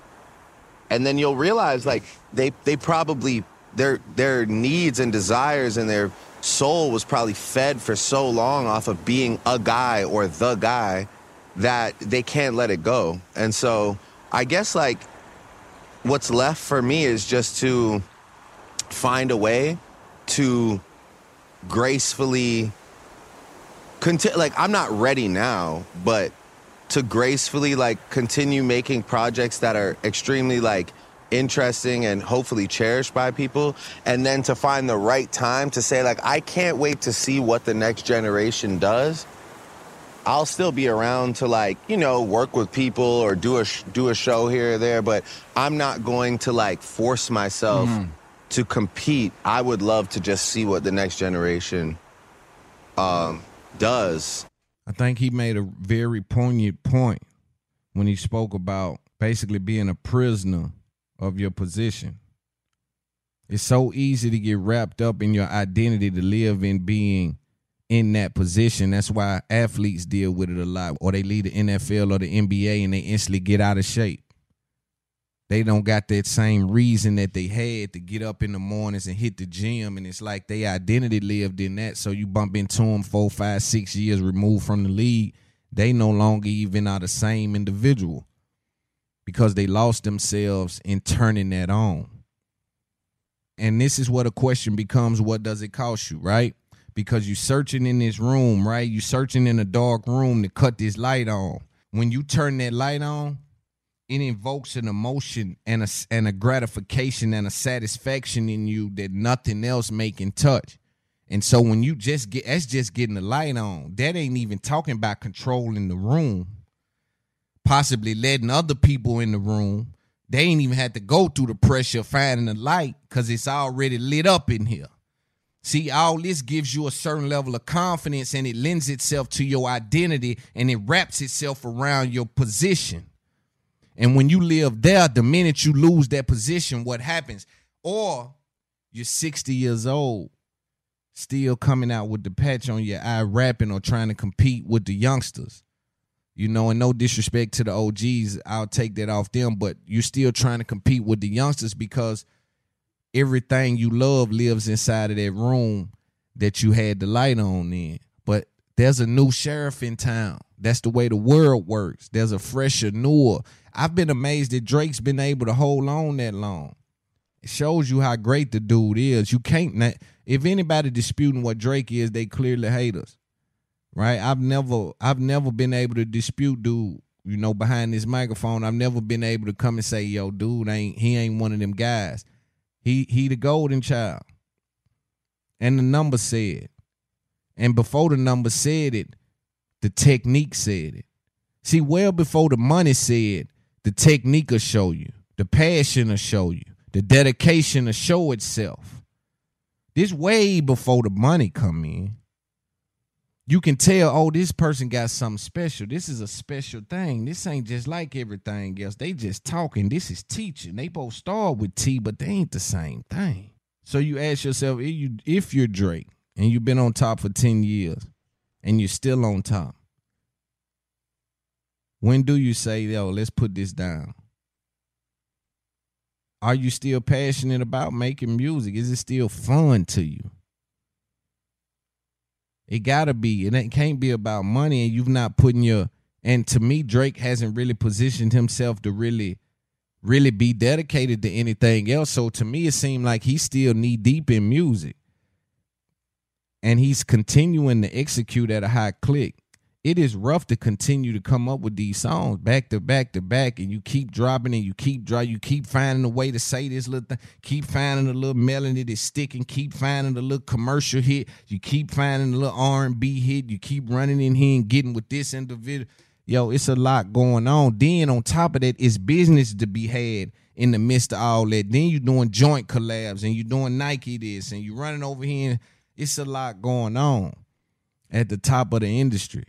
[SPEAKER 18] and then you'll realize like they they probably their their needs and desires and their soul was probably fed for so long off of being a guy or the guy that they can't let it go. And so I guess like what's left for me is just to find a way to gracefully conti- like I'm not ready now, but to gracefully like continue making projects that are extremely like interesting and hopefully cherished by people and then to find the right time to say like I can't wait to see what the next generation does. I'll still be around to like, you know, work with people or do a sh- do a show here or there, but I'm not going to like force myself
[SPEAKER 1] Mhm.
[SPEAKER 18] to compete. I would love to just see what the next generation um does.
[SPEAKER 1] I think he made a very poignant point when he spoke about basically being a prisoner of your position. It's so easy to get wrapped up in your identity to live in being in that position. That's why athletes deal with it a lot, or they leave the NFL or the NBA and they instantly get out of shape. They don't got that same reason that they had to get up in the mornings and hit the gym, and it's like their identity lived in that. So you bump into them four, five, six years removed from the league, they no longer even are the same individual because they lost themselves in turning that on. And this is what a question becomes what does it cost you, right? Because you searching in this room, right? You searching in a dark room to cut this light on. When you turn that light on, it invokes an emotion and a, and a gratification and a satisfaction in you that nothing else may can touch. And so when you just get that's just getting the light on. That ain't even talking about controlling the room possibly letting other people in the room. They ain't even had to go through the pressure of finding the light because it's already lit up in here. See, all this gives you a certain level of confidence and it lends itself to your identity and it wraps itself around your position. And when you live there, the minute you lose that position, what happens? Or you're 60 years old, still coming out with the patch on your eye, rapping or trying to compete with the youngsters. You know, and no disrespect to the OGs, I'll take that off them, but you're still trying to compete with the youngsters because everything you love lives inside of that room that you had the light on in. But there's a new sheriff in town. That's the way the world works. There's a fresher, newer. I've been amazed that Drake's been able to hold on that long. It shows you how great the dude is. You can't na- if anybody disputing what Drake is, they clearly hate us. Right? I've never I've never been able to dispute dude, you know, behind this microphone. I've never been able to come and say, yo, dude ain't he ain't one of them guys. He he the golden child. And the number said. And before the number said it, the technique said it. See, well before the money said, the technique will show you. The passion will show you. The dedication will show itself. This way before the money come in. You can tell, oh, this person got something special. This is a special thing. This ain't just like everything else. They just talking. This is teaching. They both start with T, but they ain't the same thing. So you ask yourself, if you if you're Drake and you've been on top for 10 years and you're still on top, when do you say, yo, let's put this down? Are you still passionate about making music? Is it still fun to you? It gotta be. And it can't be about money, and you've not putting your. And to me, Drake hasn't really positioned himself to really, really be dedicated to anything else. So to me, it seemed like he's still knee deep in music, and he's continuing to execute at a high click it is rough to continue to come up with these songs back to back to back, and you keep dropping and you keep drop, you keep finding a way to say this little thing, keep finding a little melody that's sticking, keep finding a little commercial hit, you keep finding a little R and B hit, you keep running in here and getting with this individual. Yo, it's a lot going on. Then on top of that, it's business to be had in the midst of all that. Then you're doing joint collabs and you're doing Nike this and you're running over here. And it's a lot going on at the top of the industry.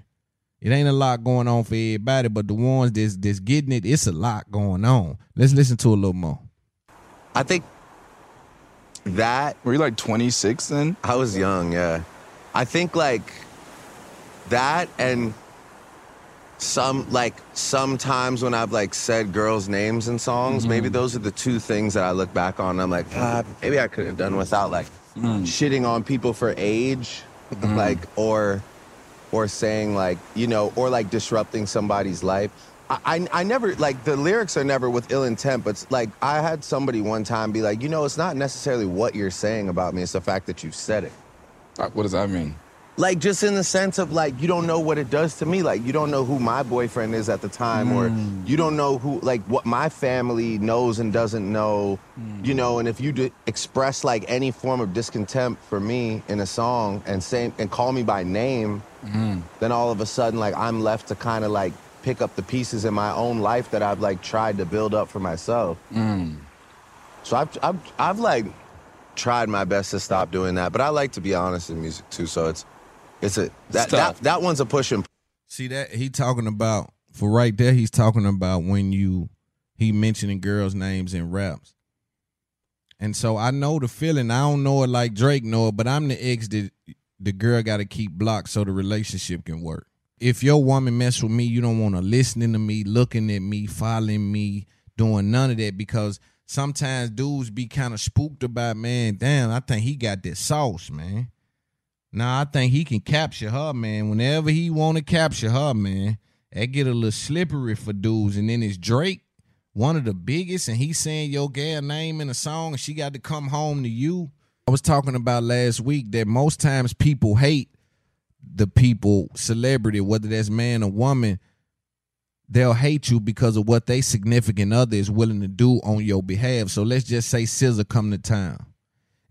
[SPEAKER 1] It ain't a lot going on for everybody, but the ones that's that's getting it, it's a lot going on. Let's listen to a little more.
[SPEAKER 18] I think that
[SPEAKER 20] were you like 26 then?
[SPEAKER 18] I was young, yeah. I think like that and some like sometimes when I've like said girls' names in songs,
[SPEAKER 20] Mm-hmm.
[SPEAKER 18] maybe those are the two things that I look back on. I'm like, ah, maybe I could have done without like shitting on people for age, like or or saying like you know or like disrupting somebody's life. I, I I never like the lyrics are never with ill intent, but like I had somebody one time be like, you know, it's not necessarily what you're saying about me; it's the fact that you said it.
[SPEAKER 20] Uh, What does that mean?
[SPEAKER 18] Like just in the sense of like you don't know what it does to me. Like you don't know who my boyfriend is at the time, or mm. you don't know who like what my family knows and doesn't know. Mm. You know, and if you d- express like any form of discontent for me in a song and say and call me by name, mm. then all of a sudden like I'm left to kind of like pick up the pieces in my own life that I've like tried to build up for myself. So I've, I've, I've like tried my best to stop doing that, but I like to be honest in music too. So it's, it's a that that, that one's a push and
[SPEAKER 1] See that he talking about for right there. He's talking about when you he mentioning girls' names in raps. And so I know the feeling. I don't know it like Drake know it, but I'm the ex that the girl got to keep blocked so the relationship can work. If your woman mess with me, you don't want to listening to me, looking at me, following me, doing none of that because sometimes dudes be kind of spooked about man. Damn, I think he got that sauce, man. Nah, I think he can capture her, man. Whenever he want to capture her, man, that get a little slippery for dudes. And then it's Drake, one of the biggest, and he's saying your gal name in a song, and she got to come home to you. I was talking about last week that most times people hate the people, celebrity, whether that's man or woman, they'll hate you because of what they significant other is willing to do on your behalf. So let's just say SZA come to town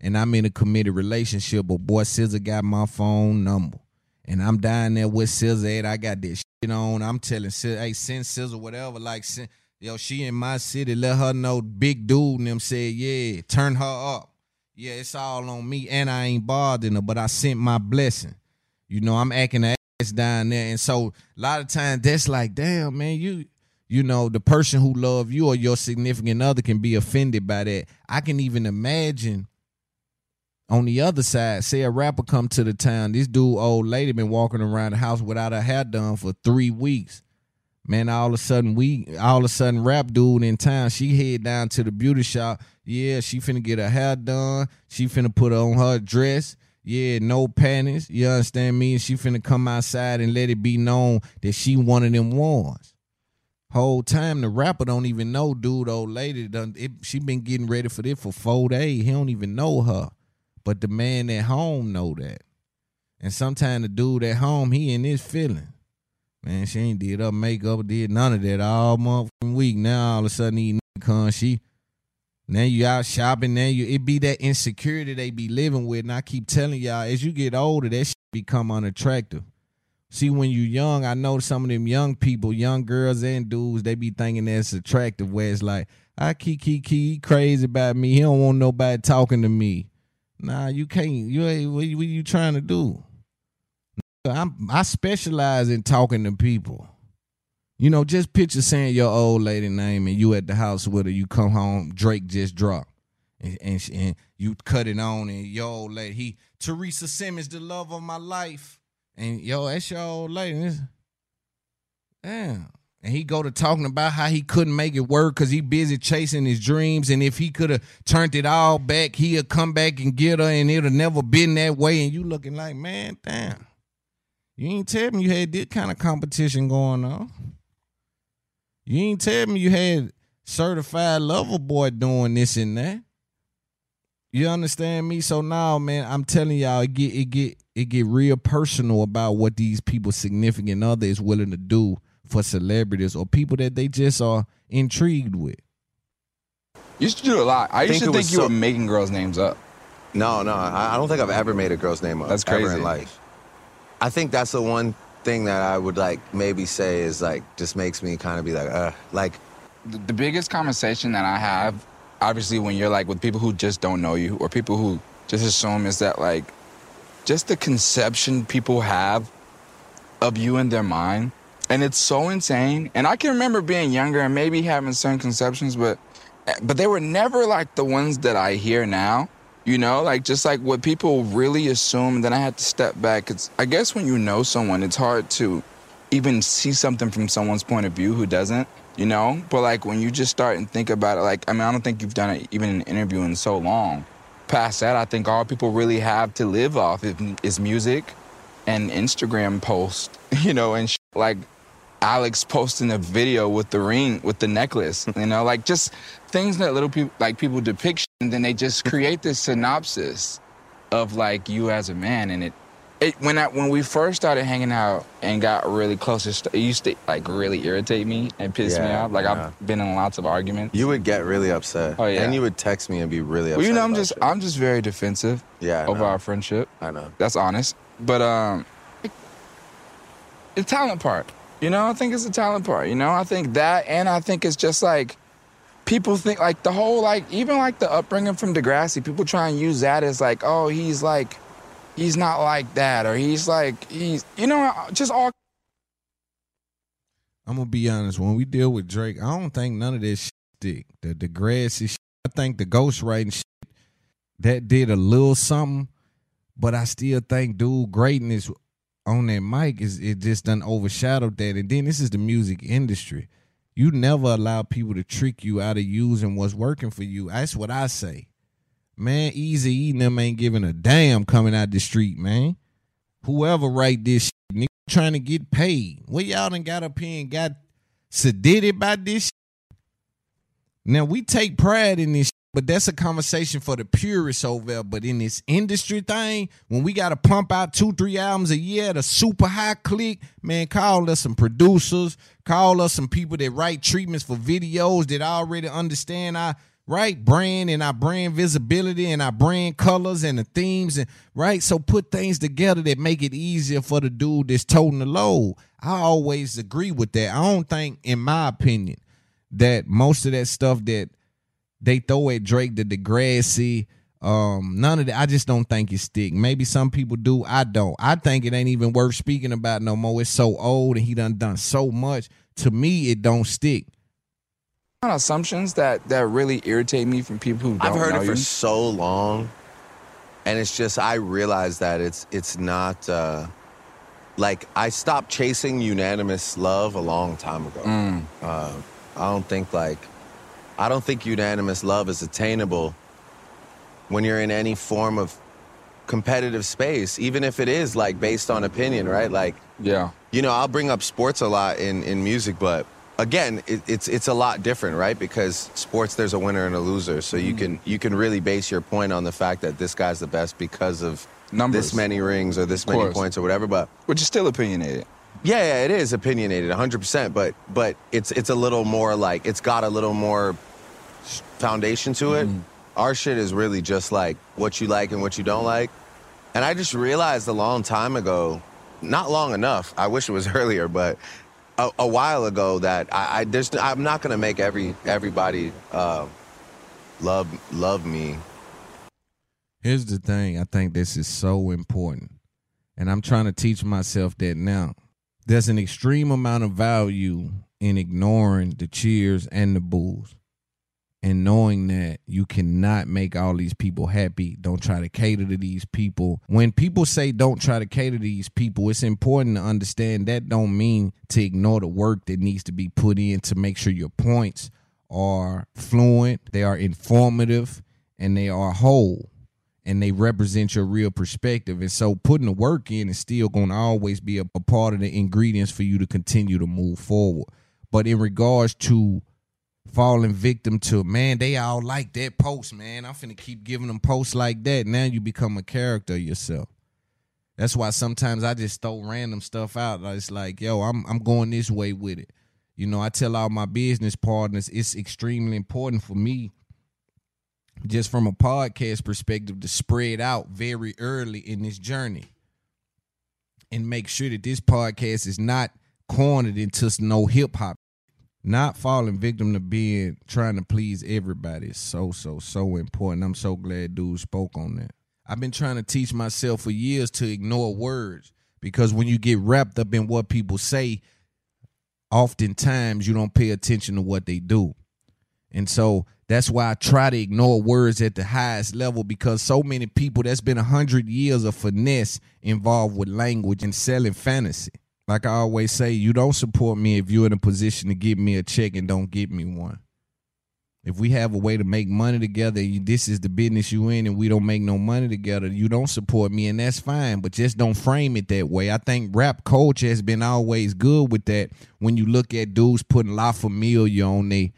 [SPEAKER 1] and I'm in a committed relationship, but boy, SZA got my phone number. And I'm down there with SZA at. I got this shit on. I'm telling SZA, hey, send SZA whatever. Like, send, yo, she in my city. Let her know big dude and them said, yeah, turn her up. Yeah, it's all on me. And I ain't bothering her, but I sent my blessing. You know, I'm acting ass down there. And so a lot of times that's like, damn, man, you you know, the person who love you or your significant other can be offended by that. I can even imagine on the other side, say a rapper come to the town, this dude, old lady, been walking around the house without her hair done for three weeks. Man, all of a sudden we all of a sudden rap dude in town, she head down to the beauty shop. Yeah, she finna get her hair done. She finna put on her dress. Yeah, no panties. You understand me? And she finna come outside and let it be known that she one of them ones. Whole time the rapper don't even know dude, old lady done it, she been getting ready for this for four days. He don't even know her. But the man at home know that. And sometimes the dude at home, he in his feeling. Man, she ain't did up makeup, did none of that all motherfucking week. Now all of a sudden he come, she now you out shopping, now you it be that insecurity they be living with. And I keep telling y'all, as you get older, that shit become unattractive. See, when you young, I know some of them young people, young girls and dudes, they be thinking that's attractive. Where it's like, ah, I keep keep keep crazy about me. He don't want nobody talking to me. Nah, you can't. You ain't. What, what you trying to do? I'm. I specialize in talking to people. You know, just picture saying your old lady name and you at the house with her. You come home, Drake just dropped, and and, she- and you cut it on, and your old lady, he Teresa Simmons, the love of my life, and yo, that's your old lady. Damn. And he go to talking about how he couldn't make it work because he busy chasing his dreams. And if he could have turned it all back, he'd come back and get her, and it'd never been that way. And you looking like, man, damn. You ain't tell me you had this kind of competition going on. You ain't tell me you had certified lover boy doing this and that. You understand me? So now, man, I'm telling y'all, it get it get it get real personal about what these people significant other is willing to do for celebrities or people that they just are intrigued with.
[SPEAKER 20] You used to do a lot. I,
[SPEAKER 18] I
[SPEAKER 20] used
[SPEAKER 18] think
[SPEAKER 20] to think you
[SPEAKER 18] so-
[SPEAKER 20] were making girls' names up.
[SPEAKER 18] No, no, I I don't think I've ever made a girl's name up.
[SPEAKER 20] That's
[SPEAKER 18] ever
[SPEAKER 20] crazy.
[SPEAKER 18] in life. I think that's the one thing that I would like maybe say is like just makes me kind of be like, uh, like
[SPEAKER 20] the, the biggest conversation that I have, obviously, when you're like with people who just don't know you or people who just assume is that like just the conception people have of you in their mind. And it's so insane. And I can remember being younger and maybe having certain conceptions, but but they were never like the ones that I hear now. You know, like just like what people really assume. Then I had to step back. It's I guess when you know someone, it's hard to even see something from someone's point of view who doesn't, you know? But like when you just start and think about it, like I mean, I don't think you've done it even an interview in so long. Past that, I think all people really have to live off is, music and Instagram post, you know, and sh- like Alex posting a video with the ring, with the necklace, you know, like just things that little people, like people depict, and then they just create this synopsis of like you as a man, and it, it when I when we first started hanging out and got really close, it, used to like really irritate me and piss me off. Like
[SPEAKER 18] yeah.
[SPEAKER 20] I've been in lots of arguments.
[SPEAKER 18] you would get really upset.
[SPEAKER 20] Oh, yeah.
[SPEAKER 18] And you would text me and be really upset.
[SPEAKER 20] Well, you know, I'm just
[SPEAKER 18] shit.
[SPEAKER 20] I'm just very defensive.
[SPEAKER 18] Yeah, I
[SPEAKER 20] over
[SPEAKER 18] know.
[SPEAKER 20] our friendship.
[SPEAKER 18] I know.
[SPEAKER 20] That's honest. But um, the talent part. You know, I think it's the talent part. You know, I think that, and I think it's just like people think like the whole like even like the upbringing from Degrassi. People try and use that as like, oh, he's like, he's not like that, or he's like he's you know uh, just all
[SPEAKER 1] I'm gonna be honest. When we deal with Drake, I don't think none of this shit stick. The Degrassi, shit. I think the ghostwriting shit that did a little something, but I still think dude greatness on that mic is it just done overshadowed that. And then this is the music industry. You never allow people to trick you out of using what's working for you. That's what I say. Man, Eazy-E and them ain't giving a damn coming out the street, man. Whoever write this shit, nigga trying to get paid. What y'all done got up here and got sedated by this shit? Now we take pride in this, but that's a conversation for the purists over there. But in this industry thing, when we gotta pump out two, three albums a year at a super high click, man, call us some producers, call us some people that write treatments for videos that already understand our right brand and our brand visibility and our brand colors and the themes and right. So put things together that make it easier for the dude that's toting the load. I always agree with that. I don't think, in my opinion, that most of that stuff that they throw at Drake, the Degrassi, Um, none of that. I just don't think it stick. Maybe some people do. I don't. I think it ain't even worth speaking about no more. It's so old and he done done so much. To me, it don't stick.
[SPEAKER 20] Assumptions that that really irritate me from people who don't
[SPEAKER 18] I've heard
[SPEAKER 20] know
[SPEAKER 18] it for
[SPEAKER 20] you.
[SPEAKER 18] so long, and it's just I realize that it's it's not uh, like I stopped chasing unanimous love a long time ago.
[SPEAKER 20] Mm.
[SPEAKER 18] Uh, I don't think like I don't think unanimous love is attainable when you're in any form of competitive space, even if it is like based on opinion, right? Like
[SPEAKER 20] yeah,
[SPEAKER 18] you know, I'll bring up sports a lot in in music, but again, it, it's it's a lot different, right? Because sports, there's a winner and a loser, so you mm. can you can really base your point on the fact that this guy's the best because of
[SPEAKER 20] Numbers.
[SPEAKER 18] this many rings or this many points or whatever. But
[SPEAKER 20] which is still opinionated.
[SPEAKER 18] yeah, yeah, it is opinionated, 100. percent But but it's it's a little more like it's got a little more foundation to it. Our shit is really just like what you like and what you don't like. And I just realized a long time ago, not long enough. I wish it was earlier, but a, a while ago that I, I there's I'm not gonna make every everybody uh, love love me.
[SPEAKER 1] Here's the thing. I think this is so important. And I'm trying to teach myself that now. There's an extreme amount of value in ignoring the cheers and the boos. And knowing that you cannot make all these people happy. Don't try to cater to these people. When people say don't try to cater to these people, it's important to understand that don't mean to ignore the work that needs to be put in to make sure your points are fluent, they are informative, and they are whole and they represent your real perspective. And so putting the work in is still going to always be a, a part of the ingredients for you to continue to move forward. But in regards to falling victim to, man, they all like that post, man. I'm finna keep giving them posts like that. Now you become a character yourself. That's why sometimes I just throw random stuff out. It's like, yo, I'm I'm going this way with it. You know, I tell all my business partners it's extremely important for me just from a podcast perspective to spread out very early in this journey and make sure that this podcast is not cornered into no hip hop. Not falling victim to being trying to please everybody is so so so important. I'm so glad dude spoke on that. I've been trying to teach myself for years to ignore words because when you get wrapped up in what people say, oftentimes you don't pay attention to what they do. And so that's why I try to ignore words at the highest level because so many people, that's been a hundred years of finesse involved with language and selling fantasy. Like I always say, you don't support me if you're in a position to give me a check and don't give me one. If we have a way to make money together, this is the business you in, and we don't make no money together, you don't support me, and that's fine. But just don't frame it that way. I think rap culture has been always good with that. When you look at dudes putting La Familia on they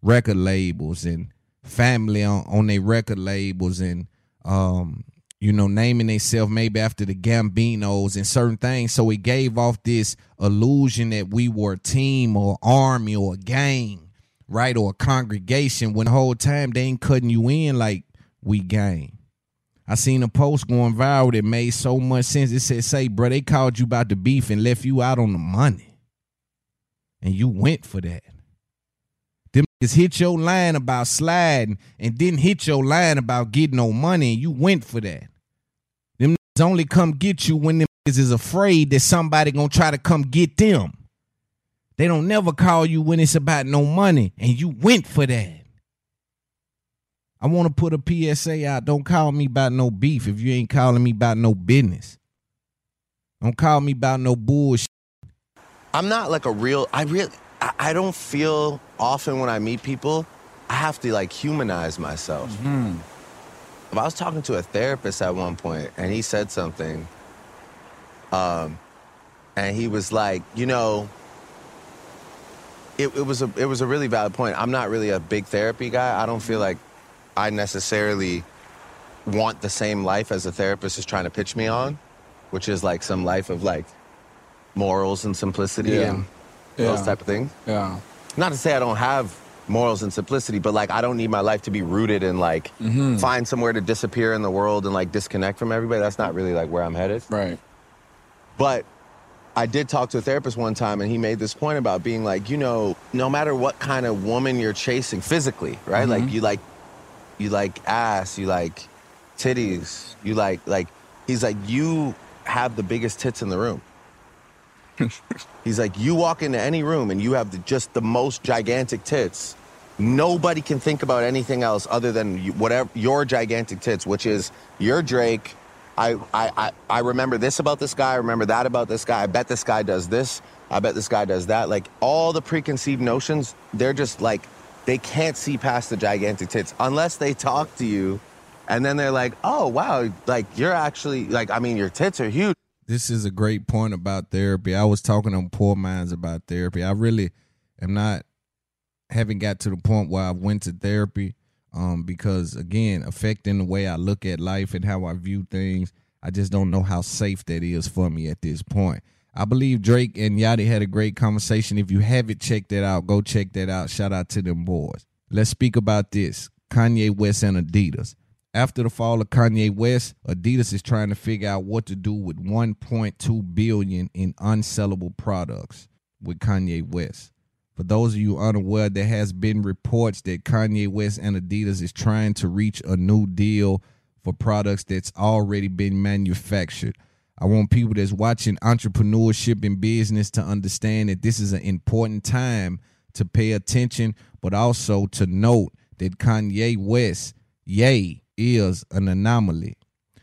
[SPEAKER 1] record labels and family on, on their record labels and um you know naming themselves maybe after the Gambinos and certain things so it gave off this illusion that we were a team or army or a gang right or a congregation when the whole time they ain't cutting you in like we gang I seen a post going viral that made so much sense. It said, say, bro, they called you about the beef and left you out on the money. And you went for that. Them niggas hit your line about sliding and didn't hit your line about getting no money, and you went for that. Them niggas only come get you when them niggas is afraid that somebody gonna try to come get them. They don't never call you when it's about no money, and you went for that. I want to put a PSA out. Don't call me about no beef if you ain't calling me about no business. Don't call me about no bullshit.
[SPEAKER 18] I'm not like a real. I really. I, I don't feel often when I meet people. I have to like humanize myself. Mm-hmm. If I was talking to a therapist at one point, and he said something, um, and he was like, you know, it, it was a it was a really valid point. I'm not really a big therapy guy. I don't feel like I necessarily want the same life as a therapist is trying to pitch me on, which is like some life of like morals and simplicity
[SPEAKER 20] Yeah.
[SPEAKER 18] and those type of things.
[SPEAKER 20] Yeah.
[SPEAKER 18] Not to say I don't have morals and simplicity, but like I don't need my life to be rooted in like
[SPEAKER 20] Mhm.
[SPEAKER 18] find somewhere to disappear in the world and like disconnect from everybody. That's not really like where I'm headed.
[SPEAKER 20] Right.
[SPEAKER 18] But I did talk to a therapist one time and he made this point about being like, you know, no matter what kind of woman you're chasing physically, right? Like
[SPEAKER 20] Mhm.
[SPEAKER 18] you like you like ass, you like titties, you like like he's like you have the biggest tits in the room. He's like you walk into any room and you have the, just the most gigantic tits. Nobody can think about anything else other than you, whatever your gigantic tits, which is you're Drake. I, I, I, I remember this about this guy. I remember that about this guy. I bet this guy does this. I bet this guy does that. Like all the preconceived notions, they're just like they can't see past the gigantic tits unless they talk to you, and then they're like, "Oh wow, like you're actually like I mean your tits are huge."
[SPEAKER 1] This is a great point about therapy. I was talking on Poor Minds about therapy. I really am not haven't got to the point where I went to therapy um, because again, affecting the way I look at life and how I view things. I just don't know how safe that is for me at this point. I believe Drake and Yachty had a great conversation. If you haven't checked that out, go check that out. Shout out to them boys. Let's speak about this Kanye West and Adidas. After the fall of Kanye West, Adidas is trying to figure out what to do with 1.2 billion in unsellable products with Kanye West. For those of you unaware, there has been reports that Kanye West and Adidas is trying to reach a new deal for products that's already been manufactured. I want people that's watching entrepreneurship and business to understand that this is an important time to pay attention, but also to note that Kanye West, Ye, is an anomaly.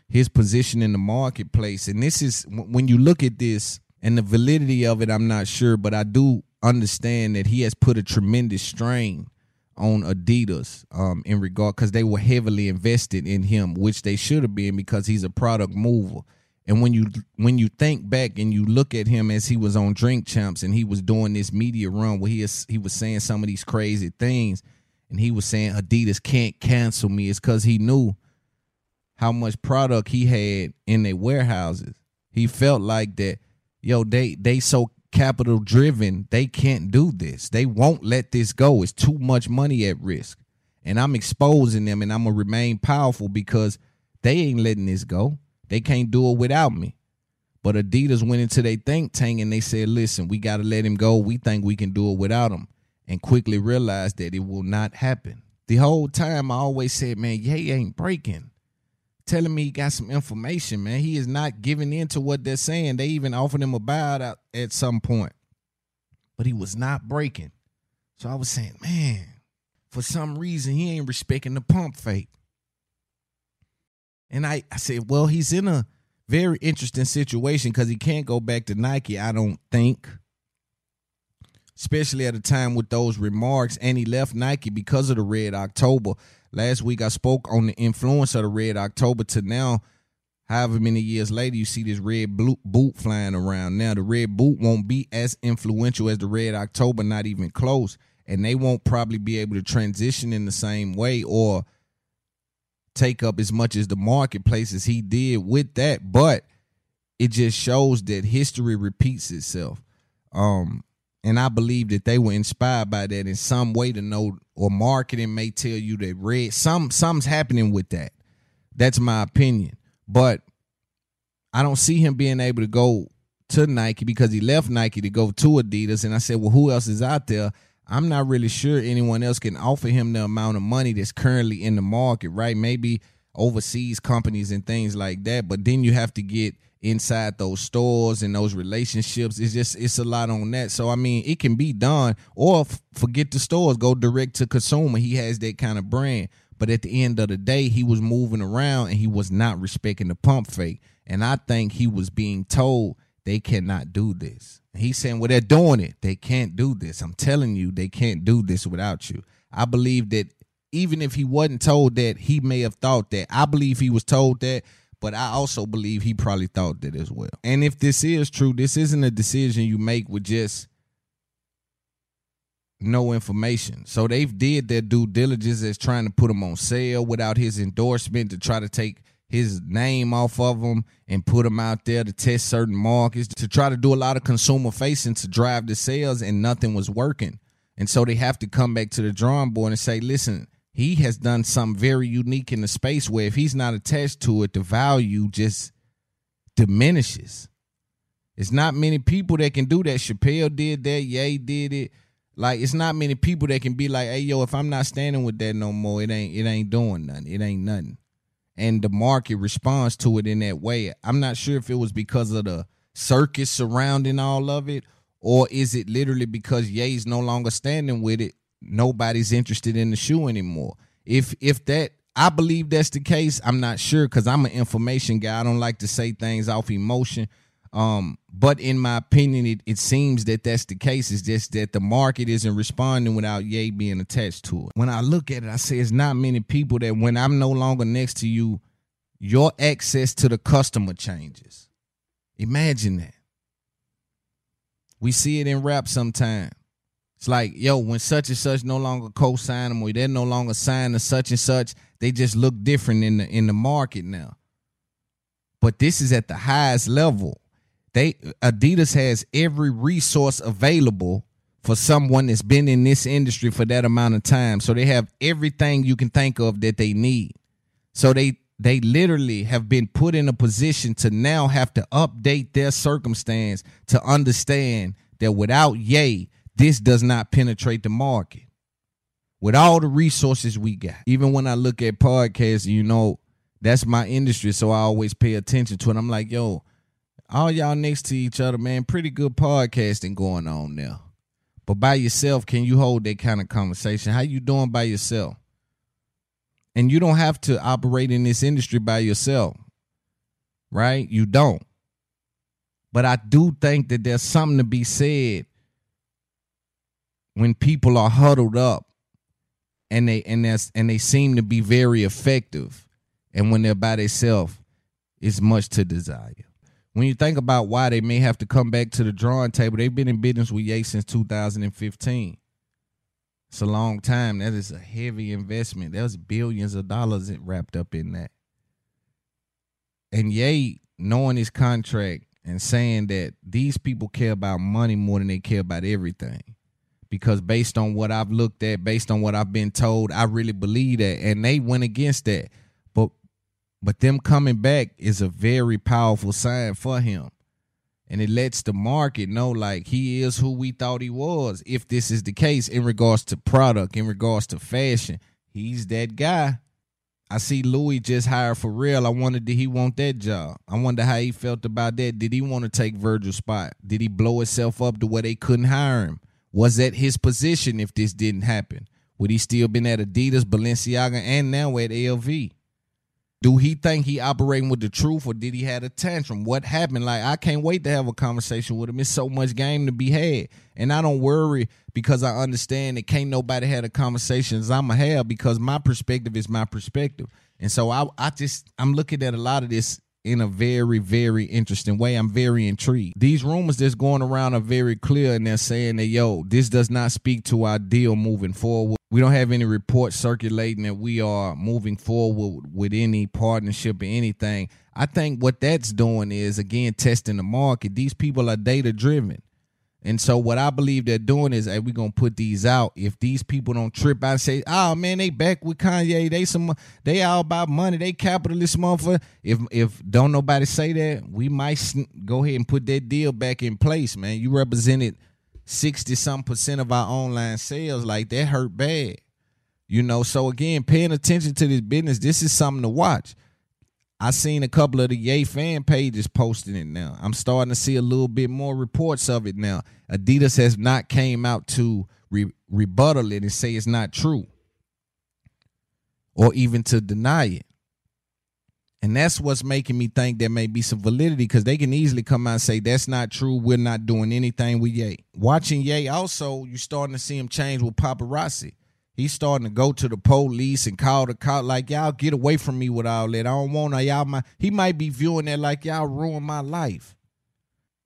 [SPEAKER 1] His position in the marketplace, and this is when you look at this and the validity of it, I'm not sure, but I do understand that he has put a tremendous strain on Adidas um, in regard because they were heavily invested in him, which they should have been because he's a product mover. And when you when you think back and you look at him as he was on Drink Champs and he was doing this media run where he is, he was saying some of these crazy things, and he was saying Adidas can't cancel me, it's because he knew how much product he had in their warehouses. He felt like that, yo, they they so capital driven, they can't do this. They won't let this go. It's too much money at risk. And I'm exposing them and I'm gonna remain powerful because they ain't letting this go. They can't do it without me. But Adidas went into their think tank and they said, listen, we got to let him go. We think we can do it without him. And quickly realized that it will not happen. The whole time I always said, man, Ye ain't breaking. Telling me he got some information, man. He is not giving in to what they're saying. They even offered him a buyout at some point. But he was not breaking. So I was saying, man, for some reason, he ain't respecting the pump fake. And I, I said, well, he's in a very interesting situation because he can't go back to Nike, I don't think. Especially at a time with those remarks. And he left Nike because of the Red October. Last week I spoke on the influence of the Red October to now, however many years later, you see this red boot flying around. Now the red boot won't be as influential as the Red October, not even close. And they won't probably be able to transition in the same way or take up as much as the marketplace as he did with that, but it just shows that history repeats itself. Um, and I believe that they were inspired by that in some way to know, or marketing may tell you that red some something's happening with that. That's my opinion, but I don't see him being able to go to Nike because he left Nike to go to Adidas. And I said, well, who else is out there? I'm not really sure anyone else can offer him the amount of money that's currently in the market, right? Maybe overseas companies and things like that. But then you have to get inside those stores and those relationships. It's just it's a lot on that. So I mean, it can be done, or f- forget the stores, go direct to consumer. He has that kind of brand. But at the end of the day, he was moving around and he was not respecting the pump fake. And I think he was being told they cannot do this. He's saying, well, they're doing it. They can't do this. I'm telling you, they can't do this without you. I believe that even if he wasn't told that, he may have thought that. I believe he was told that, but I also believe he probably thought that as well. And if this is true, this isn't a decision you make with just no information. So they've did their due diligence as trying to put him on sale without his endorsement to try to take his name off of them and put him out there to test certain markets to try to do a lot of consumer facing to drive the sales and nothing was working. And so they have to come back to the drawing board and say, listen, he has done something very unique in the space where if he's not attached to it, the value just diminishes. It's not many people that can do that. Chappelle did that. Ye did it. Like it's not many people that can be like, hey yo, if I'm not standing with that no more, it ain't it ain't doing nothing. It ain't nothing. And the market responds to it in that way. I'm not sure if it was because of the circus surrounding all of it, or is it literally because Ye's no longer standing with it? Nobody's interested in the shoe anymore. If if that I believe that's the case, I'm not sure because I'm an information guy. I don't like to say things off emotion. Um, but in my opinion, it, it seems that that's the case. It's just that the market isn't responding without Ye being attached to it. When I look at it, I say it's not many people that when I'm no longer next to you, your access to the customer changes. Imagine that. We see it in rap sometimes. It's like, yo, when such and such no longer co-sign them or they're no longer signed to such and such, they just look different in the in the market now. But this is at the highest level. They Adidas has every resource available for someone that's been in this industry for that amount of time. So they have everything you can think of that they need. So they they literally have been put in a position to now have to update their circumstance to understand that without Ye, this does not penetrate the market. With all the resources we got, even when I look at podcasts, you know, that's my industry, so I always pay attention to it. I'm like, yo, all y'all next to each other, man, pretty good podcasting going on now. But by yourself, can you hold that kind of conversation? How you doing by yourself? And you don't have to operate in this industry by yourself, right? You don't. But I do think that there's something to be said when people are huddled up and they and that's and they seem to be very effective and when they're by themselves it's much to desire. When you think about why they may have to come back to the drawing table they've been in business with Ye since 2015 it's a long time. That is a heavy investment. There's billions of dollars wrapped up in that. And Ye knowing his contract and saying that these people care about money more than they care about everything because based on what I've looked at, based on what I've been told, I really believe that. And they went against that. But but them coming back is a very powerful sign for him. And it lets the market know like he is who we thought he was. If this is the case in regards to product, in regards to fashion, he's that guy. I see Louis just hired Pharrell. I wonder did he want that job? I wonder how he felt about that. Did he want to take Virgil's spot? Did he blow himself up to where they couldn't hire him? Was that his position if this didn't happen? Would he still been at Adidas, Balenciaga, and now at LV? Do he think he operating with the truth or did he have a tantrum? What happened? Like I can't wait to have a conversation with him. It's so much game to be had. And I don't worry because I understand that can't nobody have the conversations I'ma have because my perspective is my perspective. And so I I just I'm looking at a lot of this in a very, very interesting way. I'm very intrigued. These rumors that's going around are very clear, and they're saying that, yo, this does not speak to our deal moving forward. We don't have any reports circulating that we are moving forward with any partnership or anything. I think what that's doing is, again, testing the market. These people are data driven. And so what I believe they're doing is, hey, we're gonna put these out. If these people don't trip out and say, oh man, they back with Kanye, they some they all about money, they capitalist motherfucker. If if don't nobody say that, we might go ahead and put that deal back in place, man. You represented 60 some percent of our online sales, like that hurt bad. You know, so again, paying attention to this business, this is something to watch. I seen a couple of the Ye fan pages posting it now. I'm starting to see a little bit more reports of it now. Adidas has not came out to re- rebuttal it and say it's not true, or even to deny it. And that's what's making me think there may be some validity because they can easily come out and say that's not true. We're not doing anything with Ye. Watching Ye also, you starting to see him change with paparazzi. He's starting to go to the police and call the cop like y'all get away from me with all that. I don't want to y'all. My he might be viewing that like y'all ruined my life.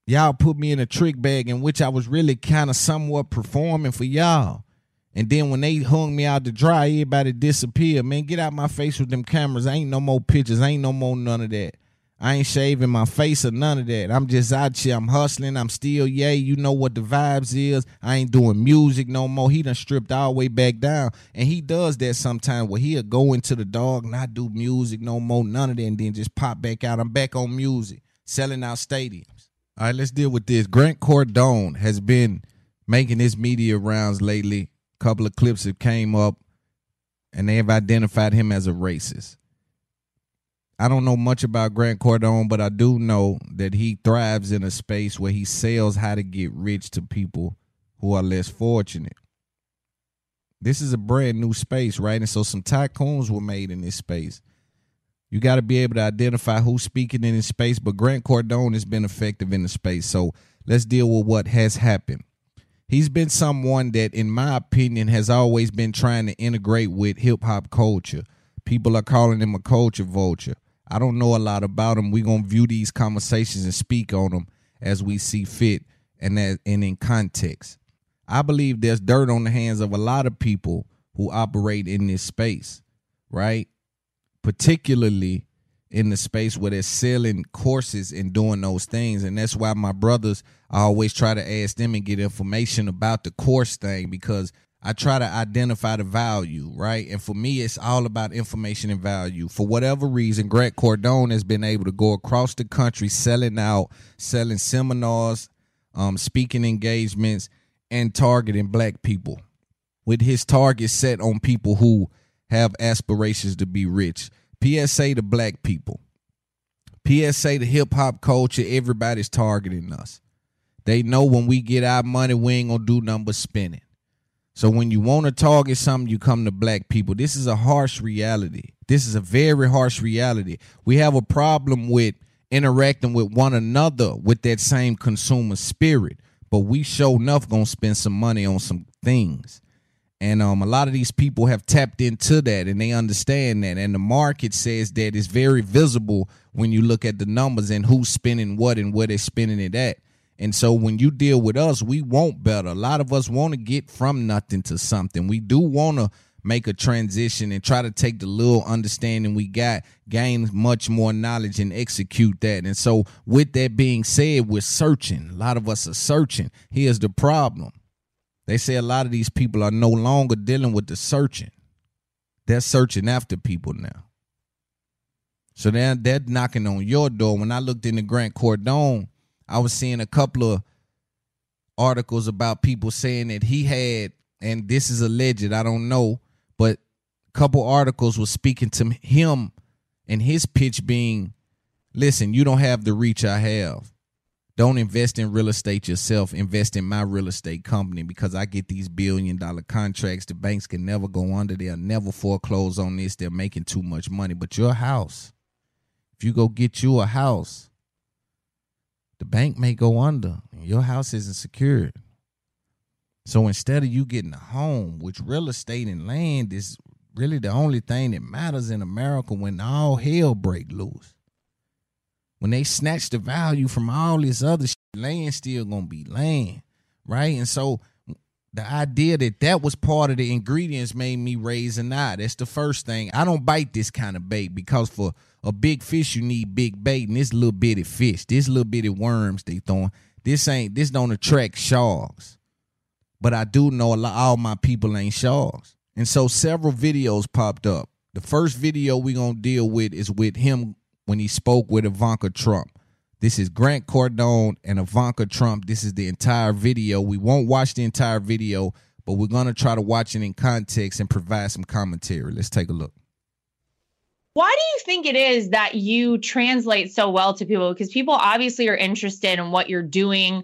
[SPEAKER 1] Y'all put me in a trick bag in which I was really kind of somewhat performing for y'all. And then when they hung me out to dry, everybody disappeared. Man, get out my face with them cameras. Ain't no more pictures. Ain't no more none of that. I ain't shaving my face or none of that. I'm just out here. I'm hustling. I'm still Ye. You know what the vibes is. I ain't doing music no more. He done stripped all the way back down. And he does that sometimes where he'll go into the dog, not do music no more, none of that, and then just pop back out. I'm back on music, selling out stadiums. All right, let's deal with this. Grant Cardone has been making his media rounds lately. A couple of clips have came up, and they have identified him as a racist. I don't know much about Grant Cardone, but I do know that he thrives in a space where he sells how to get rich to people who are less fortunate. This is a brand new space, right? And so some tycoons were made in this space. You got to be able to identify who's speaking in this space, but Grant Cardone has been effective in the space. So let's deal with what has happened. He's been someone that, in my opinion, has always been trying to integrate with hip hop culture. People are calling him a culture vulture. I don't know a lot about them. We're gonna view these conversations and speak on them as we see fit and that and in context. I believe there's dirt on the hands of a lot of people who operate in this space, right? Particularly in the space where they're selling courses and doing those things. And that's why my brothers, I always try to ask them and get information about the course thing because I try to identify the value, right? And for me, it's all about information and value. For whatever reason, Grant Cardone has been able to go across the country selling out, selling seminars, um, speaking engagements, and targeting black people with his target set on people who have aspirations to be rich. PSA to black people. PSA to hip hop culture, everybody's targeting us. They know when we get our money, we ain't gonna do spend it. So when you want to target something, you come to black people. This is a harsh reality. This is a very harsh reality. We have a problem with interacting with one another with that same consumer spirit, but we show enough gonna spend some money on some things. And um, a lot of these people have tapped into that and they understand that. And the market says that it's very visible when you look at the numbers and who's spending what and where they're spending it at. And so when you deal with us, we want better. A lot of us want to get from nothing to something. We do want to make a transition and try to take the little understanding we got, gain much more knowledge and execute that. And so with that being said, we're searching. A lot of us are searching. Here's the problem. They say a lot of these people are no longer dealing with the searching. They're searching after people now. So they're, they're knocking on your door. When I looked in the Grant Cardone, I was seeing a couple of articles about people saying that he had, and this is alleged, I don't know, but a couple articles was speaking to him and his pitch being, listen, you don't have the reach I have. Don't invest in real estate yourself. Invest in my real estate company because I get these billion dollar contracts. The banks can never go under. They'll never foreclose on this. They're making too much money. But your house, if you go get you a house, the bank may go under. and Your house isn't secured. So instead of you getting a home, which real estate and land is really the only thing that matters in America when all hell break loose. When they snatch the value from all this other shit, land still gonna be land, right? And so the idea that that was part of the ingredients made me raise an eye. That's the first thing. I don't bite this kind of bait because for a big fish you need big bait, and this little bitty fish, this little bitty worms they throwing. This ain't this don't attract sharks. But I do know a lot all my people ain't sharks. And so several videos popped up. The first video we gonna deal with is with him when he spoke with Ivanka Trump. This is Grant Cardone and Ivanka Trump. This is the entire video. We won't watch the entire video, but we're going to try to watch it in context and provide some commentary. Let's take a look.
[SPEAKER 21] Why do you think it is that you translate so well to people? Because people obviously are interested in what you're doing.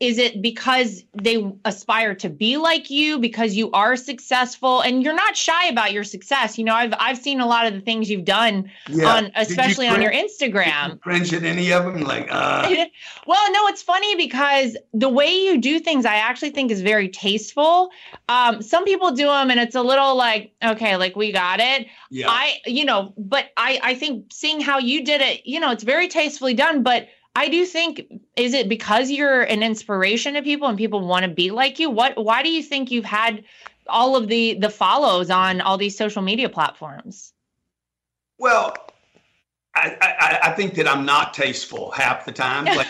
[SPEAKER 21] Is it because they aspire to be like you because you are successful and you're not shy about your success? You know, I've I've seen a lot of the things you've done
[SPEAKER 22] Yeah.
[SPEAKER 21] on
[SPEAKER 22] Did you
[SPEAKER 21] especially on your
[SPEAKER 22] cringe-
[SPEAKER 21] Instagram.
[SPEAKER 22] Cringe at any of them? Like, uh,
[SPEAKER 21] well, no, it's funny because the way you do things, I actually think is very tasteful. Um, some people do them and it's a little like, okay, like we got it.
[SPEAKER 22] Yeah.
[SPEAKER 21] I, you know, but I, I think seeing how you did it, you know, it's very tastefully done. But I do think, is it because you're an inspiration to people and people want to be like you? What, why do you think you've had all of the the follows on all these social media platforms?
[SPEAKER 22] well, I, I, I think that I'm not tasteful half the time. Like,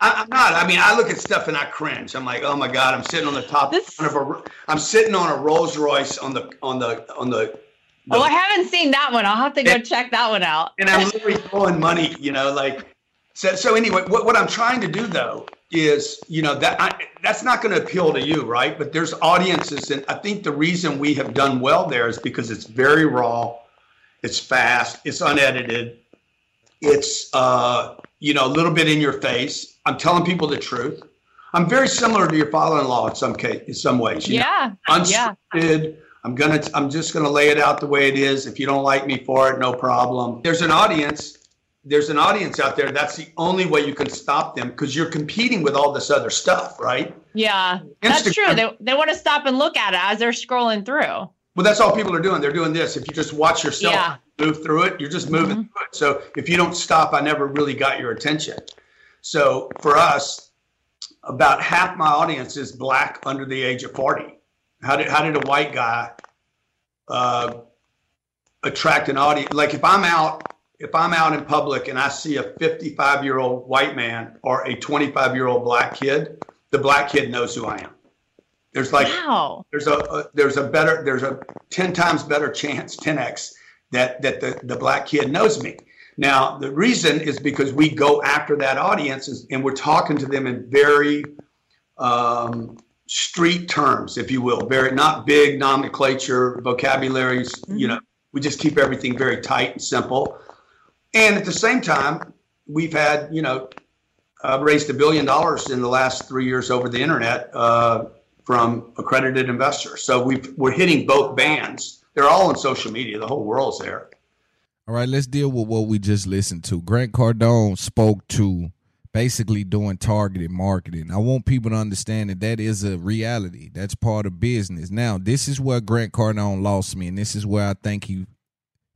[SPEAKER 22] I, I'm not. I mean, I look at stuff and I cringe. I'm like, oh my god, I'm sitting on the top of a, I'm sitting on a Rolls Royce on the on the on the,
[SPEAKER 21] Oh, I haven't seen that one. I'll have to go check that one out.
[SPEAKER 22] and I'm literally throwing money. You know, like So, so anyway, what, what I'm trying to do though is, you know, that I, that's not going to appeal to you, right? But there's audiences, and I think the reason we have done well there is because it's very raw, it's fast, it's unedited, it's uh, you know a little bit in your face. I'm telling people the truth. I'm very similar to your father-in-law in some case, in some ways. know?
[SPEAKER 21] Yeah. Yeah.
[SPEAKER 22] unscripted. I'm gonna. I'm just gonna lay it out the way it is. If you don't like me for it, no problem. There's an audience. There's an audience out there. That's the only way you can stop them because you're competing with all this other stuff, right?
[SPEAKER 21] Yeah, that's true. They, they want to stop and look at it as they're scrolling through.
[SPEAKER 22] Well, that's all people are doing. They're doing this. If you just watch yourself
[SPEAKER 21] Yeah.
[SPEAKER 22] move through it, you're just moving through it. So if you don't stop, I never really got your attention. So for us, about half my audience is black under the age of 40. How did how did a white guy uh, attract an audience? Like if I'm out if I'm out in public and I see a 55 year old white man or a 25 year old black kid, the black kid knows who I am. There's like
[SPEAKER 21] wow.
[SPEAKER 22] there's a, a there's a better there's a 10 times better chance 10x that that the, the black kid knows me. Now the reason is because we go after that audience is, and we're talking to them in very um, street terms if you will. Very not big nomenclature vocabularies you know. We just keep everything very tight and simple and at the same time we've had you know raised a billion dollars in the last three years over the internet uh, from accredited investors. So we've, we're hitting both bands. They're all on social media. The whole world's there.
[SPEAKER 1] All right, let's deal with what we just listened to. Grant Cardone spoke to basically doing targeted marketing. I want people to understand that that is a reality. That's part of business. Now, this is where Grant Cardone lost me, and this is where I think he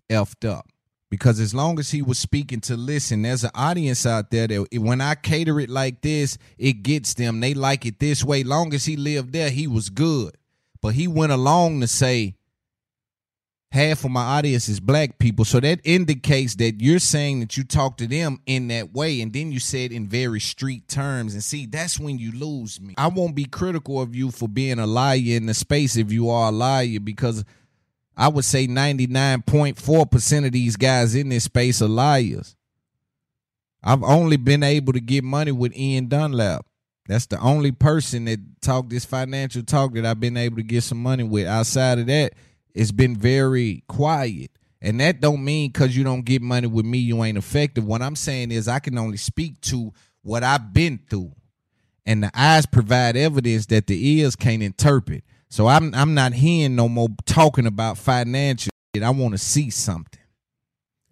[SPEAKER 1] effed up. Because as long as he was speaking to listen, there's an audience out there that when I cater it like this, it gets them. They like it this way. Long as he lived there, he was good. But he went along to say, half of my audience is black people. So that indicates that you're saying that you talk to them in that way. And then you said in very street terms. And see, that's when you lose me. I won't be critical of you for being a liar in the space if you are a liar, because I would say 99.4% of these guys in this space are liars. I've only been able to get money with Ian Dunlap. That's the only person that talked this financial talk that I've been able to get some money with. Outside of that, it's been very quiet. And that don't mean because you don't get money with me, you ain't effective. What I'm saying is I can only speak to what I've been through. And the eyes provide evidence that the ears can't interpret. So I'm I'm not hearing no more talking about financial. shit. I want to see something.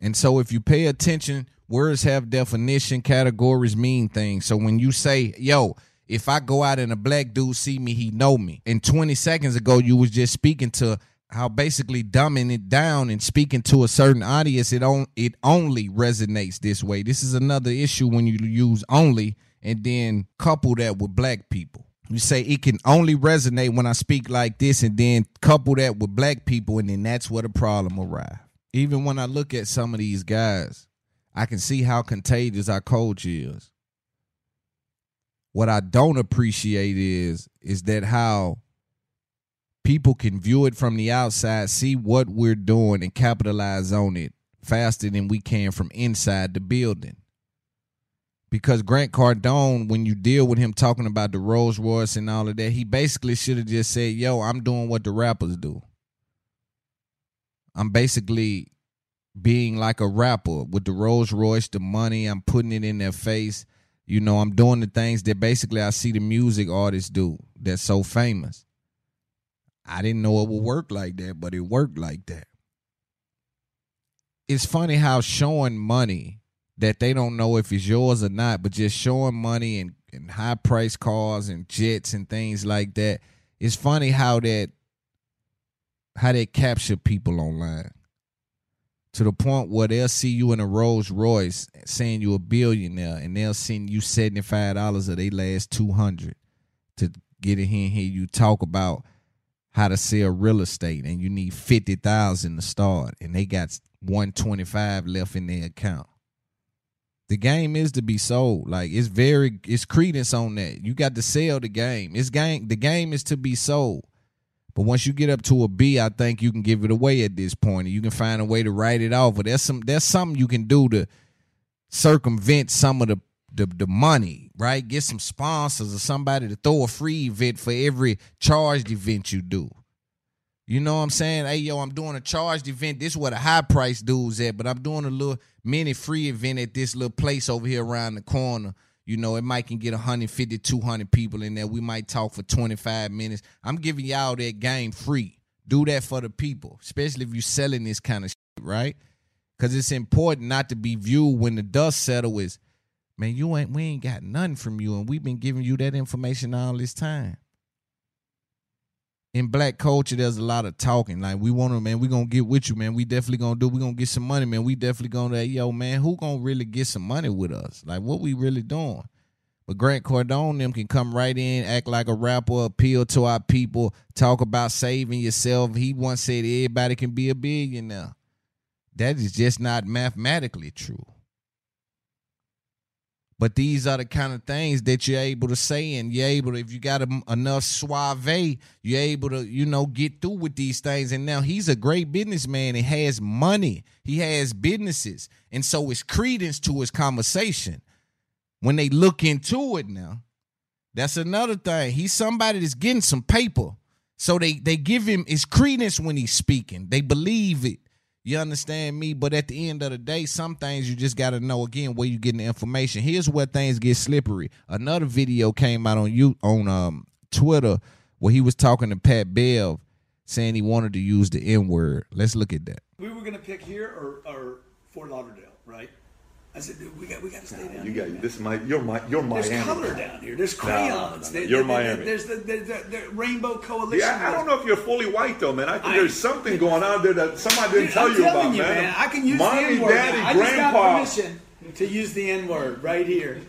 [SPEAKER 1] And so if you pay attention, words have definition, categories mean things. So when you say, yo, if I go out and a black dude see me, he know me. And 20 seconds ago, you was just speaking to how basically dumbing it down and speaking to a certain audience, it on it only resonates this way. This is another issue when you use only and then couple that with black people. You say it can only resonate when I speak like this, and then couple that with black people, and then that's where the problem arrives. Even when I look at some of these guys, I can see how contagious our culture is. What I don't appreciate is is that how people can view it from the outside, see what we're doing, and capitalize on it faster than we can from inside the building because Grant Cardone, when you deal with him talking about the Rolls Royce and all of that, he basically should have just said, "Yo, I'm doing what the rappers do. I'm basically being like a rapper with the Rolls Royce, the money. I'm putting it in their face. You know, I'm doing the things that basically I see the music artists do. That's so famous. I didn't know it would work like that, but it worked like that. It's funny how showing money." That they don't know if it's yours or not, but just showing money and, and high price cars and jets and things like that. It's funny how that how they capture people online to the point where they'll see you in a Rolls Royce saying you're a billionaire and they'll send you seventy five dollars of their last two hundred to get in here and hear you talk about how to sell real estate and you need fifty thousand to start and they got one twenty five left in their account the game is to be sold. Like it's very it's credence on that. You got to sell the game. It's game the game is to be sold. But once you get up to a B, I think you can give it away at this point. You can find a way to write it off. But there's some there's something you can do to circumvent some of the, the the money, right? Get some sponsors or somebody to throw a free event for every charged event you do. You know what I'm saying? Hey, yo, I'm doing a charged event. This is where the high price dudes at, but I'm doing a little mini free event at this little place over here around the corner. You know, it might can get 150, 200 people in there. We might talk for 25 minutes. I'm giving y'all that game free. Do that for the people, especially if you're selling this kind of shit, right? Because it's important not to be viewed when the dust settles man, you ain't we ain't got nothing from you, and we've been giving you that information all this time in black culture, there's a lot of talking. Like we want to, man, we gonna get with you, man. We definitely gonna do. We gonna get some money, man. We definitely gonna, yo, man, who gonna really get some money with us? Like what we really doing? But Grant Cardone them can come right in, act like a rapper, appeal to our people, talk about saving yourself. He once said everybody can be a billionaire. That is just not mathematically true. But these are the kind of things that you're able to say, and you're able to, if you got a, enough suave, you're able to, you know, get through with these things. And now he's a great businessman and has money. He has businesses. And so it's credence to his conversation. When they look into it now, that's another thing. He's somebody that's getting some paper. So they they give him his credence when he's speaking. They believe it. You understand me? But at the end of the day, some things you just got to know again where you getting the information. Here's where things get slippery. Another video came out on you on um Twitter where he was talking to Pat Bev saying he wanted to use the N word. Let's look at that.
[SPEAKER 23] We were gonna pick here or, or Fort Lauderdale, right? I said, dude, we got we got to stay down
[SPEAKER 12] You
[SPEAKER 23] here.
[SPEAKER 12] got this. is My you're my you're
[SPEAKER 23] There's
[SPEAKER 12] Miami.
[SPEAKER 23] color down here. There's
[SPEAKER 12] No, no, no,
[SPEAKER 23] crayons.
[SPEAKER 12] no.
[SPEAKER 23] There-
[SPEAKER 12] You're
[SPEAKER 23] there- there-
[SPEAKER 12] Miami.
[SPEAKER 23] There's the, the, the, the Rainbow Coalition.
[SPEAKER 12] Yeah, I don't know if you're fully white though, man. I think
[SPEAKER 23] I-
[SPEAKER 12] there's something going on there that somebody didn't
[SPEAKER 23] Dude,
[SPEAKER 12] tell
[SPEAKER 23] I'm
[SPEAKER 12] you about,
[SPEAKER 23] you,
[SPEAKER 12] man.
[SPEAKER 23] I can use
[SPEAKER 12] Mommy,
[SPEAKER 23] the N word.
[SPEAKER 12] daddy,
[SPEAKER 23] I just got
[SPEAKER 12] grandpa.
[SPEAKER 23] permission to use the N word right here.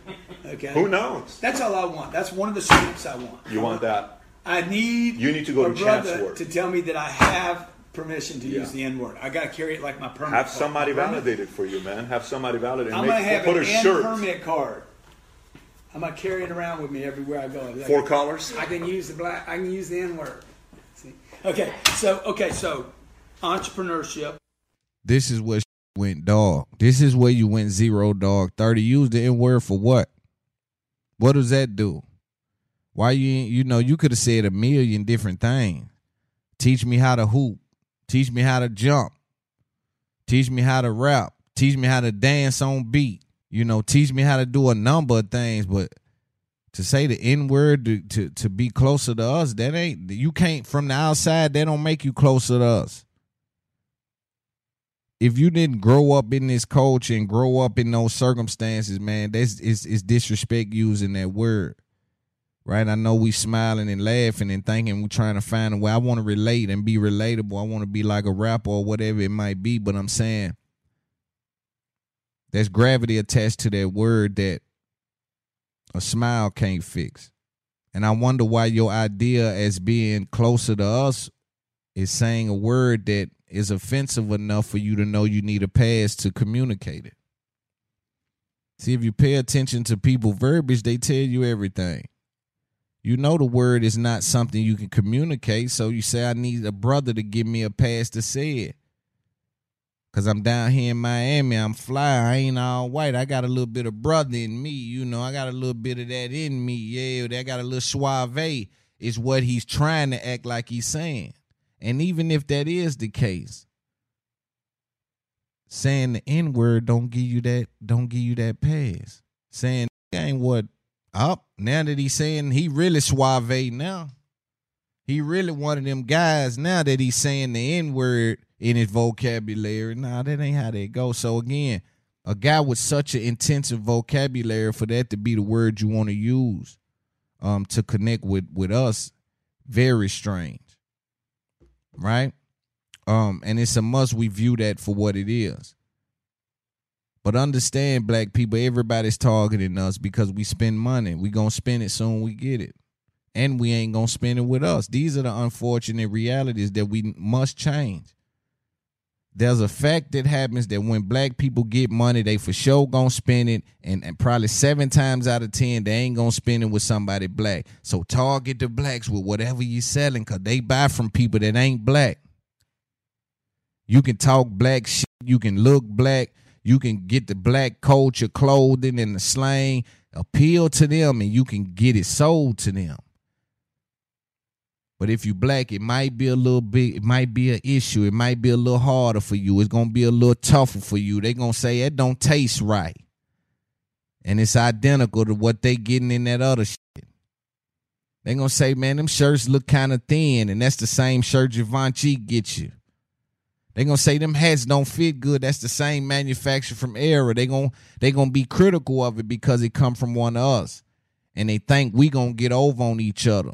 [SPEAKER 23] Okay.
[SPEAKER 12] Who knows?
[SPEAKER 23] That's all I want. That's one of the stamps I want.
[SPEAKER 12] You want that?
[SPEAKER 23] I need
[SPEAKER 12] You need to go to
[SPEAKER 23] brother to tell me that I have permission to
[SPEAKER 12] Yeah.
[SPEAKER 23] use the N word. I got to carry it like my permit.
[SPEAKER 12] Have
[SPEAKER 23] card.
[SPEAKER 12] somebody
[SPEAKER 23] My
[SPEAKER 12] validate it for you, man. Have somebody validate.
[SPEAKER 23] I'm gonna have
[SPEAKER 12] put
[SPEAKER 23] an
[SPEAKER 12] a
[SPEAKER 23] N
[SPEAKER 12] shirt.
[SPEAKER 23] permit card. I'm gonna carry it around with me everywhere I go. Like,
[SPEAKER 12] Four colors?
[SPEAKER 23] I can use the black. I can use the N word. See? Okay, so okay, so entrepreneurship.
[SPEAKER 1] This is where went dog. This is where you went zero dog. 30. Use the N word for what? What does that do? Why you you know you could have said a million different things. Teach me how to hoop. Teach me how to jump. Teach me how to rap. Teach me how to dance on beat. You know, teach me how to do a number of things, but to say the N word to, to to be closer to us, that ain't you can't from the outside, that don't make you closer to us if you didn't grow up in this culture and grow up in those circumstances, man, that's it's disrespect using that word. Right? I know we smiling and laughing and thinking we're trying to find a way. I want to relate and be relatable. I want to be like a rapper or whatever it might be, but I'm saying there's gravity attached to that word that a smile can't fix. And I wonder why your idea as being closer to us is saying a word that is offensive enough for you to know you need a pass to communicate it. See, if you pay attention to people verbiage, they tell you everything. You know the word is not something you can communicate, so you say I need a brother to give me a pass to say it. Cause I'm down here in Miami, I'm fly. I ain't all white. I got a little bit of brother in me, you know. I got a little bit of that in me. Yeah, I got a little suave. Is what he's trying to act like he's saying. And even if that is the case, saying the N word don't give you that don't give you that pass. Saying ain't what up now that he's saying he really suave now. He really one of them guys now that he's saying the N word in his vocabulary. Nah, that ain't how that go. So again, a guy with such an intensive vocabulary for that to be the word you want to use um to connect with with us, very strange right? Um, and it's a must we view that for what it is. But understand, black people, everybody's targeting us because we spend money. We gonna spend it soon we get it. And we ain't gonna spend it with us. These are the unfortunate realities that we must change. There's a fact that happens that when black people get money, they for sure gonna spend it, and, and probably seven times out of ten, they ain't gonna spend it with somebody black. So target the blacks with whatever you're selling, cause they buy from people that ain't black. You can talk black shit, you can look black, You can get the black culture, clothing, and the slang, appeal to them, and you can get it sold to them. But if you black, it might be a little bit, it might be an issue. It might be a little harder for you. It's gonna be a little tougher for you. They're gonna say it don't taste right. And it's identical to what they getting in that other shit. They're gonna say, man, them shirts look kind of thin, and that's the same shirt Givenchy gets you. They're gonna say them hats don't fit good. That's the same manufacturer from Era. They gonna they gonna be critical of it because it come from one of us. And they think we gonna get over on each other.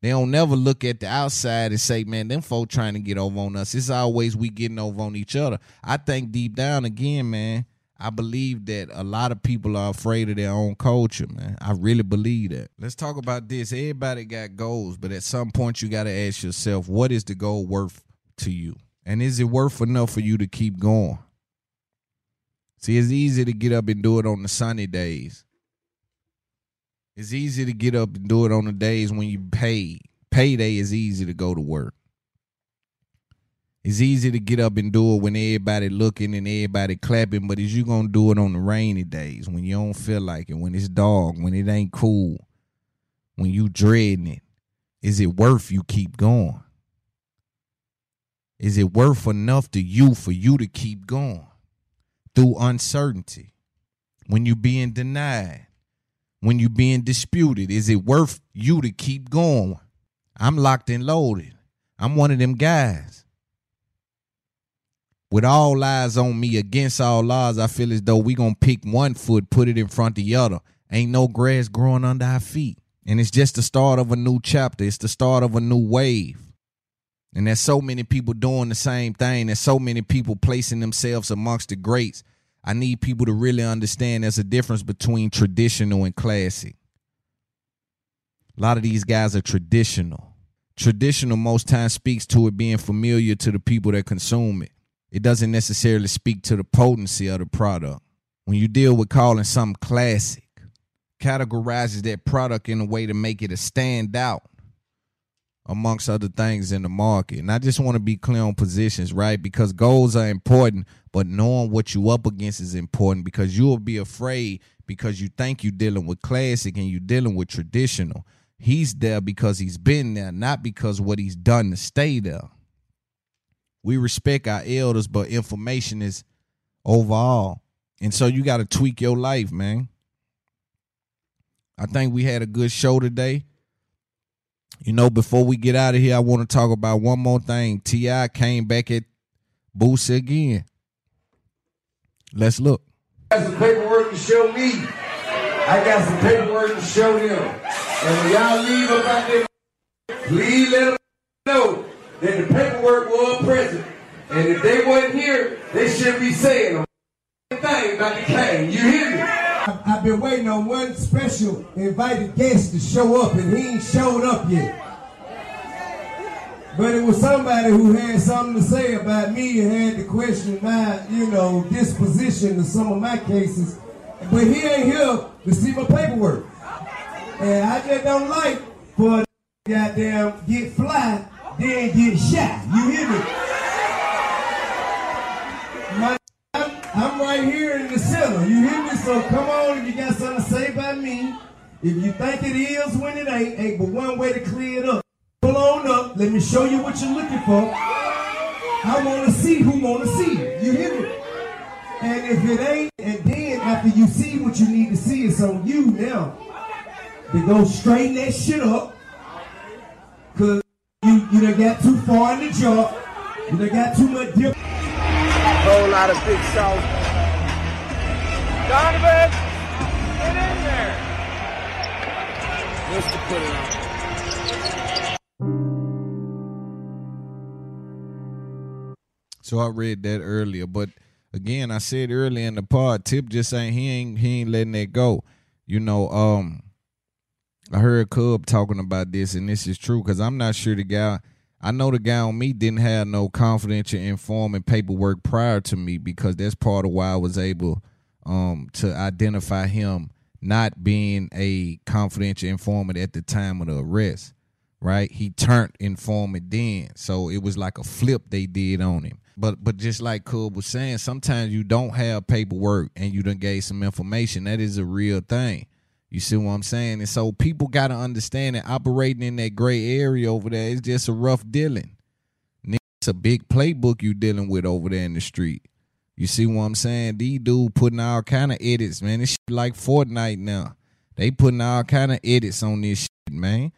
[SPEAKER 1] They don't never look at the outside and say, man, them folk trying to get over on us. It's always we getting over on each other. I think deep down again, man, I believe that a lot of people are afraid of their own culture, man. I really believe that. Let's talk about this. Everybody got goals, but at some point you got to ask yourself, what is the goal worth to you? And is it worth enough for you to keep going? See, it's easy to get up and do it on the sunny days. It's easy to get up and do it on the days when you pay. Payday is easy to go to work. It's easy to get up and do it when everybody looking and everybody clapping, but is you gonna do it on the rainy days when you don't feel like it, when it's dog, when it ain't cool, when you dreading it? Is it worth you keep going? Is it worth enough to you for you to keep going through uncertainty? When you're being denied, when you're being disputed, is it worth you to keep going? I'm locked and loaded. I'm one of them guys. With all eyes on me, against all odds, I feel as though we gonna pick one foot, put it in front of the other. Ain't no grass growing under our feet. And it's just the start of a new chapter. It's the start of a new wave. And there's so many people doing the same thing. There's so many people placing themselves amongst the greats. I need people to really understand there's a difference between traditional and classic. A lot of these guys are traditional. Traditional most times speaks to it being familiar to the people that consume it. It doesn't necessarily speak to the potency of the product. When you deal with calling something classic, categorizes that product in a way to make it a standout amongst other things in the market. And I just want to be clear on positions, right? Because goals are important, but knowing what you up against is important because you'll be afraid because you think you're dealing with classic and you're dealing with traditional. He's there because he's been there, not because what he's done to stay there. We respect our elders, but information is overall. And so you got to tweak your life, man. I think we had a good show today. You know, before we get out of here, I want to talk about one more thing. T.I. came back at Boosie again. Let's look.
[SPEAKER 2] I got some paperwork to show me. I got some paperwork to show them. And when y'all leave up out there, please let them know that the paperwork was present. And if they wasn't here, they shouldn't be saying a thing about the cane. You hear me? I've been waiting on one special invited guest to show up, and he ain't showed up yet. But it was somebody who had something to say about me and had to question my, you know, disposition to some of my cases. But he ain't here to see my paperwork. And I just don't like for a goddamn get fly, then get shot. You hear me? My, I'm, I'm right here in the center. You hear me? So come on, if you got something to say about me. If you think it is when it ain't, ain't but one way to clear it up. Pull on up. Let me show you what you're looking for. I want to see who want to see it. You hear me? And if it ain't, and then after you see what you need to see, it's on you now to go straighten that shit up. Cause you you done got too far in the job. You done got too much dip.
[SPEAKER 11] Whole lot of big sauce. Donovan, get in there.
[SPEAKER 23] To put it.
[SPEAKER 1] So I read that earlier, but again, I said earlier in the pod, Tip just saying he ain't he ain't letting that go. You know, um, I heard Cub talking about this, and this is true because I'm not sure the guy. I know the guy on me didn't have no confidential informant paperwork prior to me because that's part of why I was able um, to identify him not being a confidential informant at the time of the arrest. Right, he turned informant then, so it was like a flip they did on him. But but just like Cub was saying, sometimes you don't have paperwork and you done gave some information. That is a real thing. You see what I'm saying? And so people gotta understand that operating in that gray area over there is just a rough dealing. It's a big playbook you dealing with over there in the street. You see what I'm saying? These dude putting all kind of edits, man. Shit like Fortnite now. They putting all kind of edits on this shit, man.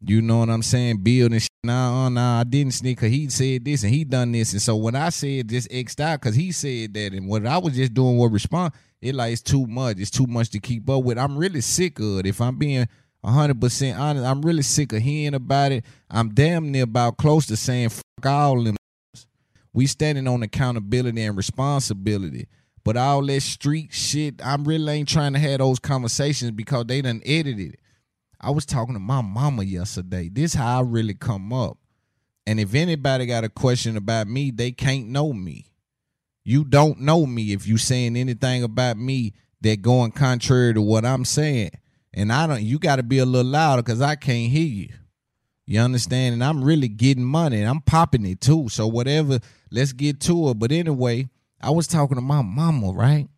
[SPEAKER 1] You know what I'm saying? Building shit. Nah, uh, nah, I didn't sneak. Cause he said this and he done this. And so when I said just X'd out, cause he said that, and what I was just doing was respond. It like it's too much. It's too much to keep up with. I'm really sick of it. If I'm being 100% honest, I'm really sick of hearing about it. I'm damn near about close to saying fuck all them. We standing on accountability and responsibility. But all that street shit, I'm really ain't trying to have those conversations because they done edited it. I was talking to my mama yesterday. This how I really come up. And if anybody got a question about me, they can't know me. You don't know me if you saying anything about me that going contrary to what I'm saying. And I don't you gotta be a little louder because I can't hear you. You understand? And I'm really getting money and I'm popping it too. So whatever, let's get to it. But anyway, I was talking to my mama, right?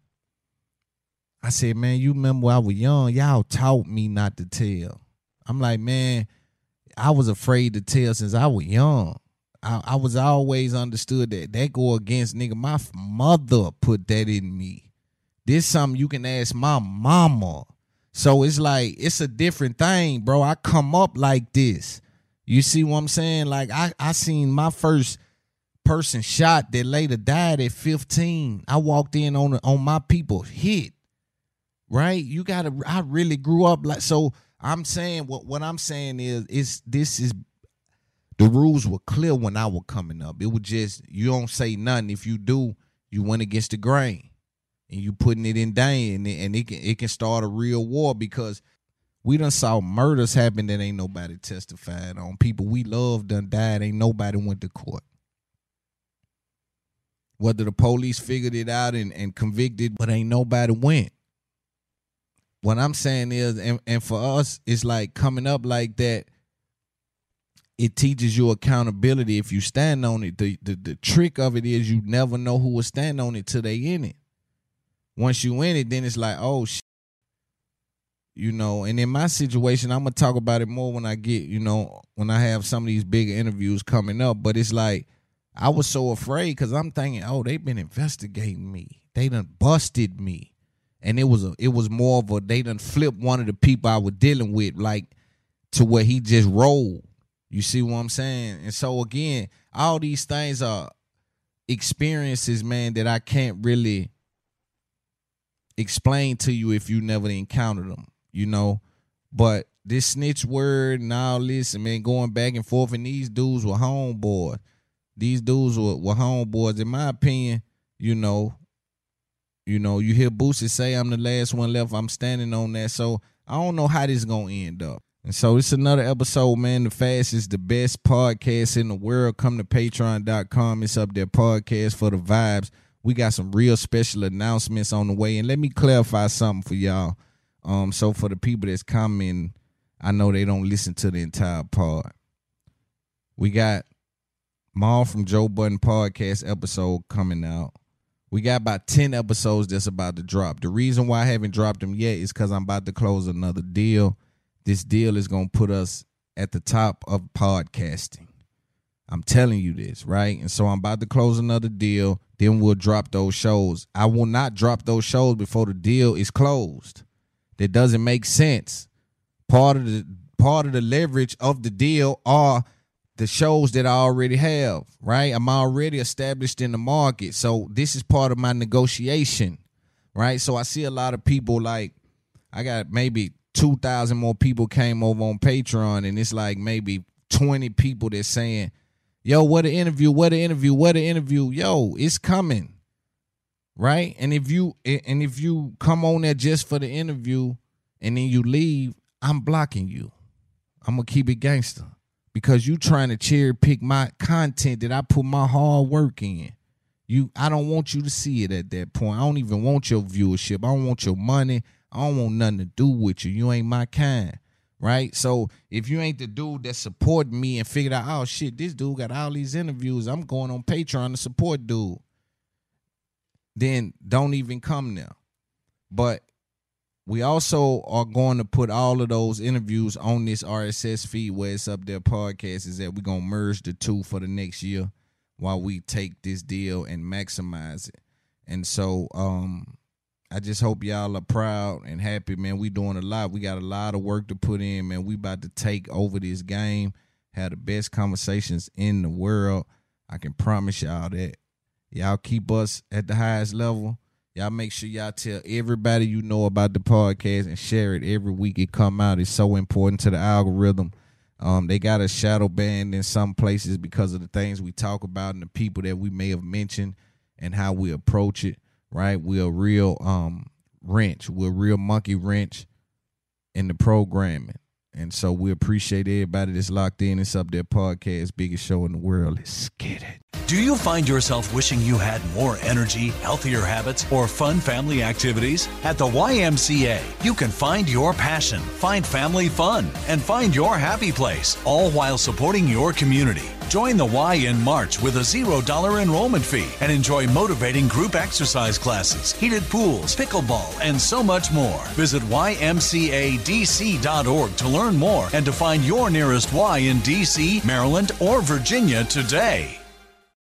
[SPEAKER 1] I said, man, you remember when I was young, y'all taught me not to tell. I'm like, man, I was afraid to tell since I was young. I, I was always understood that that go against nigga. My mother put that in me. This something you can ask my mama. So it's like it's a different thing, bro. I come up like this. You see what I'm saying? Like I I seen my first person shot that later died at 15. I walked in on on my people hit. Right? You gotta I really grew up like so I'm saying what what I'm saying is is this is the rules were clear when I was coming up. It was just you don't say nothing. If you do, you went against the grain, and you putting it in danger, and it, and it can it can start a real war because we done saw murders happen that ain't nobody testified on. People we love done died, ain't nobody went to court. Whether the police figured it out and, and convicted, but ain't nobody went. What I'm saying is, and, and for us, it's like coming up like that it teaches you accountability if you stand on it. The, the the trick of it is you never know who will stand on it till they in it. Once you in it, then it's like, oh shit. You know, and in my situation, I'm gonna talk about it more when I get, you know, when I have some of these big interviews coming up. But it's like I was so afraid because I'm thinking, oh, they've been investigating me. They done busted me. And it was a it was more of a they done flipped one of the people I was dealing with, like to where he just rolled. You see what I'm saying? And so again, all these things are experiences, man, that I can't really explain to you if you never encountered them, you know. But this snitch word and all this, and man, going back and forth, and these dudes were homeboys. These dudes were, were homeboys. In my opinion, you know, you know, you hear Boosie say I'm the last one left. I'm standing on that. So I don't know how this gonna end up. And so it's another episode, man. The fastest, the best podcast in the world. Come to patreon.com. It's up there, podcast for the vibes. We got some real special announcements on the way. And let me clarify something for y'all. Um, so for the people that's coming, I know they don't listen to the entire pod. We got Mal from Joe Budden podcast episode coming out. We got about 10 episodes that's about to drop. The reason why I haven't dropped them yet is because I'm about to close another deal this deal is going to put us at the top of podcasting. I'm telling you this, right? And so I'm about to close another deal. Then we'll drop those shows. I will not drop those shows before the deal is closed. That doesn't make sense. Part of the part of the leverage of the deal are the shows that I already have, right? I'm already established in the market. So this is part of my negotiation, right? So I see a lot of people like I got maybe 2,000 more people came over on Patreon, and it's like maybe 20 people that's saying, Yo, what an interview, what an interview, what an interview. Yo, it's coming. Right? And if you and if you come on there just for the interview and then you leave, I'm blocking you. I'm gonna keep it gangster. Because you trying to cherry pick my content that I put my hard work in. You I don't want you to see it at that point. I don't even want your viewership. I don't want your money. I don't want nothing to do with you. You ain't my kind. right? So if you ain't the dude that support me and figured out, oh shit, this dude got all these interviews, I'm going on Patreon to support dude. Then don't even come there. But we also are going to put all of those interviews on this RSS feed where it's up there podcast is that we're gonna merge the two for the next year while we take this deal and maximize it. And so um I just hope y'all are proud and happy, man. We doing a lot. We got a lot of work to put in, man. We about to take over this game, have the best conversations in the world. I can promise y'all that. Y'all keep us at the highest level. Y'all make sure y'all tell everybody you know about the podcast and share it every week it come out. It's so important to the algorithm. Um, they got a shadow banned in some places because of the things we talk about and the people that we may have mentioned and how we approach it. Right, we're a real um wrench. We're a real monkey wrench in the programming, and so we appreciate everybody that's locked in. It's up there, podcast, biggest show in the world. Let's get it.
[SPEAKER 24] Do you find yourself wishing you had more energy, healthier habits, or fun family activities? At the YMCA, you can find your passion, find family fun, and find your happy place, all while supporting your community. Join the Y in March with a $0 enrollment fee and enjoy motivating group exercise classes, heated pools, pickleball, and so much more. Visit ymcadc.org to learn more and to find your nearest Y in DC, Maryland, or Virginia today.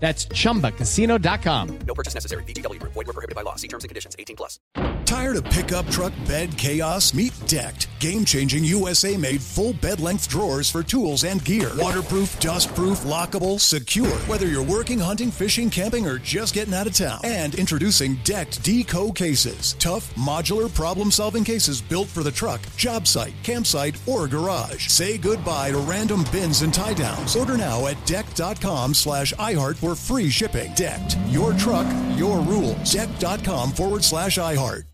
[SPEAKER 25] That's chumbacasino.com.
[SPEAKER 26] No purchase necessary. VGW Group. Void were prohibited by law. See terms and conditions. 18 plus.
[SPEAKER 27] Tired of pickup truck bed chaos? Meet Decked. Game changing USA made full bed length drawers for tools and gear. Waterproof, dust proof, lockable, secure. Whether you're working, hunting, fishing, camping, or just getting out of town. And introducing Decked Deco cases. Tough, modular, problem solving cases built for the truck, job site, campsite, or garage. Say goodbye to random bins and tie downs. Order now at decked.com slash iHeart for free shipping. Decked. Your truck, your rules. Decked.com forward slash iHeart.